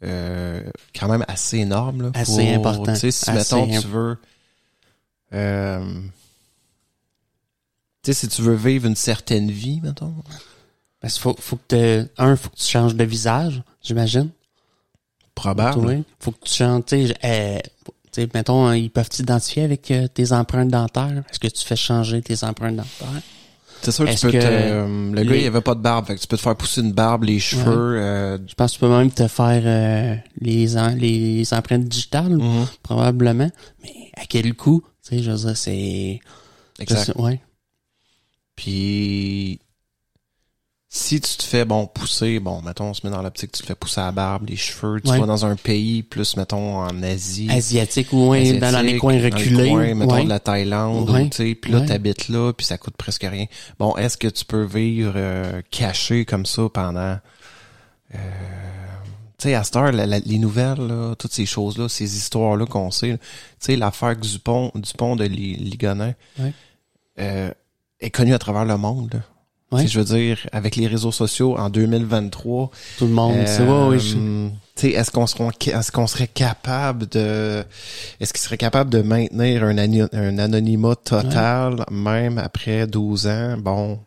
euh, quand même assez énorme. Là, Assez pour- important. Si Assez mettons imp- tu veux euh, tu sais, si tu veux vivre une certaine vie, mettons. parce qu'il faut, faut que un, faut que tu changes de visage, j'imagine. Probable. Oui. Faut que tu changes, tu sais, euh, mettons, ils peuvent t'identifier avec euh, tes empreintes dentaires. Est-ce que tu fais changer tes empreintes dentaires? C'est sûr que tu peux que te, euh, le gars, il avait pas de barbe, fait que tu peux te faire pousser une barbe, les cheveux. euh, Je pense que tu peux même te faire euh, les, les empreintes digitales, mhm, probablement. Mais à quel coût? Tu sais, je veux dire, c'est... exact. sais- Ouais. Puis si tu te fais bon pousser, bon, mettons, on se met dans l'optique, tu te fais pousser la barbe, les cheveux, tu Ouais. vas dans un pays, plus mettons en Asie. Asiatique ou ouais, dans, dans les coins dans les reculés. coins, mettons ouais. de la Thaïlande, ou, tu sais, puis là t'habites là, puis ça coûte presque rien. Bon, est-ce que tu peux vivre euh, caché comme ça pendant euh, tu sais, à cette heure, la- la- les nouvelles, là, toutes ces choses-là, ces histoires-là qu'on sait, tu sais, l'affaire Dupont, Dupont de Li- Ligonnès, Ouais. euh, est connue à travers le monde. là. Ouais. Je veux dire, avec les réseaux sociaux en 2023, Tout le monde, c'est euh, ouais, je- tu sais, est-ce qu'on serait, est-ce qu'on serait capable de, est-ce qu'il serait capable de maintenir un, anonymat total, même après 12 ans? Bon.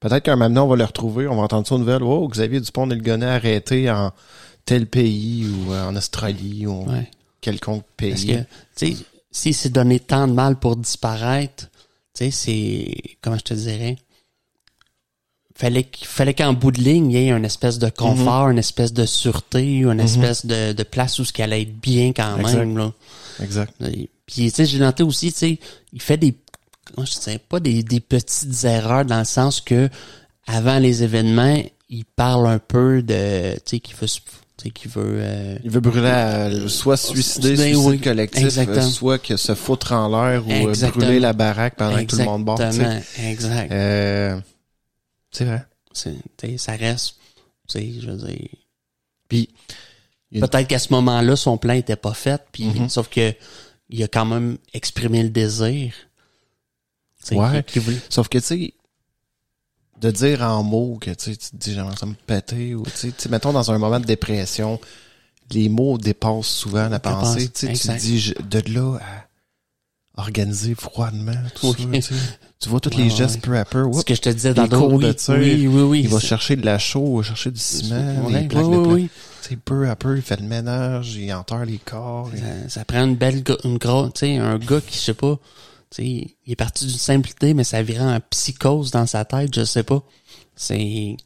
Peut-être qu'un maintenant, on va le retrouver, on va entendre ça aux nouvelles. Oh, Xavier Dupont de Ligonnès arrêté en tel pays ou euh, en Australie ou quelconque pays. Tu sais, s'il s'est donné tant de mal pour disparaître, tu sais, c'est, comment je te dirais, fallait fallait qu'en bout de ligne, il y ait une espèce de confort, une espèce de sûreté, une espèce de, de place où ce qu'elle allait être bien quand Exact. même, là. Exact. Et Puis, tu sais, j'ai noté aussi, tu sais, il fait des, je sais pas des, des petites erreurs dans le sens que, avant les événements, il parle un peu de, tu sais, qu'il veut, se- tu sais, qu'il veut, euh, Il veut brûler, soit suicider, Suicider, suicide oui. collectif, Exactement. euh, soit que se foutre en l'air ou euh, Exactement. brûler la baraque pendant que tout le monde bord. tu sais. Exact. Euh, c'est vrai. C'est- tu sais, ça reste, tu sais, je veux dire. Puis, Une- Peut-être qu'à ce moment-là, son plan était pas fait, puis Mhm. sauf que il a quand même exprimé le désir. Ouais. sauf que, tu sais, de dire en mots que, tu sais, tu te dis, j'aimerais ça me péter, ou, tu sais, tu sais, mettons, dans un moment de dépression, les mots dépassent souvent la pensée. Tu sais, tu te dis, je- de là à organiser froidement, tout ça, tu sais. Tu vois tous Ouais, les gestes ouais. peu à peu. Ce que je te disais dans cours d'autres de oui, tir, oui, oui, oui. il va chercher de la chaux, il va chercher du ciment, des plaques oui, de oui, pla- oui. Tu sais, peu à peu, il fait le ménage, il enterre les corps. et- Ça, ça prend une belle, une grosse, tu sais, un gars qui, je sais pas, tu sais, il est parti d'une simple idée, mais ça virait en psychose dans sa tête, je sais pas. C'est,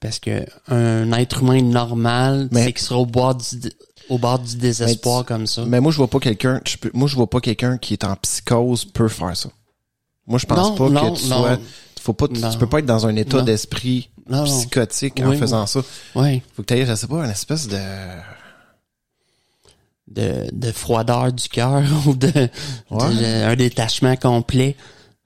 Parce que un être humain normal, Mais- c'est qui sera au bord du, au bord du désespoir comme ça. Mais moi, je vois pas quelqu'un, moi, je vois pas quelqu'un qui est en psychose peut faire ça. Moi, je pense Non, pas non, que tu non. sois, faut pas, tu peux pas être dans un état d'esprit psychotique en Oui, faisant ça. Ouais. Faut que t'aies, je sais pas, une espèce de, De, de froideur du cœur ou de, Ouais. de- un détachement complet.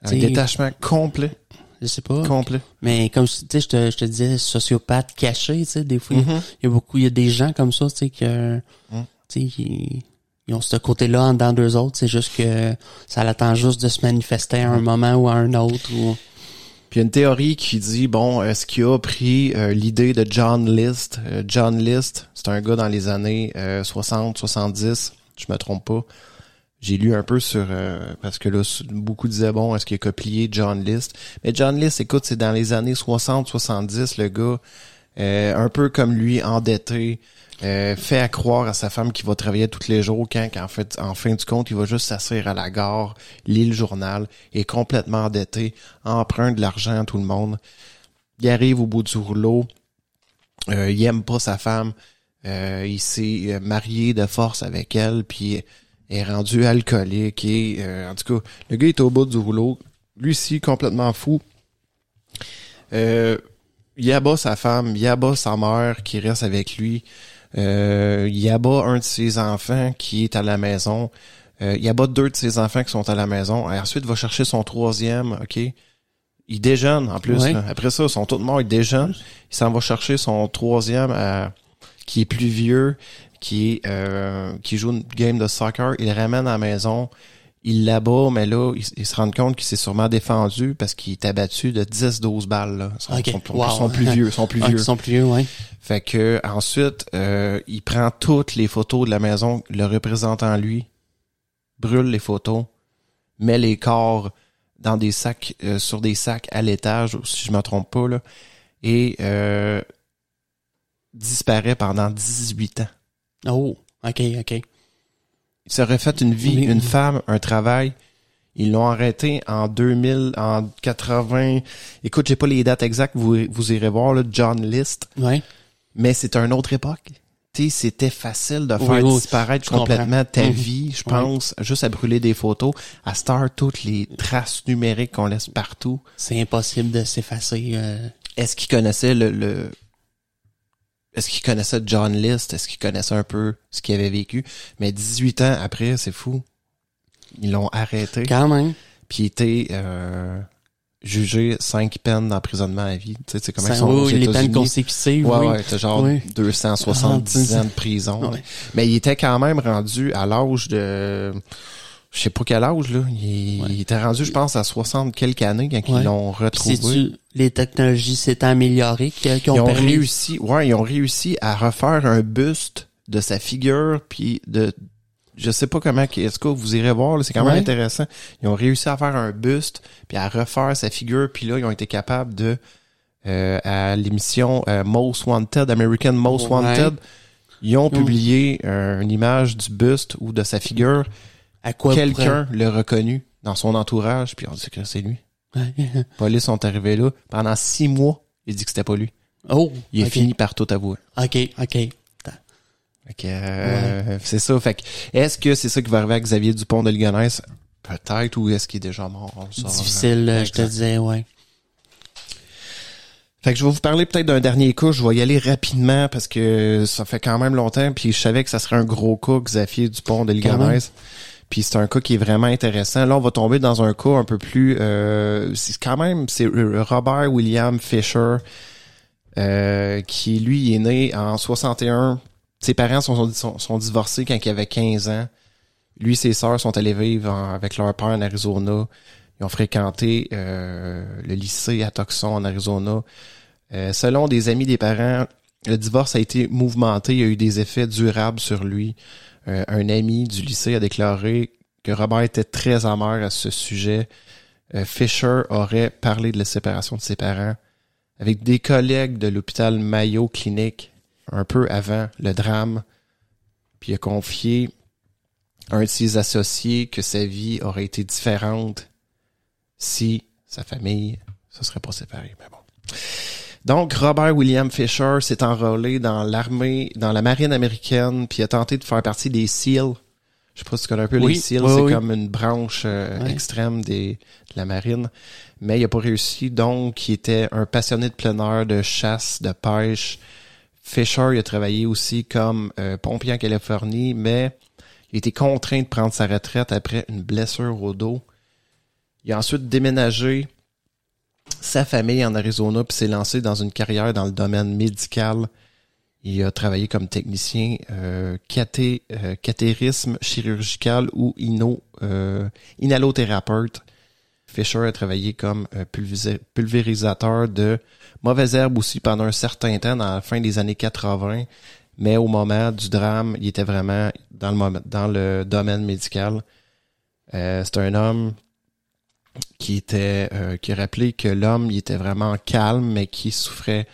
un T'sais, détachement complet, Je sais pas. complet. Mais comme tu sais, je te, je te disais, sociopathe caché, tu sais, des fois, il y a beaucoup, il y a des gens comme ça, tu sais, que, Mm. tu sais, qui- ils ont ce côté-là en dedans d'eux autres, c'est juste que ça l'attend juste de se manifester à un moment ou à un autre, ou, Puis il y a une théorie qui dit, bon, est-ce qu'il a pris euh, l'idée de John List? Euh, John List, c'est un gars dans les années euh, 60, 70, je me trompe pas. J'ai lu un peu sur... euh, parce que là, beaucoup disaient, bon, est-ce qu'il a copié John List? Mais John List, écoute, c'est dans les années 60, 70, le gars, euh, un peu comme lui, endetté, euh, fait à croire à sa femme qu'il va travailler tous les jours quand, qu'en fait, en fin du compte, il va juste s'asseoir à la gare, lit le journal, est complètement endetté, emprunte de l'argent à tout le monde. Il arrive au bout du rouleau, euh, il aime pas sa femme, euh, il s'est euh, marié de force avec elle, puis est rendu alcoolique et euh, en tout cas, le gars est au bout du rouleau, lui ci complètement fou. Euh, il abat sa femme, il abat sa mère qui reste avec lui. Euh, il abat un de ses enfants qui est à la maison. Euh, il abat deux de ses enfants qui sont à la maison. Et ensuite, il va chercher son troisième, OK? Il déjeune, en plus. Ouais. là. Après ça, ils sont tous morts, il déjeune. Il s'en va chercher son troisième euh, qui est plus vieux, qui euh, qui joue une game de soccer. Il ramène à la maison. Il l'abat, mais là, il, il se rend compte qu'il s'est sûrement défendu parce qu'il est abattu de 10-12 balles. Là. Ils sont, Ok. sont- sont- Wow. sont plus vieux, sont plus Ah, vieux. qui sont plus vieux, ouais. Fait que ensuite, euh, il prend toutes les photos de la maison, le représentant lui, brûle les photos, met les corps dans des sacs, euh, sur des sacs à l'étage, si je me trompe pas, là, et euh, disparaît pendant 18 ans. Oh, ok, ok. Il s'aurait fait une vie, une femme, un travail. Ils l'ont arrêté en 2000, en 80. Écoute, j'ai pas les dates exactes, vous, vous irez voir, là, John List. Ouais. Mais c'est une autre époque. Tu sais, c'était facile de faire oui, disparaître comprends. complètement ta Mhm. vie, je Oui. pense, juste à brûler des photos, à star toutes les traces numériques qu'on laisse partout. C'est impossible de s'effacer. euh, Est-ce qu'il connaissait le, le est-ce qu'il connaissait John List? Est-ce qu'il connaissait un peu ce qu'il avait vécu? Mais 18 ans après, c'est fou. Ils l'ont arrêté. Quand même. Puis il était euh, jugé cinq peines d'emprisonnement à vie. Tu sais, c'est comment Ça- ils sont aux oui, les peines consécutives, Ouais, oui. ouais, t'as genre Oui. 270 Ah, ans de prison. Ouais. Mais il était quand même rendu à l'âge de... Je sais pas quel âge, là. Il, Ouais. il était rendu, je pense, à 60 quelques années quand Ouais. ils l'ont retrouvé. c'est-tu les technologies s'étant améliorées qui, qui ont, Ils ont permis... réussi, ouais, ils ont réussi à refaire un buste de sa figure, puis de... Je sais pas comment, est-ce que vous irez voir, là, c'est quand même Ouais. intéressant. Ils ont réussi à faire un buste, puis à refaire sa figure, puis là, ils ont été capables de... euh, à l'émission euh, Most Wanted, American Most Ouais. Wanted, ils ont Mm. publié euh, une image du buste ou de sa figure. À quoi Quelqu'un l'a reconnu dans son entourage, puis on dit que c'est lui. Les police sont arrivés là. Pendant six mois, il dit que c'était pas lui. Oh, Il a ok. fini par tout avouer. Ok, ok. Euh, c'est ça. Fait que, est-ce que c'est ça qui va arriver à Xavier Dupont de Ligonnès? Peut-être, ou est-ce qu'il est déjà mort? On le saura. Difficile, euh, je te disais, ouais. Fait que je vais vous parler peut-être d'un dernier cas. Je vais y aller rapidement parce que ça fait quand même longtemps. Puis je savais que ça serait un gros cas, Xavier Dupont de même. Ligonnès. Puis c'est un cas qui est vraiment intéressant. Là, on va tomber dans un cas un peu plus... Euh, c'est quand même... C'est Robert William Fisher euh, qui, lui, est né en 61. Ses parents sont, divorcés quand il avait 15 ans. Lui et ses sœurs sont allés vivre avec leur père en Arizona. Ils ont fréquenté euh, le lycée à Tucson en Arizona. Euh, selon des amis des parents, le divorce a été mouvementé. Il y a eu des effets durables sur lui. Euh, un ami du lycée a déclaré que Robert était très amer à ce sujet. Euh, Fisher aurait parlé de la séparation de ses parents avec des collègues de l'hôpital Mayo Clinic un peu avant le drame. Puis a confié à un de ses associés que sa vie aurait été différente si sa famille se serait pas séparée. Mais. Donc, Robert William Fisher s'est enrôlé dans l'armée, dans la marine américaine, puis a tenté de faire partie des SEAL. Je sais pas si tu connais un peu Oui, les SEAL, oui, c'est oui. comme une branche euh, extrême des, de la marine. Mais il a pas réussi, donc il était un passionné de plein air, de chasse, de pêche. Fisher, il a travaillé aussi comme euh, pompier en Californie, mais il a été contraint de prendre sa retraite après une blessure au dos. Il a ensuite déménagé sa famille en Arizona puis s'est lancé dans une carrière dans le domaine médical. Il a travaillé comme technicien euh, caté, euh, catérisme chirurgical ou ino, euh, inhalothérapeute. Fisher a travaillé comme euh, pulvérisateur de mauvaises herbes aussi pendant un certain temps dans la fin des années 80. Mais au moment du drame, il était vraiment dans le, dans le domaine médical. Euh, c'est un homme qui était euh, qui rappelait que l'homme il était vraiment calme mais qui souffrait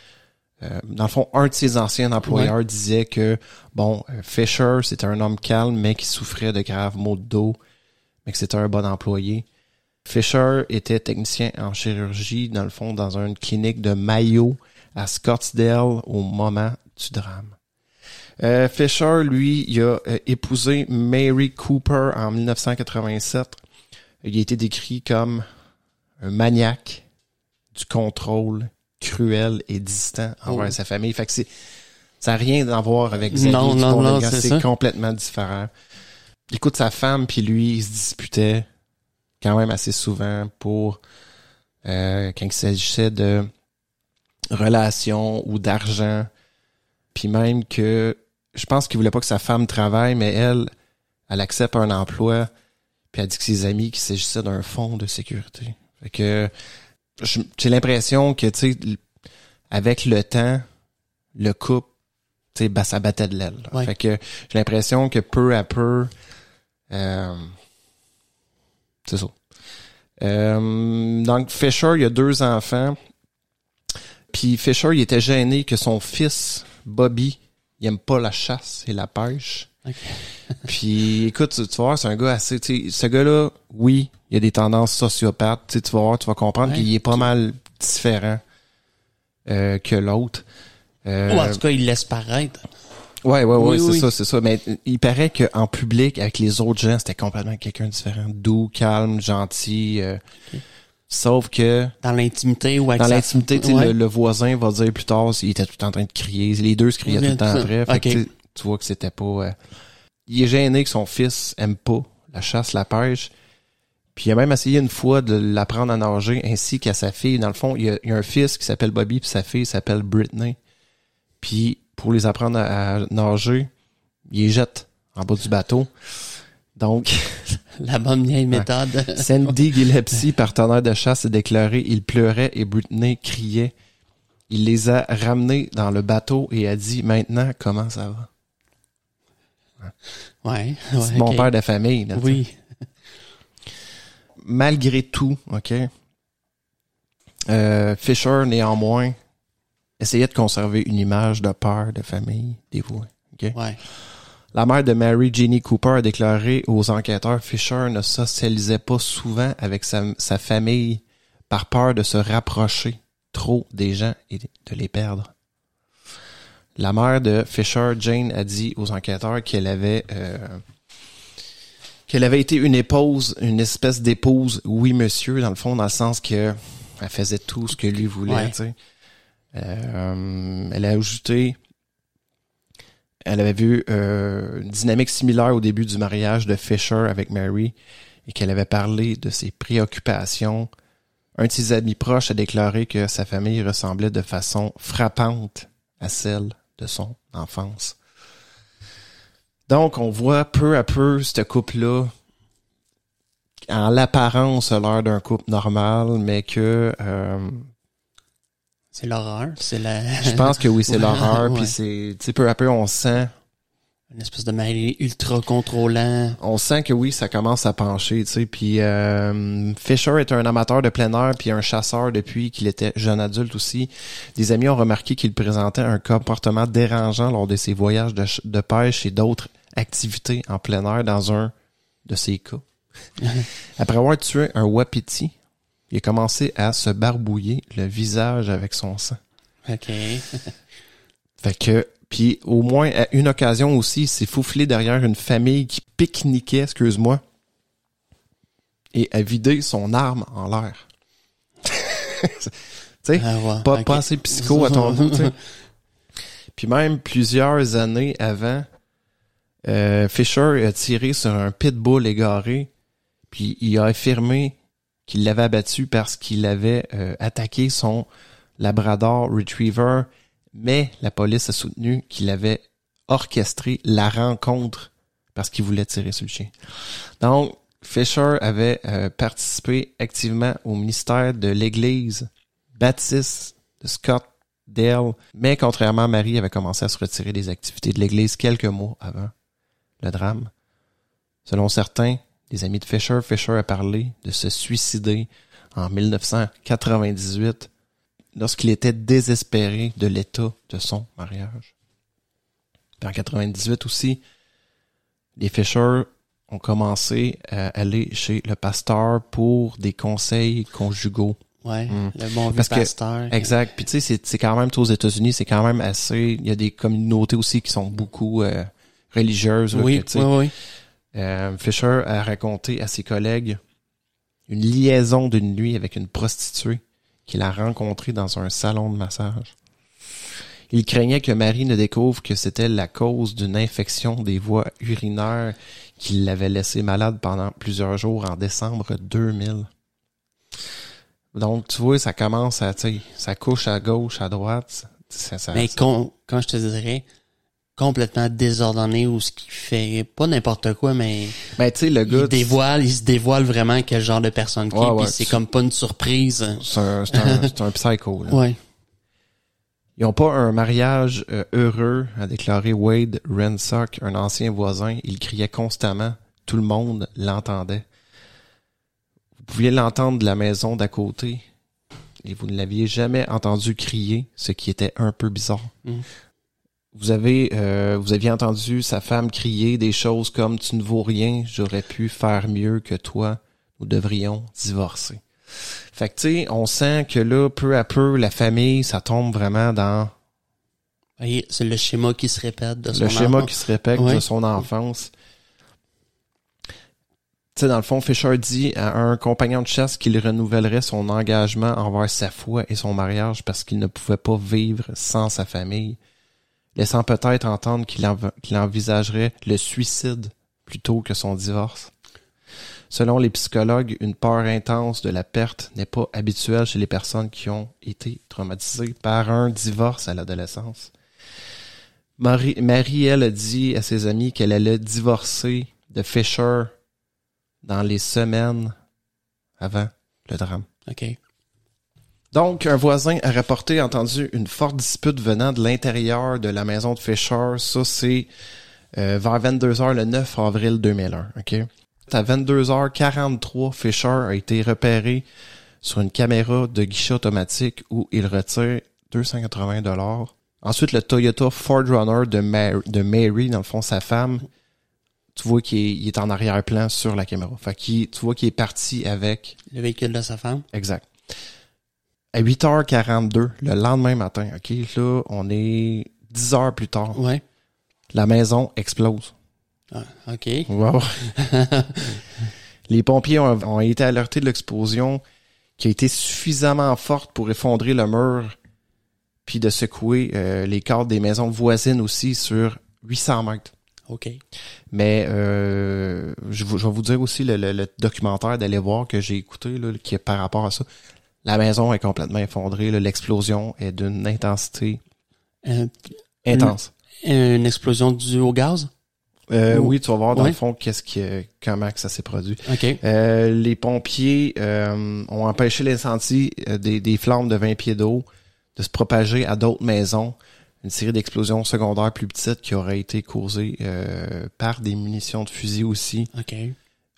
euh, dans le fond un de ses anciens employeurs disait que bon euh, Fisher c'était un homme calme mais qui souffrait de graves maux de dos mais que c'était un bon employé. Fisher était technicien en chirurgie dans le fond dans une clinique de Mayo à Scottsdale au moment du drame. Euh, Fisher, lui, il a euh, épousé Mary Cooper en 1987. Il a été décrit comme un maniaque du contrôle cruel et distant envers Oh. sa famille. Fait que c'est, ça n'a rien à voir avec Xavier Non, non, non, c'est complètement différent. Écoute, sa femme puis lui, ils se disputaient quand même assez souvent pour euh, quand il s'agissait de relations ou d'argent. Puis même que je pense qu'il voulait pas que sa femme travaille, mais elle, elle accepte un emploi, puis elle dit que ses amis qu'il s'agissait d'un fonds de sécurité. Fait que j'ai l'impression que tu sais avec le temps, le couple, tu sais, bah, ça battait de l'aile. Ouais. Fait que j'ai l'impression que peu à peu, euh, c'est ça. Euh, donc Fisher, il a deux enfants. Puis Fisher, il était gêné que son fils, Bobby, il aime pas la chasse et la pêche. Ok. Puis écoute, tu, tu vas voir, c'est un gars assez, tu sais, ce gars-là, oui, il y a des tendances sociopathes. Tu sais, tu vas voir, tu vas comprendre Ouais. qu'il est pas mal différent euh, que l'autre. Euh, Ou en tout cas, il laisse paraître. Ouais, ouais, ouais, Oui, c'est oui. ça, c'est ça. Mais il paraît qu'en public, avec les autres gens, c'était complètement quelqu'un de différent. Doux, calme, gentil. euh, Sauf que Dans l'intimité ou avec dans l'intimité, Ouais. le, le voisin va dire plus tard s'il était tout le temps en train de crier. Les deux se criaient tout le temps après. Tu vois que c'était pas... euh, Il est gêné que son fils aime pas la chasse, la pêche. Puis il a même essayé une fois de l'apprendre à nager ainsi qu'à sa fille. Dans le fond, il y a, il y a un fils qui s'appelle Bobby puis sa fille s'appelle Britney. Puis pour les apprendre à, à nager, il les jette en bas du bateau. Donc, La bonne vieille méthode. Sandy Gillespie, partenaire de chasse, a déclaré il pleurait et Britney criait. Il les a ramenés dans le bateau et a dit maintenant comment ça va. Ouais. C'est ouais, mon ok. père de famille. là. Oui. Malgré tout, ok. euh, Fisher néanmoins essayait de conserver une image de père de famille dévouée. Ouais. La mère de Mary, Jeannie Cooper, a déclaré aux enquêteurs Fisher ne socialisait pas souvent avec sa, sa famille par peur de se rapprocher trop des gens et de les perdre. La mère de Fisher, Jane, a dit aux enquêteurs qu'elle avait euh, qu'elle avait été une épouse, une espèce d'épouse, oui monsieur, dans le fond, dans le sens que elle faisait tout ce que lui voulait. Ouais. tu sais. Euh, elle a ajouté elle avait vu euh, une dynamique similaire au début du mariage de Fisher avec Mary et qu'elle avait parlé de ses préoccupations. Un de ses amis proches a déclaré que sa famille ressemblait de façon frappante à celle de son enfance. Donc, on voit peu à peu ce couple-là, en l'apparence, a l'air d'un couple normal, mais que euh, C'est l'horreur. C'est la... je pense que oui, c'est l'horreur, puis c'est, tu sais, peu à peu, on sent Une espèce de mari ultra contrôlant. on sent que oui, ça commence à pencher, tu sais. Puis euh, Fisher est un amateur de plein air puis un chasseur depuis qu'il était jeune adulte aussi. Des amis ont remarqué qu'il présentait un comportement dérangeant lors de ses voyages de, de pêche et d'autres activités en plein air dans un de ces cas. Après avoir tué un wapiti, il a commencé à se barbouiller le visage avec son sang. OK. Fait que, puis au moins à une occasion aussi, il s'est faufilé derrière une famille qui pique-niquait, excuse-moi, et a vidé son arme en l'air. tu sais, Ah, ouais. pas, assez psycho à ton goût, tu sais. Puis même plusieurs années avant, euh, Fisher a tiré sur un pitbull égaré, puis il a affirmé qu'il l'avait abattu parce qu'il avait euh, attaqué son Labrador Retriever, mais la police a soutenu qu'il avait orchestré la rencontre parce qu'il voulait tirer sur le chien. Donc, Fisher avait euh, participé activement au ministère de l'Église baptiste de Scott Dale, mais contrairement à Marie, avait commencé à se retirer des activités de l'Église quelques mois avant le drame. Selon certains, des amis de Fisher, Fisher a parlé de se suicider en 1998 lorsqu'il était désespéré de l'état de son mariage. Puis en 98 aussi, les Fisher ont commencé à aller chez le pasteur pour des conseils conjugaux. Ouais, Mm. le bon vieux Parce que- pasteur. Exact. Puis tu sais, c'est- quand même aux États-Unis, c'est quand même assez. Il y a des communautés aussi qui sont beaucoup euh, religieuses. là, Oui, que, oui, oui. euh, Fisher a raconté à ses collègues une liaison d'une nuit avec une prostituée qu'il a rencontrée dans un salon de massage. Il craignait que Marie ne découvre que c'était la cause d'une infection des voies urinaires qui l'avait laissé malade pendant plusieurs jours en décembre 2000. Donc, tu vois, ça commence à, tu sais, ça couche à gauche, à droite. Ça, ça- Mais ça- con- quand je te dirais, complètement désordonné ou ce qui fait pas n'importe quoi, mais Ben, tu sais, le gars. il dévoile, il se dévoile vraiment quel genre de personne qui Ouais, c'est comme pas une surprise. C'est un, c'est un, un psycho, là. Ouais. Ils n'ont pas un mariage euh, heureux, a déclaré Wade Rensock, un ancien voisin. Il criait constamment. Tout le monde l'entendait. Vous pouviez l'entendre de la maison d'à côté et vous ne l'aviez jamais entendu crier, ce qui était un peu bizarre. Mm. Vous avez, euh, vous aviez entendu sa femme crier des choses comme tu ne vaux rien, j'aurais pu faire mieux que toi, nous devrions divorcer. Fait que tu sais, on sent que là, peu à peu, la famille, ça tombe vraiment dans Voyez, c'est le schéma qui se répète de son le schéma qui se répète de son enfance. Tu sais, dans le fond, Fisher dit à un compagnon de chasse qu'il renouvellerait son engagement envers sa foi et son mariage parce qu'il ne pouvait pas vivre sans sa famille, laissant peut-être entendre qu'il env- qu'il envisagerait le suicide plutôt que son divorce. Selon les psychologues, une peur intense de la perte n'est pas habituelle chez les personnes qui ont été traumatisées par un divorce à l'adolescence. Marie, Marie, elle, a dit à ses amis qu'elle allait divorcer de Fisher dans les semaines avant le drame. OK. Donc, un voisin a rapporté entendu une forte dispute venant de l'intérieur de la maison de Fisher. Ça, c'est euh, vers 22h le 9 avril 2001. OK? À 22h43, Fisher a été repéré sur une caméra de guichet automatique où il retire 280 dollars. Ensuite, le Toyota Ford Runner de, Mary, de Mary, dans le fond, sa femme, tu vois qu'il est, en arrière-plan sur la caméra. Fait qu'il, tu vois qu'il est parti avec Le véhicule de sa femme? Exact. À 8h42, le lendemain matin, OK, là, on est 10 heures plus tard. Ouais. La maison explose. Ah, OK. Wow. Les pompiers ont, ont été alertés de l'explosion qui a été suffisamment forte pour effondrer le mur puis de secouer euh, les cadres des maisons voisines aussi sur 800 mètres. OK. Mais euh, je, vais vous dire aussi le, le- le documentaire d'aller voir que j'ai écouté là, qui est par rapport à ça. La maison est complètement effondrée. L'explosion est d'une intensité Euh, intense. une explosion due au gaz? Euh, Ou- oui, tu vas voir dans Ouais. le fond qu'est-ce qui, euh, comment que ça s'est produit. OK. Euh, les pompiers euh, ont empêché l'incendie euh, des, des flammes de 20 pieds d'eau de se propager à d'autres maisons. Une série d'explosions secondaires plus petites qui auraient été causées euh, par des munitions de fusil aussi. OK.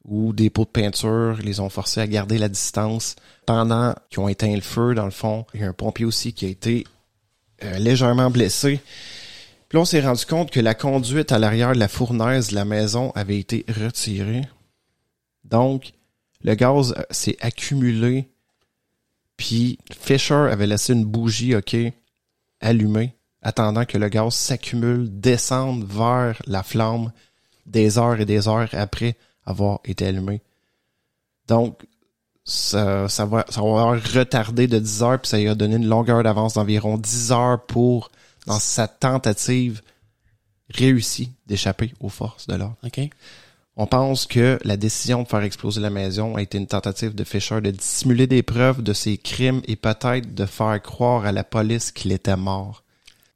Ou des pots de peinture les ont forcés à garder la distance pendant qu'ils ont éteint le feu dans le fond. Il y a un pompier aussi qui a été euh, légèrement blessé. Puis là, on s'est rendu compte que la conduite à l'arrière de la fournaise de la maison avait été retirée. Donc, le gaz euh, s'est accumulé. Puis Fisher avait laissé une bougie, OK, allumés, attendant que le gaz s'accumule, descende vers la flamme des heures et des heures après avoir été allumé. Donc, ça, ça va, ça va avoir retardé de 10 heures, puis ça lui a donné une longueur d'avance d'environ 10 heures pour, dans sa tentative réussie d'échapper aux forces de l'ordre. On pense que la décision de faire exploser la maison a été une tentative de Fisher de dissimuler des preuves de ses crimes et peut-être de faire croire à la police qu'il était mort.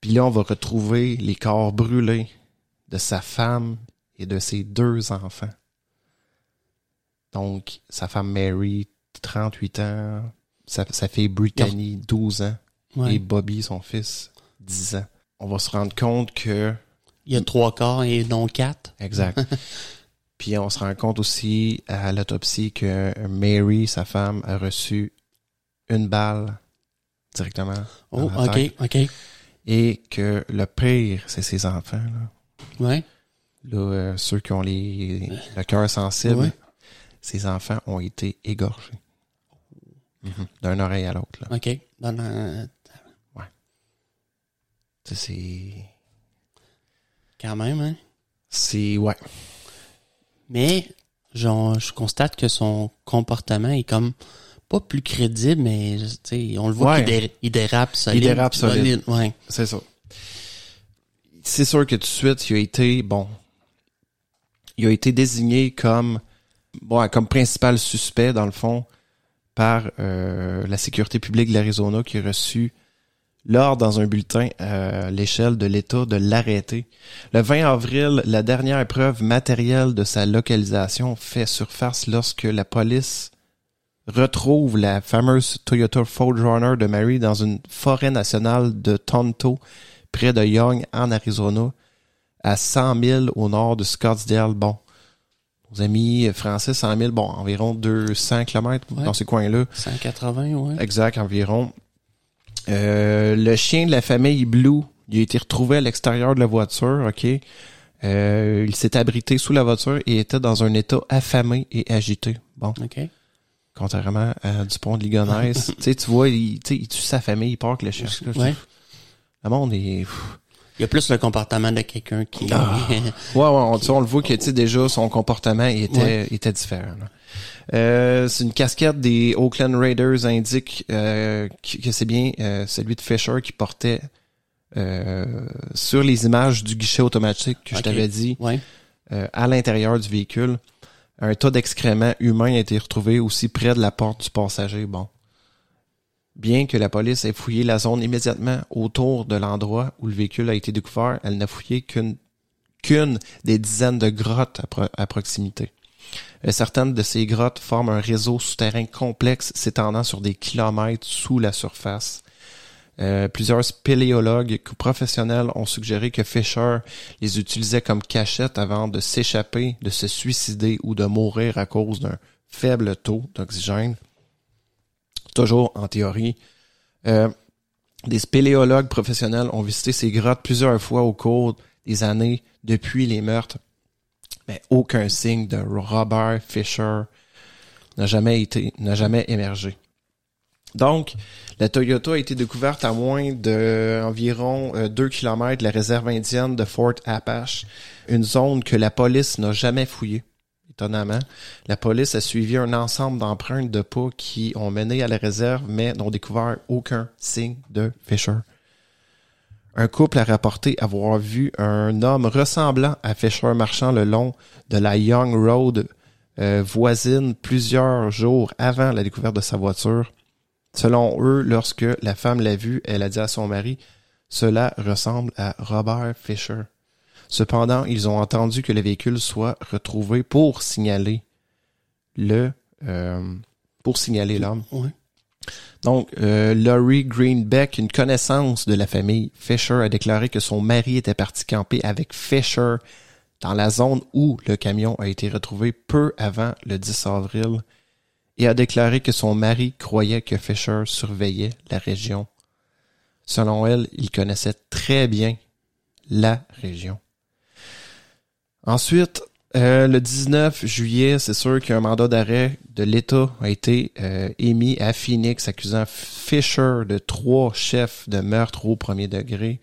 Puis là, on va retrouver les corps brûlés de sa femme et de ses deux enfants. Donc, sa femme Mary, 38 ans, sa, sa fille Brittany, 12 ans, Ouais. et Bobby, son fils, 10 ans. On va se rendre compte que Il y a trois corps et non quatre. Exact. Puis on se rend compte aussi à l'autopsie que Mary, sa femme, a reçu une balle directement Oh, OK, tête. OK. et que le pire, c'est ses enfants. Là, Ouais. Là, euh, ceux qui ont les, le cœur sensible, Ouais. Ses enfants ont été égorgés. Mhm. D'un oreille à l'autre. OK. Dans Tu sais, C'est... Quand même, hein? C'est... Ouais. Mais, genre, je constate que son comportement est comme pas plus crédible, mais tu sais, on le voit Ouais. qu'il dé- il dérape solide. Il dérape solide. Ouais. C'est ça. C'est sûr que tout de suite, il a été, bon, il a été désigné comme, bon, comme principal suspect, dans le fond, par euh, la sécurité publique de l'Arizona qui a reçu l'ordre dans un bulletin à l'échelle de l'État de l'arrêter. Le 20 avril, la dernière preuve matérielle de sa localisation fait surface lorsque la police retrouve la fameuse Toyota 4Runner de Mary dans une forêt nationale de Tonto, près de Young, en Arizona, à 100 000 au nord de Scottsdale. Bon, nos amis français, 100 000, bon, environ 200 km Ouais. dans ces coins-là. 180, ouais. Exact, environ. Euh, le chien de la famille Blue, il a été retrouvé à l'extérieur de la voiture, OK? Euh, il s'est abrité sous la voiture et était dans un état affamé et agité. Bon, OK. contrairement à Dupont de Ligonnès. tu sais, tu vois, il, tue sa famille, il part avec le chien. Ouais. Le monde est... pff. Il y a plus le comportement de quelqu'un qui... Ah. Ouais, ouais, on, on le voit que, tu sais, déjà, son comportement était, Ouais. était différent. là. Euh, c'est une casquette des Oakland Raiders indique euh, que c'est bien euh, celui de Fisher qui portait euh, sur les images du guichet automatique que je t'avais dit ouais. euh, à l'intérieur du véhicule. Un tas d'excréments humains a été retrouvé aussi près de la porte du passager. Bon. Bien que la police ait fouillé la zone immédiatement autour de l'endroit où le véhicule a été découvert, elle n'a fouillé qu'une des dizaines de grottes à proximité. Euh, Certaines de ces grottes forment un réseau souterrain complexe s'étendant sur des kilomètres sous la surface. Euh, plusieurs spéléologues professionnels ont suggéré que Fisher les utilisait comme cachette avant de s'échapper, de se suicider ou de mourir à cause d'un faible taux d'oxygène. Toujours en théorie. Euh, des spéléologues professionnels ont visité ces grottes plusieurs fois au cours des années depuis les meurtres. Mais aucun signe de Robert Fisher n'a jamais été, n'a jamais émergé. Donc, la Toyota a été découverte à moins de environ 2 km de la réserve indienne de Fort Apache, une zone que la police n'a jamais fouillée. Étonnamment, la police a suivi un ensemble d'empreintes de pas qui ont mené à la réserve, mais n'ont découvert aucun signe de Fisher. Un couple a rapporté avoir vu un homme ressemblant à Fisher marchant le long de la Young Road euh, voisine plusieurs jours avant la découverte de sa voiture. Selon eux, lorsque la femme l'a vu, elle a dit à son mari, cela ressemble à Robert Fisher. Cependant, ils ont entendu que le véhicule soit retrouvé pour signaler le euh, pour signaler l'homme. Donc, euh, Laurie Greenbeck, une connaissance de la famille Fisher, a déclaré que son mari était parti camper avec Fisher dans la zone où le camion a été retrouvé peu avant le 10 avril et a déclaré que son mari croyait que Fisher surveillait la région. Selon elle, il connaissait très bien la région. Ensuite, Euh, le 19 juillet, c'est sûr qu'un mandat d'arrêt de l'État a été euh, émis à Phoenix accusant Fisher de trois chefs de meurtre au premier degré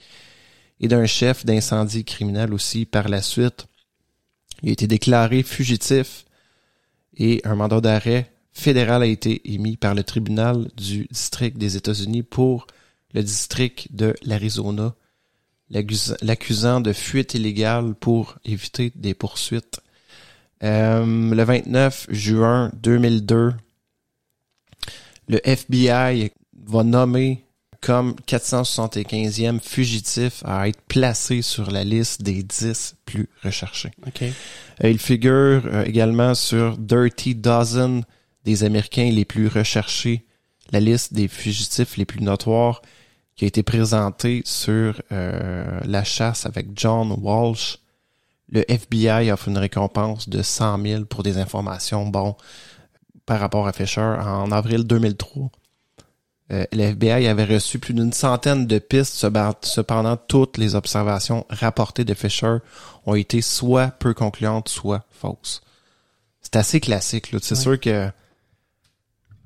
et d'un chef d'incendie criminel aussi par la suite. Il a été déclaré fugitif et un mandat d'arrêt fédéral a été émis par le tribunal du district des États-Unis pour le district de l'Arizona, l'accusant de fuite illégale pour éviter des poursuites. Euh, le 29 juin 2002, le FBI va nommer comme 475e fugitif à être placé sur la liste des 10 plus recherchés. OK. Euh, il figure euh, également sur Dirty Dozen des Américains les plus recherchés, la liste des fugitifs les plus notoires qui a été présentée sur euh, la chasse avec John Walsh. Le FBI offre une récompense de 100 000 pour des informations, bon, par rapport à Fisher en avril 2003. Euh, le FBI avait reçu plus d'une centaine de pistes, cependant toutes les observations rapportées de Fisher ont été soit peu concluantes, soit fausses. C'est assez classique. là. C'est Ouais. sûr que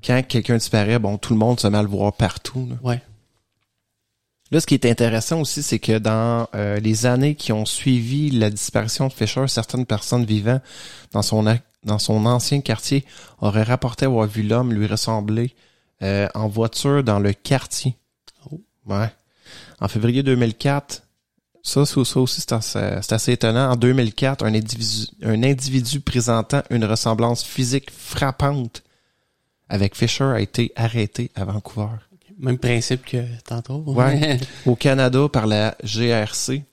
quand quelqu'un disparaît, bon, tout le monde se met à le voir partout. Là. Ouais. Là, ce qui est intéressant aussi, c'est que dans euh, les années qui ont suivi la disparition de Fisher, certaines personnes vivant dans son dans son ancien quartier auraient rapporté avoir vu l'homme lui ressembler euh, en voiture dans le quartier. Oh. Ouais. En février 2004, ça, ça, ça aussi, c'est assez, assez étonnant. En 2004, un individu, un individu présentant une ressemblance physique frappante avec Fisher a été arrêté à Vancouver. Même principe que tantôt. Ouais. Au Canada, par la GRC,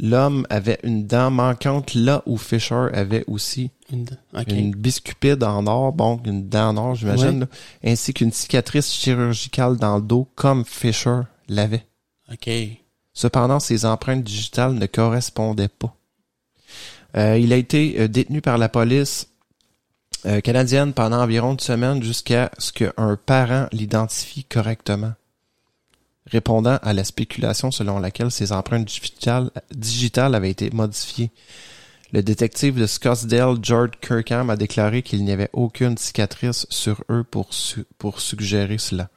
l'homme avait une dent manquante là où Fisher avait aussi Une- biscupide en or, bon, une dent en or, j'imagine, là, ainsi qu'une cicatrice chirurgicale dans le dos, comme Fisher l'avait. OK. Cependant, ses empreintes digitales ne correspondaient pas. Euh, il a été euh, détenu par la police euh, canadienne pendant environ une semaine jusqu'à ce qu'un parent l'identifie correctement, répondant à la spéculation selon laquelle ses empreintes digitales, avaient été modifiées. Le détective de Scottsdale, George Kirkham, a déclaré qu'il n'y avait aucune cicatrice sur eux pour, pour suggérer cela.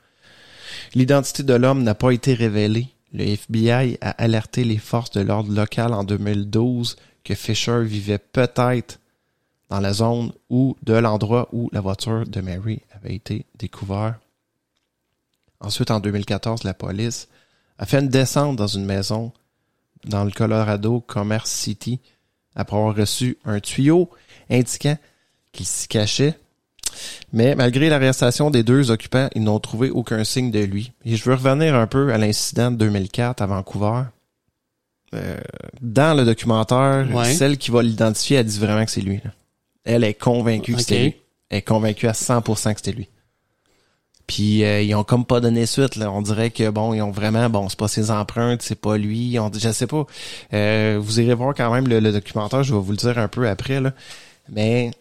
L'identité de l'homme n'a pas été révélée. Le FBI a alerté les forces de l'ordre local en 2012 que Fisher vivait peut-être dans la zone ou de l'endroit où la voiture de Mary avait été découverte. Ensuite, en 2014, la police a fait une descente dans une maison dans le Colorado Commerce City après avoir reçu un tuyau indiquant qu'il s'y cachait. Mais malgré l'arrestation des deux occupants, ils n'ont trouvé aucun signe de lui. Et je veux revenir un peu à l'incident de 2004 à Vancouver. Euh, dans le documentaire, Ouais. celle qui va l'identifier, elle dit vraiment que c'est lui. là. Elle est convaincue que c'était lui. Elle est convaincue à 100% que c'était lui. Puis euh, ils ont comme pas donné suite. Là. On dirait que bon, ils ont vraiment bon, c'est pas ses empreintes, c'est pas lui. On, je sais pas. Euh, vous irez voir quand même le, le documentaire. Je vais vous le dire un peu après là. Mais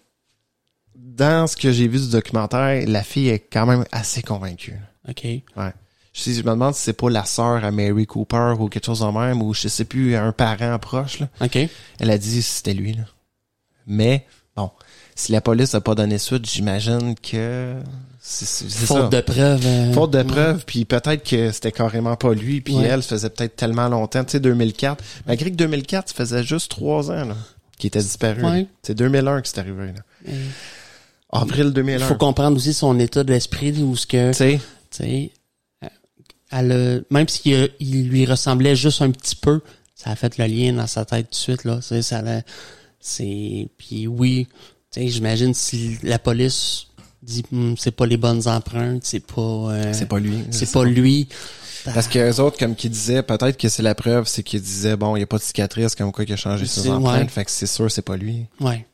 dans ce que j'ai vu du documentaire, la fille est quand même assez convaincue. OK. Ouais. Je, me demande si c'est pas la sœur à Mary Cooper ou quelque chose de même ou je sais plus un parent proche là. OK. Elle a dit c'était lui là. Mais si la police a pas donné suite, j'imagine que c'est c'est ça. Faute de preuves. euh, Faute de ouais. preuves, puis peut-être que c'était carrément pas lui, puis Ouais. elle, ça faisait peut-être tellement longtemps, tu sais, 2004. Malgré que 2004, ça faisait juste trois ans, là, qu'il était disparu. Ouais. C'est 2001 que c'est arrivé, là. Avril Il 2001. faut comprendre aussi son état d'esprit où ce que Tu sais, tu sais euh, elle a- même s'il il lui ressemblait juste un petit peu ça a fait le lien dans sa tête tout de suite là c'est ça c'est puis oui j'imagine si la police dit Hum, c'est pas les bonnes empreintes c'est pas euh, c'est pas lui. c'est pas lui Parce que les autres, comme qu'ils disaient, peut-être que c'est la preuve, c'est qu'ils disaient, bon, il n'y a pas de cicatrice, comme quoi qu'il a changé ses empreintes, ouais. fait que c'est sûr, c'est pas lui. ouais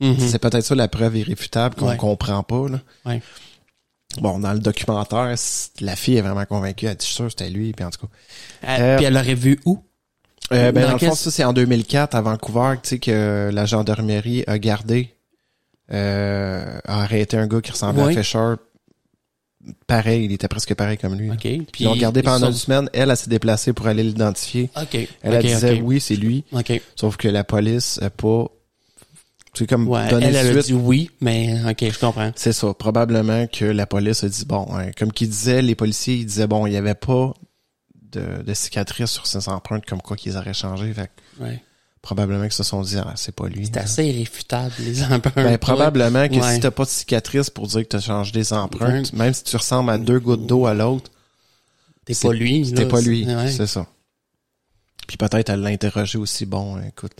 Mhm. C'est peut-être ça la preuve irréfutable qu'on Ouais. comprend pas, là. Ouais. Bon, dans le documentaire, la fille est vraiment convaincue, elle dit, je suis sûr c'était lui, puis en tout cas. Elle- Euh, puis elle aurait vu où? Euh, ben, Dans dans le fond, ça, c'est en 2004, à Vancouver, tu sais, que la gendarmerie a gardé, euh, a arrêté un gars qui ressemblait à Fisher. Pareil, il était presque pareil comme lui. ok puis Ils l'ont gardé pendant sont- une semaine. Elle, elle s'est déplacée pour aller l'identifier. ok Elle, elle ok, disait, oui, c'est lui. Sauf que la police a pas, Tu sais, comme Ouais, donner elle, elle a dit oui, mais ok, je comprends. C'est ça. Probablement que la police a dit, bon, hein, comme qu'il disait, les policiers, ils disaient, bon, il y avait pas de, de cicatrices sur ses empreintes comme quoi qu'ils auraient changé. Fait Ouais. Probablement qu'ils se sont dit, ah, c'est pas lui. C'est assez irréfutable, les empreintes. Ben, probablement que Ouais. si t'as pas de cicatrices pour dire que t'as changé des empreintes, même si tu ressembles à deux gouttes d'eau à l'autre, T'es c'est- pas lui. là, pas lui. c'est- ouais. C'est ça. Puis peut-être elle l'a interrogé aussi, bon, écoute,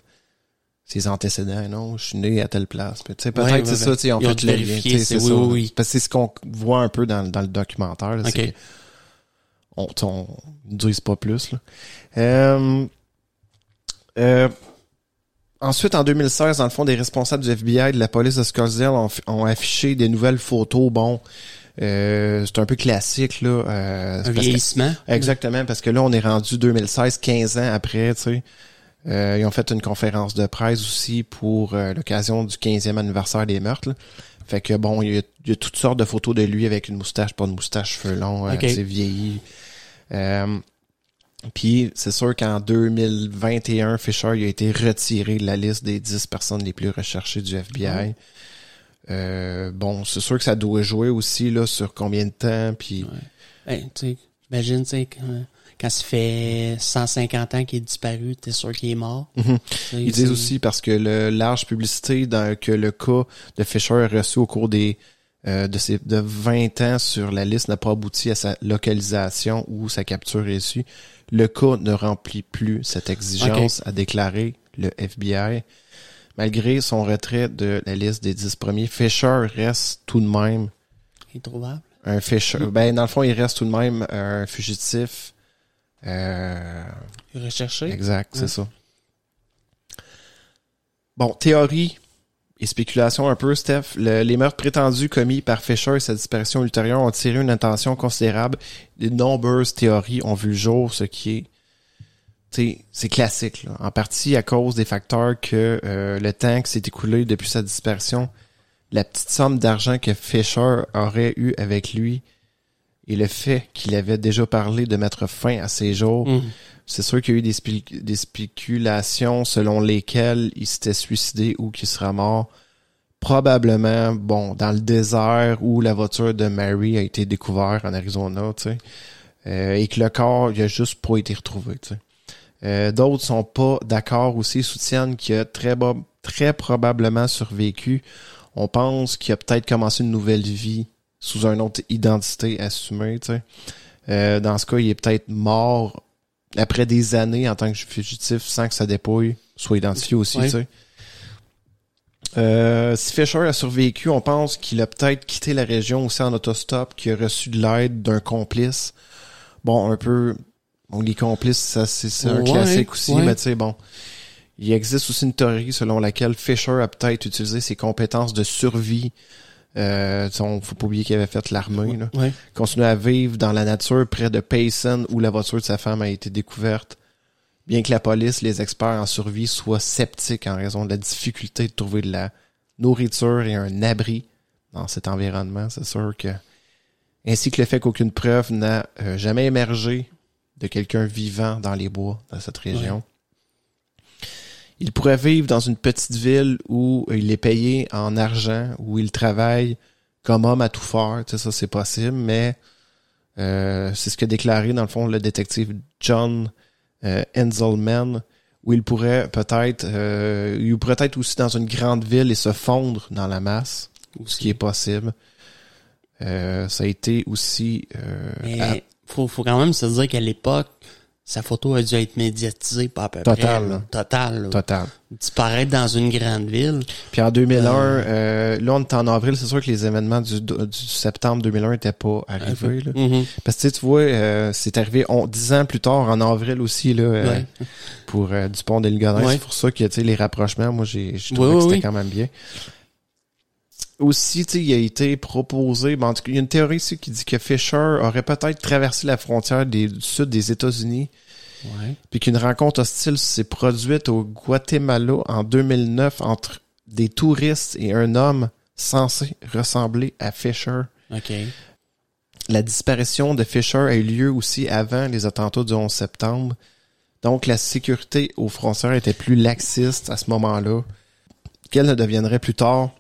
ses antécédents, non, je suis né à telle place. Tu sais, peut-être Ouais, c'est ça, ils ont fait le lien, c'est oui, ça. oui. Parce que c'est ce qu'on voit un peu dans, dans le documentaire, là, que on ne dise pas plus, là. Euh, euh, Ensuite, en 2016, dans le fond, des responsables du FBI et de la police de Scottsdale ont, ont affiché des nouvelles photos. Bon, euh, c'est un peu classique, là. euh, Un que- vieillissement. Exactement, parce que là, on est rendu 2016, 15 ans après, tu sais. Euh, ils ont fait une conférence de presse aussi pour euh, l'occasion du 15e anniversaire des meurtres. là. Fait que bon, il y, a, il y a toutes sortes de photos de lui avec une moustache, pas de moustache, cheveux longs, euh, Ok. c'est vieilli. Puis c'est sûr qu'en 2021, Fisher il a été retiré de la liste des 10 personnes les plus recherchées du FBI. Euh, bon, c'est sûr que ça doit jouer aussi là sur combien de temps, puis Ben, tu sais, j'imagine, tu sais, quand, quand ça fait 150 ans qu'il est disparu, t'es sûr qu'il est mort. Mhm. Ils disent c'est- aussi parce que le large publicité dans- que le cas de Fisher a reçu au cours des euh, de ses de 20 ans sur la liste n'a pas abouti à sa localisation ou sa capture reçue. Le cas ne remplit plus cette exigence, a déclaré le FBI. Malgré son retrait de la liste des 10 premiers, Fisher reste tout de même Il est trouvable. un Fisher. Ben, dans le fond, il reste tout de même un fugitif. Euh, recherché. Exact, c'est ça. Bon, théorie et spéculation un peu, Steph. Le- les meurtres prétendus commis par Fisher et sa disparition ultérieure ont tiré une attention considérable. De nombreuses théories ont vu le jour, ce qui est c'est classique, là. en partie à cause des facteurs que euh, le temps qui s'est écoulé depuis sa disparition, la petite somme d'argent que Fisher aurait eu avec lui et le fait qu'il avait déjà parlé de mettre fin à ses jours, Mhm. c'est sûr qu'il y a eu des, spé- des spéculations selon lesquelles il s'était suicidé ou qu'il sera mort. Probablement, bon, dans le désert où la voiture de Mary a été découverte en Arizona, tu sais. Euh, et que le corps, il a juste pas été retrouvé, tu sais. Euh, D'autres sont pas d'accord aussi, soutiennent qu'il a très probablement survécu. On pense qu'il a peut-être commencé une nouvelle vie sous une autre identité assumée, tu sais. Euh, dans ce cas, il est peut-être mort après des années en tant que fugitif sans que sa dépouille soit identifiée aussi, tu sais. Euh, si Fisher a survécu, on pense qu'il a peut-être quitté la région aussi en autostop, qu'il a reçu de l'aide d'un complice. Bon, un peu... Bon, les complices, ça, c'est c'est un Ouais, classique aussi, ouais. mais tu sais, bon. Il existe aussi une théorie selon laquelle Fisher a peut-être utilisé ses compétences de survie. Euh, on faut pas oublier qu'il avait fait l'armée, là Ouais. continuer à vivre dans la nature près de Payson où la voiture de sa femme a été découverte. Bien que la police, les experts en survie soient sceptiques en raison de la difficulté de trouver de la nourriture et un abri dans cet environnement, c'est sûr que ainsi que le fait qu'aucune preuve n'a euh, jamais émergé de quelqu'un vivant dans les bois dans cette région. Il pourrait vivre dans une petite ville où il est payé en argent, où il travaille comme homme à tout faire. Tu sais, ça, c'est possible, mais euh, c'est ce que déclaré, dans le fond, le détective John euh, Enzelman, où il pourrait peut-être euh, il pourrait être aussi dans une grande ville et se fondre dans la masse, ce qui est possible. Euh, ça a été aussi euh, Mais à- faut, faut quand même se dire qu'à l'époque, sa photo a dû être médiatisée pas à peu Total, près. là. Total. là. total. Disparaître dans une grande ville. Puis en 2001, euh, là on est en avril, c'est sûr que les événements du, du septembre 2001 étaient pas arrivés. Là. Mhm. Parce que tu vois, euh, c'est arrivé on, 10 ans plus tard, en avril aussi, là, euh, Ouais. pour euh, Dupont de Ligonnès. Ouais. C'est pour ça que tu sais, les rapprochements, moi j'ai oui, que c'était oui. quand même bien. Aussi, tu sais, il a été proposé, ben, en tout cas, il y a une théorie ici qui dit que Fisher aurait peut-être traversé la frontière des, du sud des États-Unis Ouais. puis qu'une rencontre hostile s'est produite au Guatemala en 2009 entre des touristes et un homme censé ressembler à Fisher. OK. La disparition de Fisher a eu lieu aussi avant les attentats du 11 septembre. Donc la sécurité aux frontières était plus laxiste à ce moment-là. qu'elle ne deviendrait plus tard,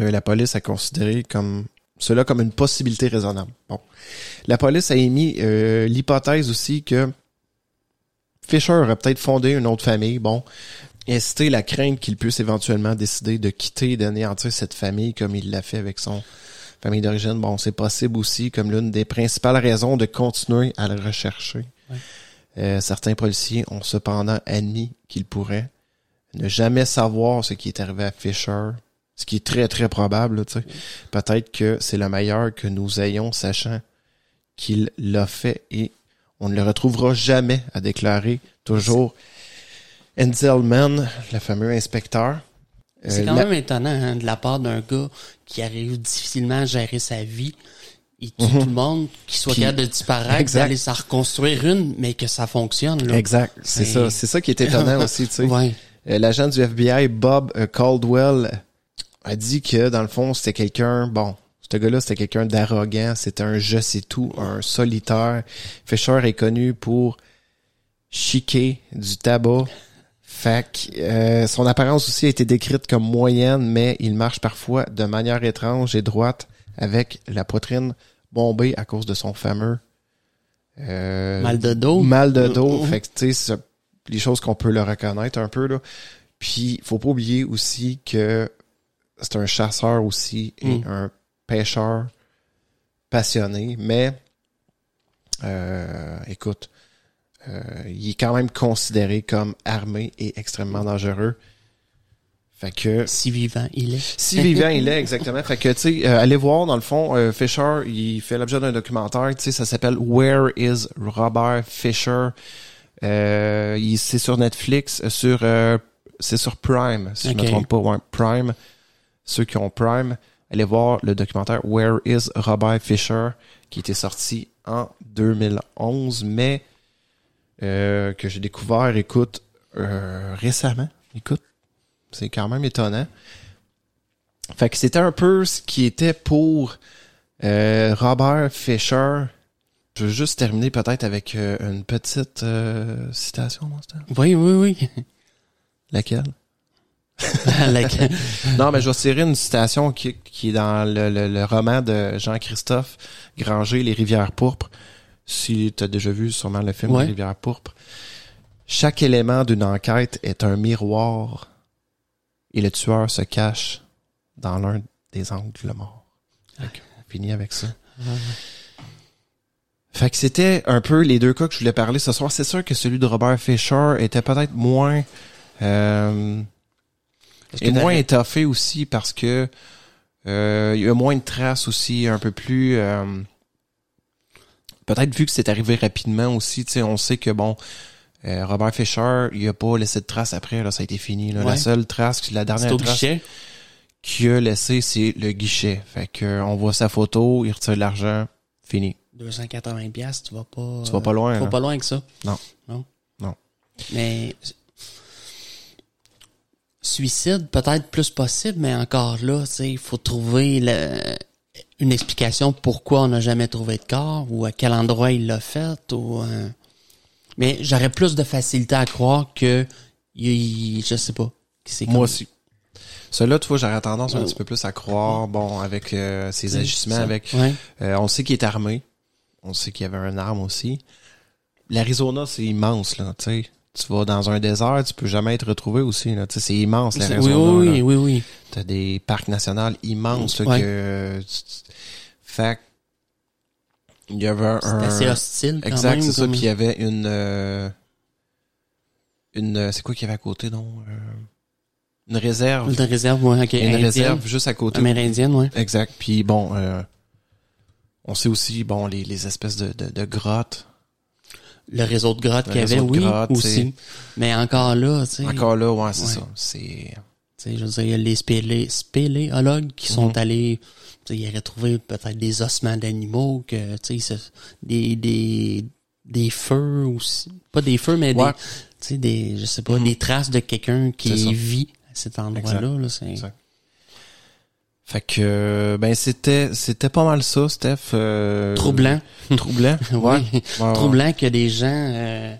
euh, la police a considéré comme cela comme une possibilité raisonnable. Bon. La police a émis euh, l'hypothèse aussi que Fisher aurait peut-être fondé une autre famille. Bon, c'était la crainte qu'il puisse éventuellement décider de quitter et d'anéantir cette famille comme il l'a fait avec son famille d'origine. Bon, c'est possible aussi comme l'une des principales raisons de continuer à le rechercher. Ouais. Euh, certains policiers ont cependant admis qu'il pourrait ne jamais savoir ce qui est arrivé à Fisher, ce qui est très très probable. tu sais. Peut-être que c'est le meilleur que nous ayons, sachant qu'il l'a fait et on ne le retrouvera jamais, a déclaré toujours Enzelman, le fameux inspecteur. C'est Euh, quand la- même étonnant hein, de la part d'un gars qui arrive difficilement à gérer sa vie. Il tue tout le monde, qui soit Mhm. Puis- capable de disparaître, d'aller s'en reconstruire une, mais que ça fonctionne. Là. Exact, c'est C'est- ça, c'est ça qui est étonnant aussi, tu sais. Ouais. Euh, L'agent du FBI, Bob euh, Caldwell, a dit que, dans le fond, c'était quelqu'un, bon, ce gars-là, c'était quelqu'un d'arrogant, c'était un je sais tout, un solitaire. Fisher est connu pour chiquer du tabac. Fait que, euh, son apparence aussi a été décrite comme moyenne, mais il marche parfois de manière étrange et droite avec la poitrine bombée à cause de son fameux euh, Mal de dos. mal de dos. Fait que, tu sais, c'est les choses qu'on peut le reconnaître un peu, là. Puis, faut pas oublier aussi que c'est un chasseur aussi et Mm. un pêcheur passionné, mais, euh, écoute, euh, il est quand même considéré comme armé et extrêmement dangereux. Fait que, Si vivant il est. si vivant il est, exactement. Fait que, tu sais, euh, allez voir, dans le fond, Fisher, il fait l'objet d'un documentaire, tu sais, ça s'appelle Where is Robert Fisher? C'est sur Netflix, sur, c'est sur Prime, si je Ok. me trompe pas, ouais, Prime. Ceux qui ont Prime, allez voir le documentaire Where is Robert Fisher, qui était sorti en 2011, mais euh, que j'ai découvert, écoute, euh, récemment. Écoute, c'est quand même étonnant. Fait que c'était un peu ce qui était pour euh, Robert Fisher. Je veux juste terminer peut-être avec euh, une petite citation, mon. Oui, oui, oui. Laquelle? Non, mais je vais tirer une citation qui, qui est dans le, le- le roman de Jean-Christophe Granger, Les rivières pourpres. Si tu as déjà vu sûrement le film Ouais. Les rivières pourpres. Chaque élément d'une enquête est un miroir et le tueur se cache dans l'un des angles morts. Fait que, on finit avec ça. Fait que c'était un peu les deux cas que je voulais parler ce soir. C'est sûr que celui de Robert Fisher était peut-être moins... euh, et moins étoffé aussi parce que euh, il y a moins de traces aussi, un peu plus. euh, Peut-être vu que c'est arrivé rapidement aussi, tu sais, on sait que bon, euh, Robert Fisher, il a pas laissé de traces après, là, ça a été fini. Là. La seule trace, la dernière au trace qu'il a laissé, c'est le guichet. Fait que on voit sa photo, il retire l'argent, fini. 280 pièces, tu vas pas. Tu vas pas loin, Tu vas là. pas loin que ça. Non. Non? Non. Mais suicide peut-être plus possible, mais encore là, il faut trouver le- une explication pourquoi on n'a jamais trouvé de corps ou à quel endroit il l'a fait ou. euh, Mais j'aurais plus de facilité à croire que il, je sais pas. c'est Moi comme- aussi. Celui-là, tu vois, j'aurais tendance un Oh. petit peu plus à croire, bon, avec euh, ses agissements, avec Ouais. Euh, on sait qu'il est armé. On sait qu'il y avait un arme aussi. L'Arizona, c'est immense, là, tu sais. Tu vas dans un désert, tu peux jamais être retrouvé aussi, là. Tu sais, c'est immense, Oui, l'Arizona. oui, oui, oui, oui. T'as des parcs nationaux immenses, là, Ouais. que... tu- Fait il y avait un... C'est assez hostile quand Exact, c'est ça. Puis il y avait une... euh, Une... euh, C'est quoi qu'il y avait à côté, donc? Euh, Une réserve. Une réserve, ouais, ok. Il y a une indienne. réserve juste à côté. Amérindienne, ouais. Exact. Puis bon, euh, on sait aussi bon les, les espèces de, de, de grottes. Le réseau de grottes qu'il y avait, oui, grottes, aussi. Mais encore là, tu sais, Encore là, ouais, c'est Ouais. ça. C'est tu sais, je veux dire, il y a les spélé, spéléologues qui sont Mhm. allés, tu sais, ils auraient trouvé peut-être des ossements d'animaux, que, tu sais, des, des, des feux aussi. Pas des feux, mais Ouais. des, tu sais, des, je sais pas, Mhm. des traces de quelqu'un qui vit à cet endroit-là, là. Fait que ben c'était c'était pas mal ça, Steph. euh, troublant. Troublant. Ouais. Troublant que des gens, euh,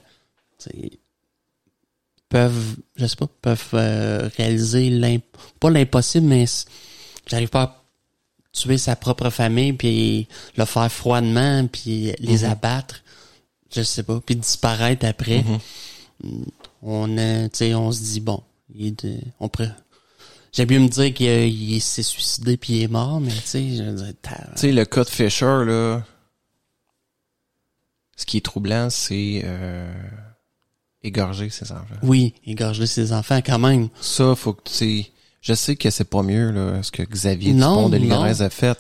peuvent, je sais pas, peuvent euh, réaliser l'imp... pas l'impossible, mais j'arrive pas à tuer sa propre famille puis le faire froidement puis les abattre, je sais pas, puis disparaître après. On a, tu sais, on se dit bon, il on pourrait- J'ai bien me dire qu'il s'est suicidé puis il est mort, mais tu sais, je veux dire, Tu sais, le cas de Fisher, là, ce qui est troublant, c'est euh, égorger ses enfants. oui, égorger ses enfants quand même. Ça, faut que tu sais, je sais que c'est pas mieux là, ce que Xavier Non, Dupont de. Ligonnès a fait,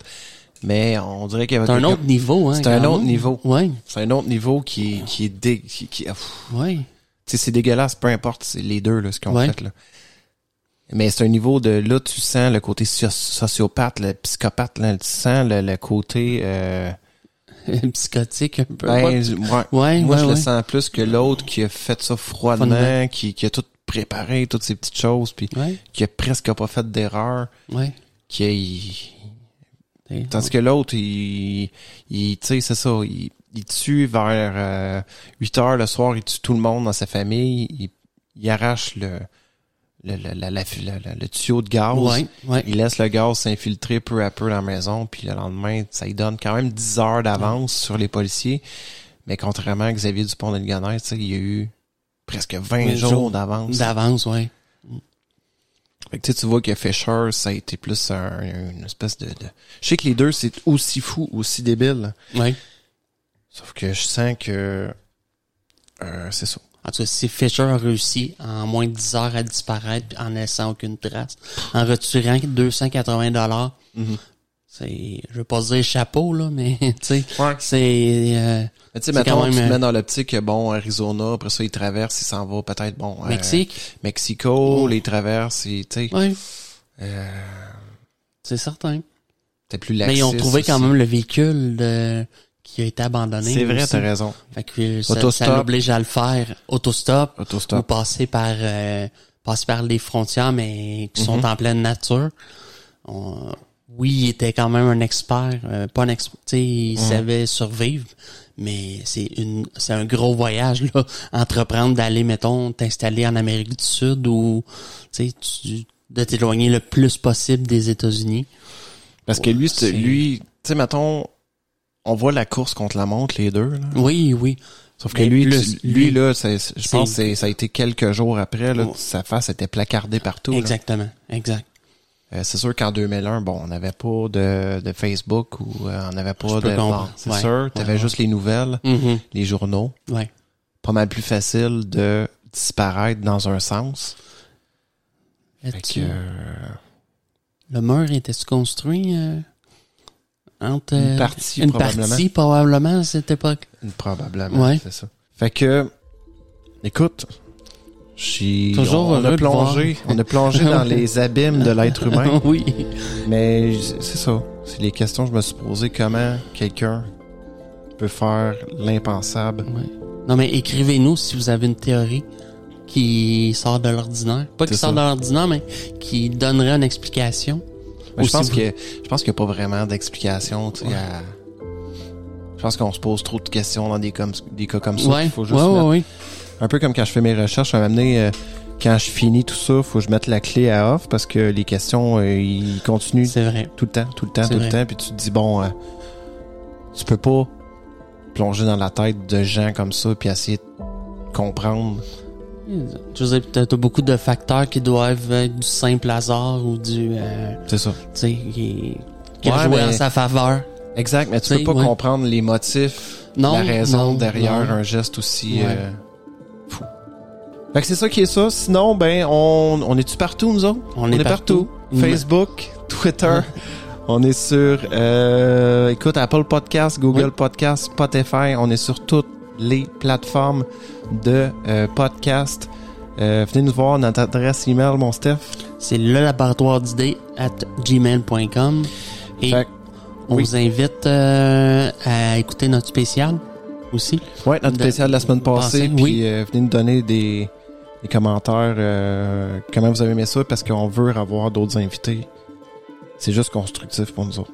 mais on dirait qu'il y avait C'est un autre niveau, hein. C'est un autre même. niveau. Ouais, c'est un autre niveau qui qui est dé... qui, qui- ouais. tu sais, c'est dégueulasse, peu importe c'est les deux là ce qu'ils ont Ouais. fait là. Mais c'est un niveau de là tu sens le côté soci- sociopathe, le psychopathe là, tu sens le, le côté euh, Psychotique un peu. ben, ouais. ouais. Moi, ouais, je le sens plus que l'autre qui a fait ça froidement, qui, qui a tout préparé, toutes ces petites choses, puis Ouais, qui a presque pas fait d'erreur, ouais. qui a, il- tandis que l'autre, il, il tu sais, c'est ça, il, il tue vers euh, 8 heures le soir, il tue tout le monde dans sa famille, il, il arrache le, le, le, la- la- la- la- le tuyau de gaz, Ouais, ouais. il laisse le gaz s'infiltrer peu à peu dans la maison, puis le lendemain, ça lui donne quand même 10 heures d'avance sur les policiers. Mais contrairement à Xavier Dupont de il y a eu presque 20 20 jours, jours d'avance. D'avance, ouais. Fait que tu sais, tu vois que Fisher, ça a été plus un- une espèce de, de... Je sais que les deux, c'est aussi fou, aussi débile. Ouais. Sauf que je sens que... euh, c'est ça. En tout cas, si Fisher a réussi en moins de 10 heures à disparaître en laissant aucune trace, en retirant 280 dollars, Mhm. c'est, je veux pas dire chapeau, là, mais, tu sais, Ouais. c'est, euh, Mais tu sais, mettons, quand tu te même, mets euh, dans l'optique que, bon, Arizona, après ça, il traverse, il s'en va peut-être, bon... euh, Mexique. Mexico, Oh. les traverse, tu sais... Ouais, euh, c'est certain. T'es plus Mais ils ont laxiste trouvé quand même le véhicule de, qui a été abandonné. C'est vrai, t'as raison. Fait que ça, Autostop. ça l'oblige à le faire. Autostop. Ou Autostop. passer par, euh, passer par les frontières, mais qui sont Mhm. en pleine nature. On- oui, il était quand même un expert, euh, pas un expert, tu sais, il Mhm. savait survivre, mais c'est une, c'est un gros voyage, là, entreprendre d'aller, mettons, t'installer en Amérique du Sud ou, tu sais, tu- de t'éloigner le plus possible des États-Unis. Parce que lui, lui, tu sais, mettons, on voit la course contre la montre, les deux, là. Oui, oui. Sauf que lui, plus, tu- lui, lui, là, je pense que ça a été quelques jours après, là, Oh. sa face était placardée partout. là. Exactement, exact. Euh, c'est sûr qu'en 2001, bon, on n'avait pas de, de Facebook ou euh, on n'avait pas de... bon, c'est Ouais. sûr, t'avais Ouais, juste les nouvelles, Mhm. les journaux. Ouais. Pas mal plus facile de disparaître dans un sens. Fait que, euh, Le mur était-tu construit euh, entre Une partie, une probablement. partie probablement à cette époque. Probablement, Ouais. c'est ça. Fait que, écoute, j'ai Toujours on, on a plongé, on a plongé dans les abîmes de l'être humain, oui. mais c'est ça. C'est les questions que je me suis posées. Comment quelqu'un peut faire l'impensable? Ouais. Non mais écrivez-nous si vous avez une théorie qui sort de l'ordinaire, pas qui sort de l'ordinaire mais qui donnerait une explication. Mais Ou je pense vous- que je pense qu'il n'y a pas vraiment d'explication. à- Je pense qu'on se pose trop de questions dans des cas comme ça. Ouais. Il faut juste ouais, ouais, mettre- ouais. un peu comme quand je fais mes recherches, à m'amener euh, quand je finis tout ça, faut que je mette la clé à off parce que les questions euh, ils continuent vrai. tout le temps, tout le temps, tout le temps, puis tu te dis bon, euh, tu peux pas plonger dans la tête de gens comme ça puis essayer de comprendre. Je veux dire, t'as beaucoup de facteurs qui doivent être du simple hasard ou du, euh, C'est ça. tu sais, qui, qui Ouais, a joué mais- en sa faveur. Exact, mais tu T'sais, peux pas ouais. comprendre les motifs, Non, la raison non, derrière non. un geste aussi Ouais. euh, fou. Fait que c'est ça qui est ça. Sinon, ben, on, on est-tu partout, nous autres? On est partout. Facebook, Twitter. on est sur, euh, écoute, Apple Podcast, Google Oui. Podcast, Spotify. On est sur toutes les plateformes de euh, podcast. Euh, venez nous voir notre adresse email, mon Steph? C'est le laboratoire d'idées at gmail.com. Et Fait on oui. vous invite euh, à écouter notre spécial aussi. ouais, notre spécial de la semaine passée. Puis oui. euh, venez nous donner des, des commentaires. comment vous avez aimé ça parce qu'on veut avoir d'autres invités. C'est juste constructif pour nous autres.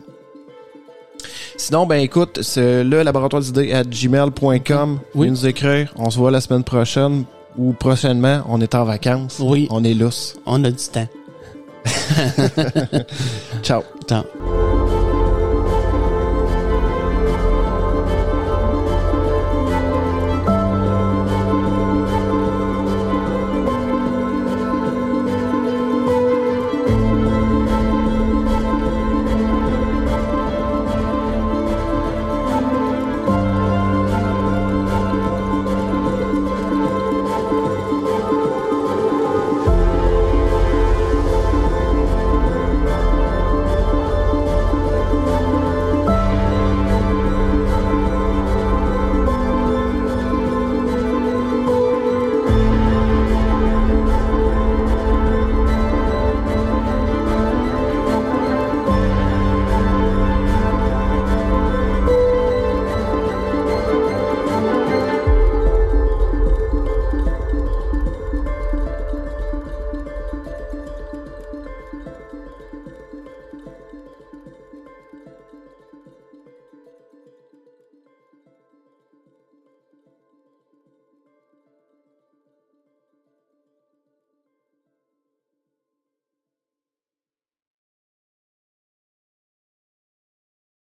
Sinon, ben écoute, c'est le laboratoire d'idées à gmail.com. Oui. nous écrire. On se voit la semaine prochaine ou prochainement. On est en vacances. Oui. On est lousse. On a du temps. Ciao. Ciao.